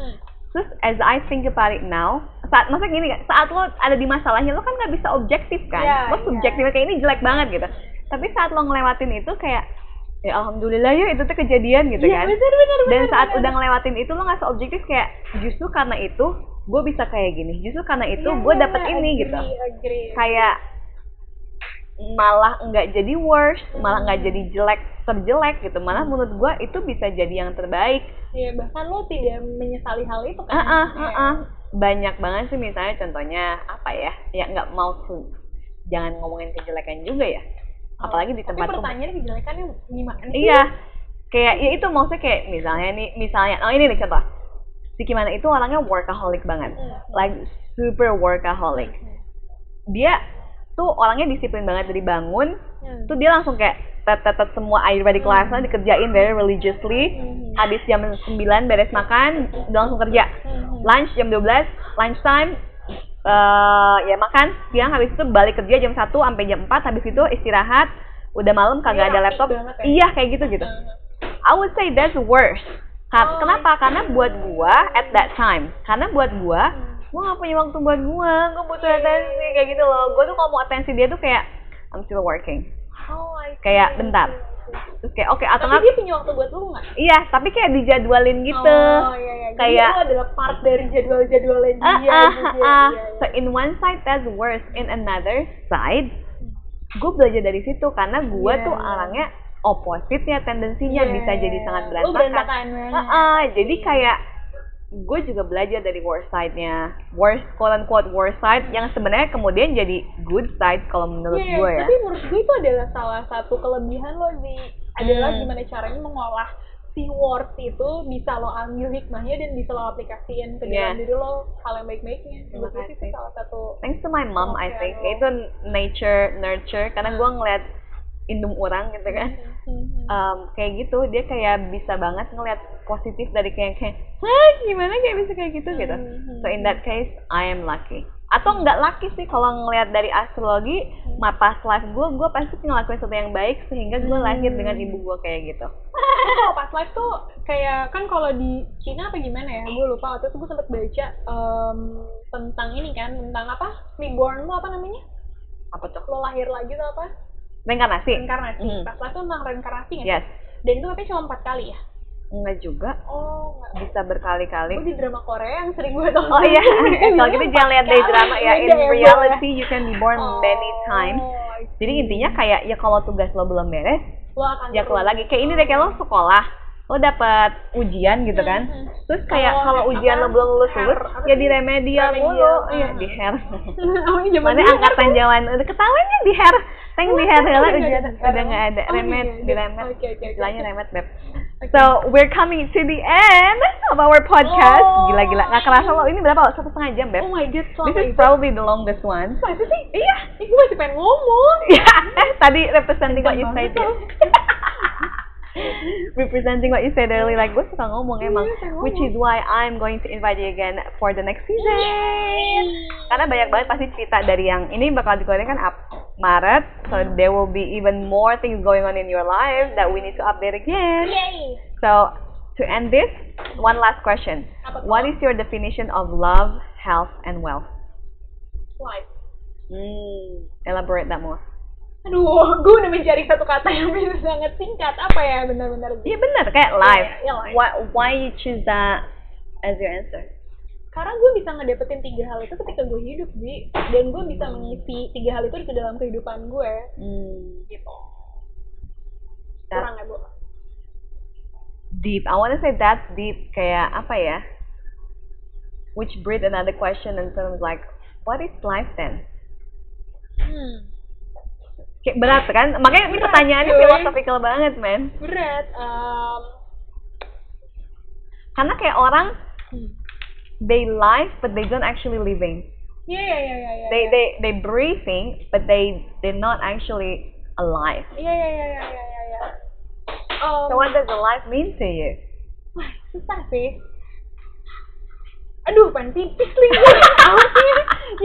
Terus as I think about it now, saat maksudnya gini kan, saat lo ada di masalahnya, lo kan nggak bisa objektif kan,
Iya,
lo
iya.
subjektif kayak ini jelek banget gitu. Tapi saat lo ngelewatin itu kayak, ya alhamdulillah ya itu tuh kejadian gitu
Iya,
kan.
bener, bener,
Dan
bener,
saat
bener.
udah ngelewatin itu lo nggak seobjektif kayak, justru karena itu gue bisa kayak gini, justru karena itu
Iya,
gue
iya,
dapet ini
agree,
gitu.
agree.
Kayak malah nggak jadi worse, malah nggak jadi jelek terjelek gitu. Malah menurut gue itu bisa jadi yang terbaik.
Iya, bahkan lo tidak menyesali hal itu kan?
Ah,
Iya.
ah, ah. banyak banget sih misalnya contohnya apa ya ya nggak mau jangan ngomongin kejelekan juga ya apalagi di tempat
Tapi
umum.
pertanyaannya kejelekannya gimana sih?
iya kayak ya itu maksudnya kayak misalnya nih misalnya oh ini nih contoh si Kimana itu orangnya workaholic banget
Hmm.
like super workaholic dia tuh orangnya disiplin banget dari bangun tuh dia langsung kayak tet tet tet semua air di kelasnya dikerjain very religiously.
Hmm.
habis jam 9 beres makan udah langsung kerja.
Hmm.
lunch jam 12 lunch time eh ya makan siang. Habis itu balik kerja jam 1 sampai jam 4 habis itu istirahat. Udah malam kagak
Iya,
ada laptop.
banget ya.
iya kayak gitu gitu.
Hmm.
I would say that's worse.
Oh,
kenapa? karena buat gua at that time karena buat gua
Hmm.
gua gak punya waktu buat gua. Gua butuh atensi kayak gitu loh. Gua tuh kalau mau atensi dia tuh kayak I'm still working. Kayak, bentar. terus kayak oke atau
Tapi
nggak
dia punya waktu buat lu nggak?
iya tapi kayak dijadwalin gitu
Oh iya iya.
Kayak-
lu adalah part dari jadwal-jadwalnya dia
Ah, ah,
gitu ya.
ah.
Iya,
So
iya.
in one side that's worse, in another side, gue belajar dari situ karena gue
Iya.
tuh orangnya opposite ya tendensinya
Iya.
bisa jadi sangat berantakan. Ah, ah, jadi kayak gue juga belajar dari worst side-nya worst quote unquote worst side yang sebenarnya kemudian jadi good side kalau menurut
Iya,
gue ya
tapi menurut gue itu adalah salah satu kelebihan lo di adalah
Hmm.
gimana caranya mengolah si worst itu bisa lo ambil hikmahnya dan bisa lo aplikasiin ke dalam
Iya.
diri lo hal yang baik-baiknya.
Terima
Menurut gue sih itu
kasih.
salah satu
thanks to my mom I think
lo.
itu nature nurture karena gue ngeliat indung orang gitu kan. Um, kayak gitu dia kayak bisa banget ngeliat positif dari kayak kayak Hah, gimana kayak bisa kayak gitu? gitu.
Hmm.
so in that case I am lucky. Atau nggak lucky sih kalau ngeliat dari astrologi ma past life gue gue pasti ngelakuin sesuatu yang baik sehingga gue lahir dengan ibu gue kayak gitu.
Kalau (laughs) pas live tuh kayak kan kalau di Cina apa gimana ya gue lupa waktu itu gue sempet baca em, tentang ini kan tentang apa reborn tuh apa namanya?
Apa tuh?
Lo lahir lagi tuh apa
reinkarnasi.
Reinkarnasi.
Hmm.
pas tuh tentang reinkarnasi nggak
yes.
Dan itu katanya cuma empat kali ya?
Enggak juga.
Oh nggak
bisa berkali-kali.
Gue di drama Korea yang sering gue tonton
Oh iya, (laughs) kalau gitu jangan lihat dari drama ya. In reality, you can be born
Oh,
many times. Jadi intinya kayak ya kalau tugas lo belum beres,
lo akan
ya keluar lagi. Kayak ini deh kayak lo sekolah, lo dapet ujian gitu kan.
Mhm.
Terus kayak kalau ujian lo belum lulus lulus, ya di remedial. mulu, iya
Mhm.
di hair. Mana angkatan jaman udah ketahuan ya di hair. Teng di hair
Udah
udah nggak ada
Oh,
remed
iya,
di
iya. oke, oke.
Istilahnya remed beb. So we're coming to the end of our podcast.
Oh.
Gila-gila, nggak kerasa lo ini berapa? Satu setengah jam beb.
oh my god selama
This is probably the longest one.
masa sih iya gue masih pengen ngomong (laughs)
Ya, eh tadi representing what you said. (laughs) (laughs) representing what you said earlier, like gue suka ngomong emang,
Iya, suka
which is
ngomong.
why I'm going to invite you again for the next season. Karena banyak banget pasti cerita dari yang ini bakal dikeluarin kan up Maret, so there will be even more things going on in your life that we need to update again.
Yay.
So to end this, one last question? What is your definition of love, health, and wealth?
life
Hmm, elaborate that more.
Aduh gue udah mencari satu kata yang bisa sangat singkat apa ya benar-benar
Iya benar kayak life.
Iya, life.
Why why you choose that as your answer?
karena gue bisa ngedapetin tiga hal itu ketika gue hidup sih dan gue bisa mengisi tiga hal itu ke dalam kehidupan gue
Hmm,
gitu kurang ya bu
deep. I wanna say that's deep. Kayak apa ya? Which breed another question in terms like what is life then?
hmm.
Kayak berat kan? Makanya ini
Berat,
pertanyaannya
cuy.
philosophical banget, man.
berat um,
Karena kayak orang
hmm.
they live but they don't actually living.
Iya iya iya iya. iya.
They they they breathing but they they're not actually alive.
Iya iya iya iya iya. iya. Um,
So what does a life mean to you?
susah sih. Aduh, pan tipis lagi. (laughs) Apa sih?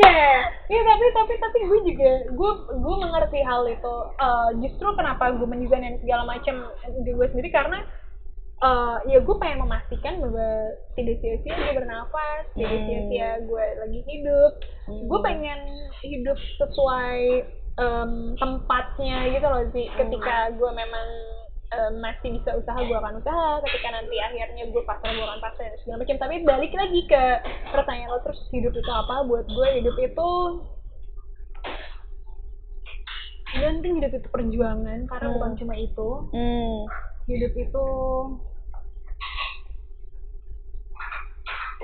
Ya, ya tapi tapi tapi gue juga gue gue mengerti hal itu. Eh, justru kenapa gue mendesain segala macam di gue sendiri karena eh ya gue pengen memastikan bahwa tidak sia-sia gue bernafas, tidak
Hmm.
sia-sia gue lagi hidup.
Hmm.
Gue pengen hidup sesuai em, tempatnya gitu loh sih. Ketika gue memang em, masih bisa usaha, gue akan usaha. Ketika nanti akhirnya gue pasrah, gue akan pasrah dan segala macam. Tapi balik lagi ke pertanyaan lo terus hidup itu apa? Buat gue hidup itu dan kan hidup itu perjuangan karena
Hmm.
bukan cuma itu
Hmm.
hidup itu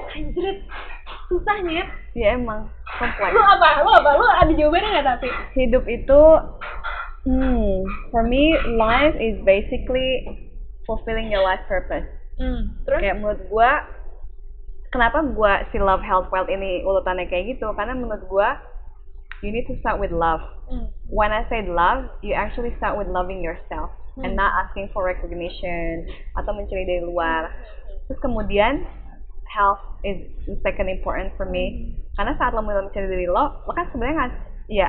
anjir susah nyet
Ya emang kompleks.
lu apa lu apa lu ada jawabannya nggak tapi
Hidup itu, hmm, for me life is basically fulfilling your life purpose.
hmm. terus
Kayak menurut gua, kenapa gua si love health wealth ini urutannya kayak gitu? Karena menurut gua, you need to start with love.
hmm.
When I say love, you actually start with loving yourself and
Hmm.
not asking for recognition atau mencari dari luar. Terus kemudian health is the second important for me. Karena saat lo mulai mencari diri lo, lo kan sebenarnya ya,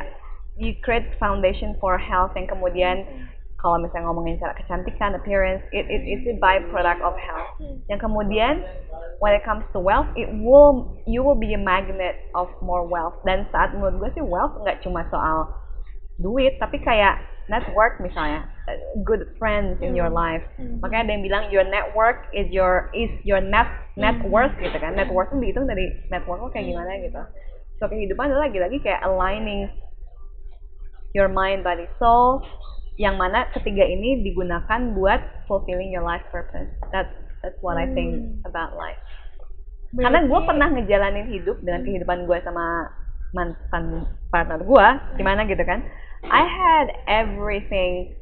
you create foundation for health yang kemudian kalau misalnya ngomongin cara kecantikan, appearance, it, it it's a byproduct of health. Yang kemudian when it comes to wealth, it will you will be a magnet of more wealth. Dan saat menurut gue sih wealth nggak cuma soal duit, tapi kayak network misalnya, good friends in your life.
Hmm.
Makanya ada yang bilang your network is your is your net net
Hmm.
worth gitu kan. Net worth itu dihitung dari network lo kayak gimana gitu. So kehidupan adalah lagi-lagi kayak aligning your mind, body, soul, yang mana ketiga ini digunakan buat fulfilling your life purpose. That's that's what I think
Hmm.
about life. karena gue
Berarti-
pernah ngejalanin hidup dengan kehidupan gue sama mantan partner gue gimana gitu kan I had everything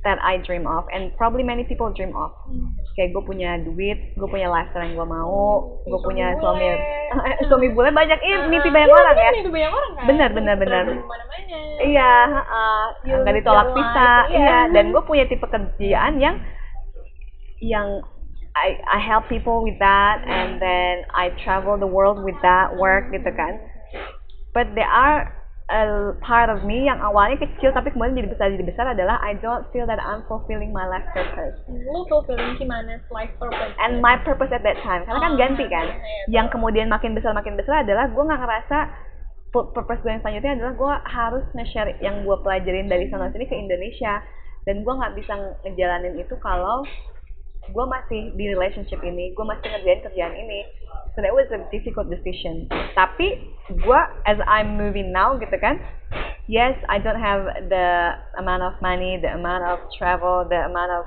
that I dream of and probably many people dream of
Hmm.
kayak gue punya duit gue punya lifestyle yang gue mau gue
Suami
punya (laughs)
bule.
suami suami bule banyak ini
Ah,
mimpi banyak
Iya,
orang
kan
ya
mimpi banyak orang kan
Benar, benar, benar. Iya, nggak
live
ditolak bisa. Iya,
iya.
dan gue punya tipe kerjaan yang yang I I help people with that and then I travel the world with that work gitu kan. But there are a part of me yang awalnya kecil tapi kemudian jadi besar. Jadi besar adalah I don't feel that I'm fulfilling my life purpose.
Lu fulfilling gimana? Life purpose?
and my purpose at that time. Karena kan
Oh,
ganti kan.
iya,
yang kemudian makin besar makin besar adalah gue nggak ngerasa pu- purpose gue yang selanjutnya adalah gue harus nge-share yang gue pelajarin dari sana sini ke Indonesia. Dan gue nggak bisa ngejalanin itu kalau gue masih di relationship ini gue masih ngerjain kerjaan ini so that was a difficult decision. Tapi gue as I'm moving now gitu kan yes I don't have the amount of money the amount of travel the amount of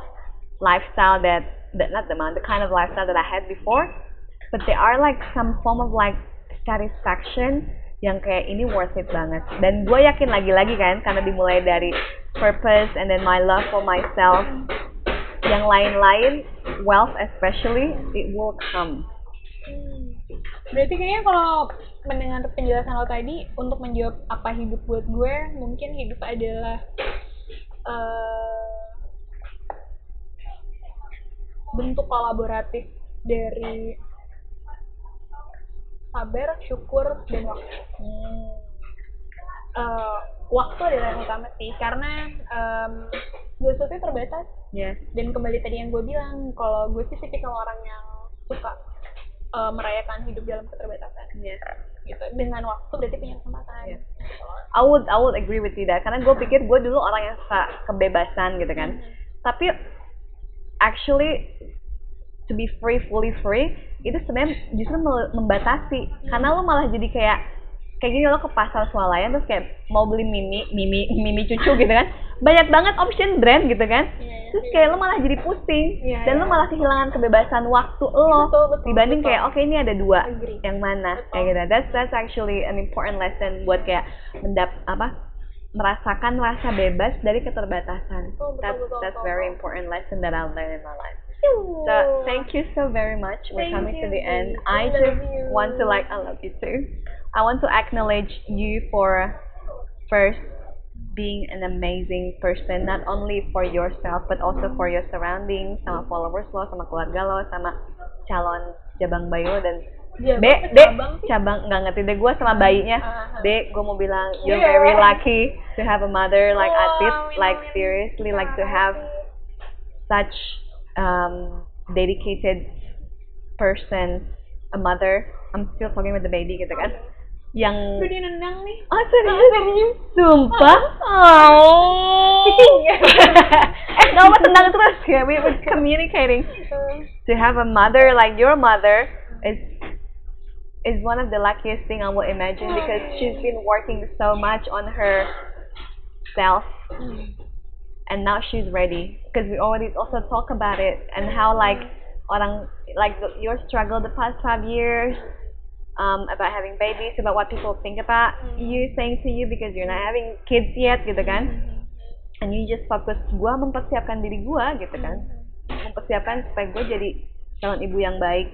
lifestyle that, that not the amount the kind of lifestyle that I had before. But there are like some form of like satisfaction yang kayak ini worth it banget. Dan gue yakin lagi-lagi kan karena dimulai dari purpose and then my love for myself yang lain-lain wealth especially it will come
Hmm. Berarti kayaknya kalau mendengar penjelasan lo tadi untuk menjawab apa hidup buat gue, mungkin hidup adalah eh, bentuk kolaboratif dari sabar, syukur, dan waktu. Eh, waktu adalah yang utama sih, karena em, sesuatu terbatas
yes
dan kembali tadi yang gue bilang kalau gue sih tipikal orang yang suka uh, merayakan hidup dalam keterbatasan.
Yes
gitu. Dengan waktu berarti punya kesempatan.
Yes. I would I would agree with you that. Karena gue pikir gue dulu orang yang suka kebebasan gitu kan. Tapi actually to be free fully free itu sebenarnya justru membatasi. Karena lo malah jadi kayak kayak gini lo ke pasar swalayan terus kayak mau beli mimi mimi mimi cucu gitu kan banyak banget option brand gitu kan
Iya, iya,
terus
iya.
kayak lo malah jadi pusing dan lo malah kehilangan kebebasan waktu lo
Betul, betul,
dibanding
betul.
kayak oke ini ada dua
Agree.
yang mana
Betul.
kayak gitu that's that's actually an important lesson buat kayak mendap apa merasakan rasa bebas dari keterbatasan
Betul, betul,
that's
betul,
that's
betul,
very
betul.
important lesson that I learned in my life so thank you so very much we're
Thank
coming to
you,
the end. I just
you.
want to like I love you too I want to acknowledge you for first being an amazing person not only for yourself but also for your surroundings sama followers lo sama keluarga lo sama calon jabang bayi lo dan
Jabang
Dek, dek,
cabang
cabang nggak ngerti deh gue sama bayinya.
Ah, ah.
Dek, gue mau bilang you're
Yeah.
very lucky to have a mother like
Wow,
Atit, like seriously, like to have such um, dedicated person, a mother. I'm still talking with the baby gitu kan. Yang
Udah dia nendang nih ah,
Oh serius? Ah. Sumpah? Oh. (laughs) eh gak apa tenang terus ya. We were communicating. To have a mother like your mother is is one of the luckiest thing I will imagine ah. because she's been working so much on her self hmm. and now she's ready because we already also talk about it and how like hmm. orang like the- your struggle the past five years um, about having babies about what people think about you saying to you because you're not having kids yet gitu kan. And you just focus gua mempersiapkan diri gua gitu kan. Mempersiapkan supaya gue jadi calon ibu yang baik.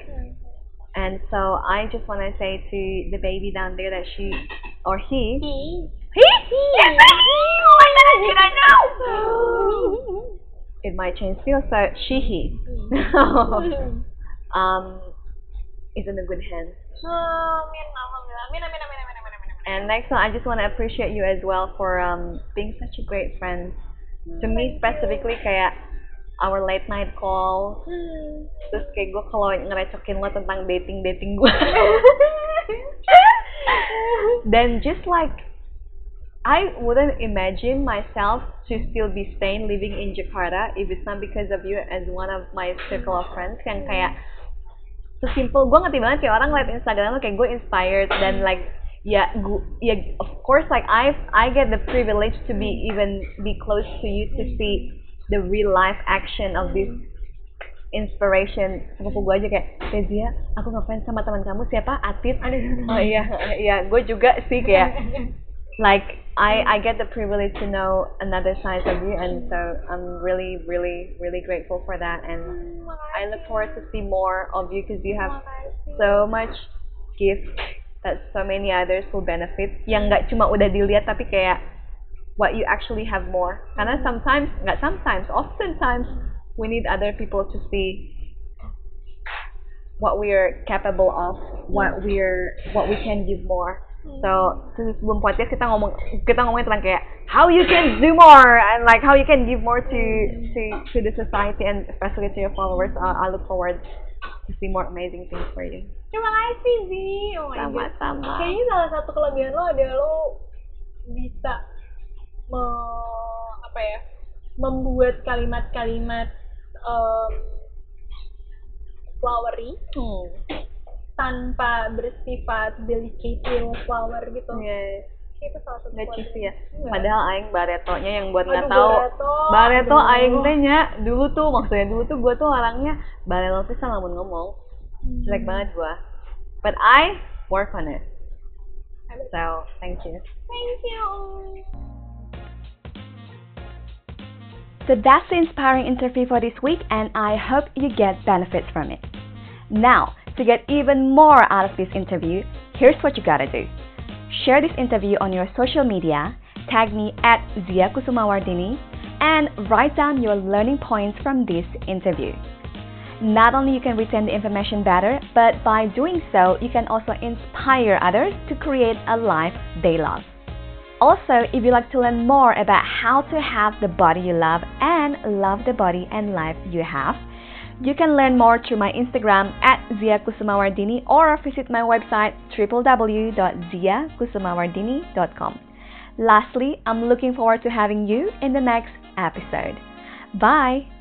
And so I just want to say to the baby down there that she or he
Ih.
he? Yes oh my god did I know! It might change still so she he. (laughs) Um is in a good hands
Amin, alhamdulillah. Amin, amin, amin, amin, amin, amin.
and next one I just want to appreciate you as well for um being such a great friend to me specifically kayak our late night call
Hmm.
terus kayak gue kalau ngerecokin lo tentang dating dating gue (laughs) then just like I wouldn't imagine myself to still be staying living in Jakarta if it's not because of you as one of my circle of friends yang kayak sesimpel gue ngerti banget kayak orang liat Instagram lo kayak gue inspired dan like ya gu ya of course like I I get the privilege to be even be close to you to see the real life action of this inspiration. Sepupu gue aja kayak Kezia aku ngefans sama teman kamu siapa? Atit? Oh iya iya gue juga sih kayak (laughs) like I I get the privilege to know another side of you and so I'm really really really grateful for that and I look forward to see more of you because you have so much gift that so many others will benefit yang nggak cuma udah dilihat tapi kayak what you actually have more. Karena sometimes nggak sometimes oftentimes we need other people to see what we're capable of what we're what we can give more so sebelum podcast kita ngomong kita ngomongin tentang kayak how you can do more and like how you can give more to to to the society and especially to your followers. Uh, I look forward to see more amazing things for you.
Terima kasih Zi. Oh
sama-sama.
Kayaknya salah satu kelebihan lo adalah lo bisa me, apa ya membuat kalimat-kalimat em, flowery.
Hmm.
Tanpa bersifat delicate flower gitu.
yes
Itu salah satu
nggak cheesy ya
Enggak.
padahal aing baretonya yang buat nggak tahu. Bareto
Aduh.
aing teh nya dulu tuh maksudnya dulu tuh gue tuh orangnya barelo pisan lamun ngomong
Hmm.
jelek banget gue but I work on it so thank you
Thank you.
So that's the inspiring interview for this week, and I hope you get benefits from it. Now, to get even more out of this interview, here's what you gotta do share this interview on your social media, tag me at Zia Kusumawardini, and write down your learning points from this interview. Not only you can retain the information better, but by doing so, you can also inspire others to create a life they love. Also, if you'd like to learn more about how to have the body you love and love the body and life you have, you can learn more through my Instagram at Zia Kusumawardini or visit my website www.ziakusumawardini.com. Lastly, I'm looking forward to having you in the next episode. Bye!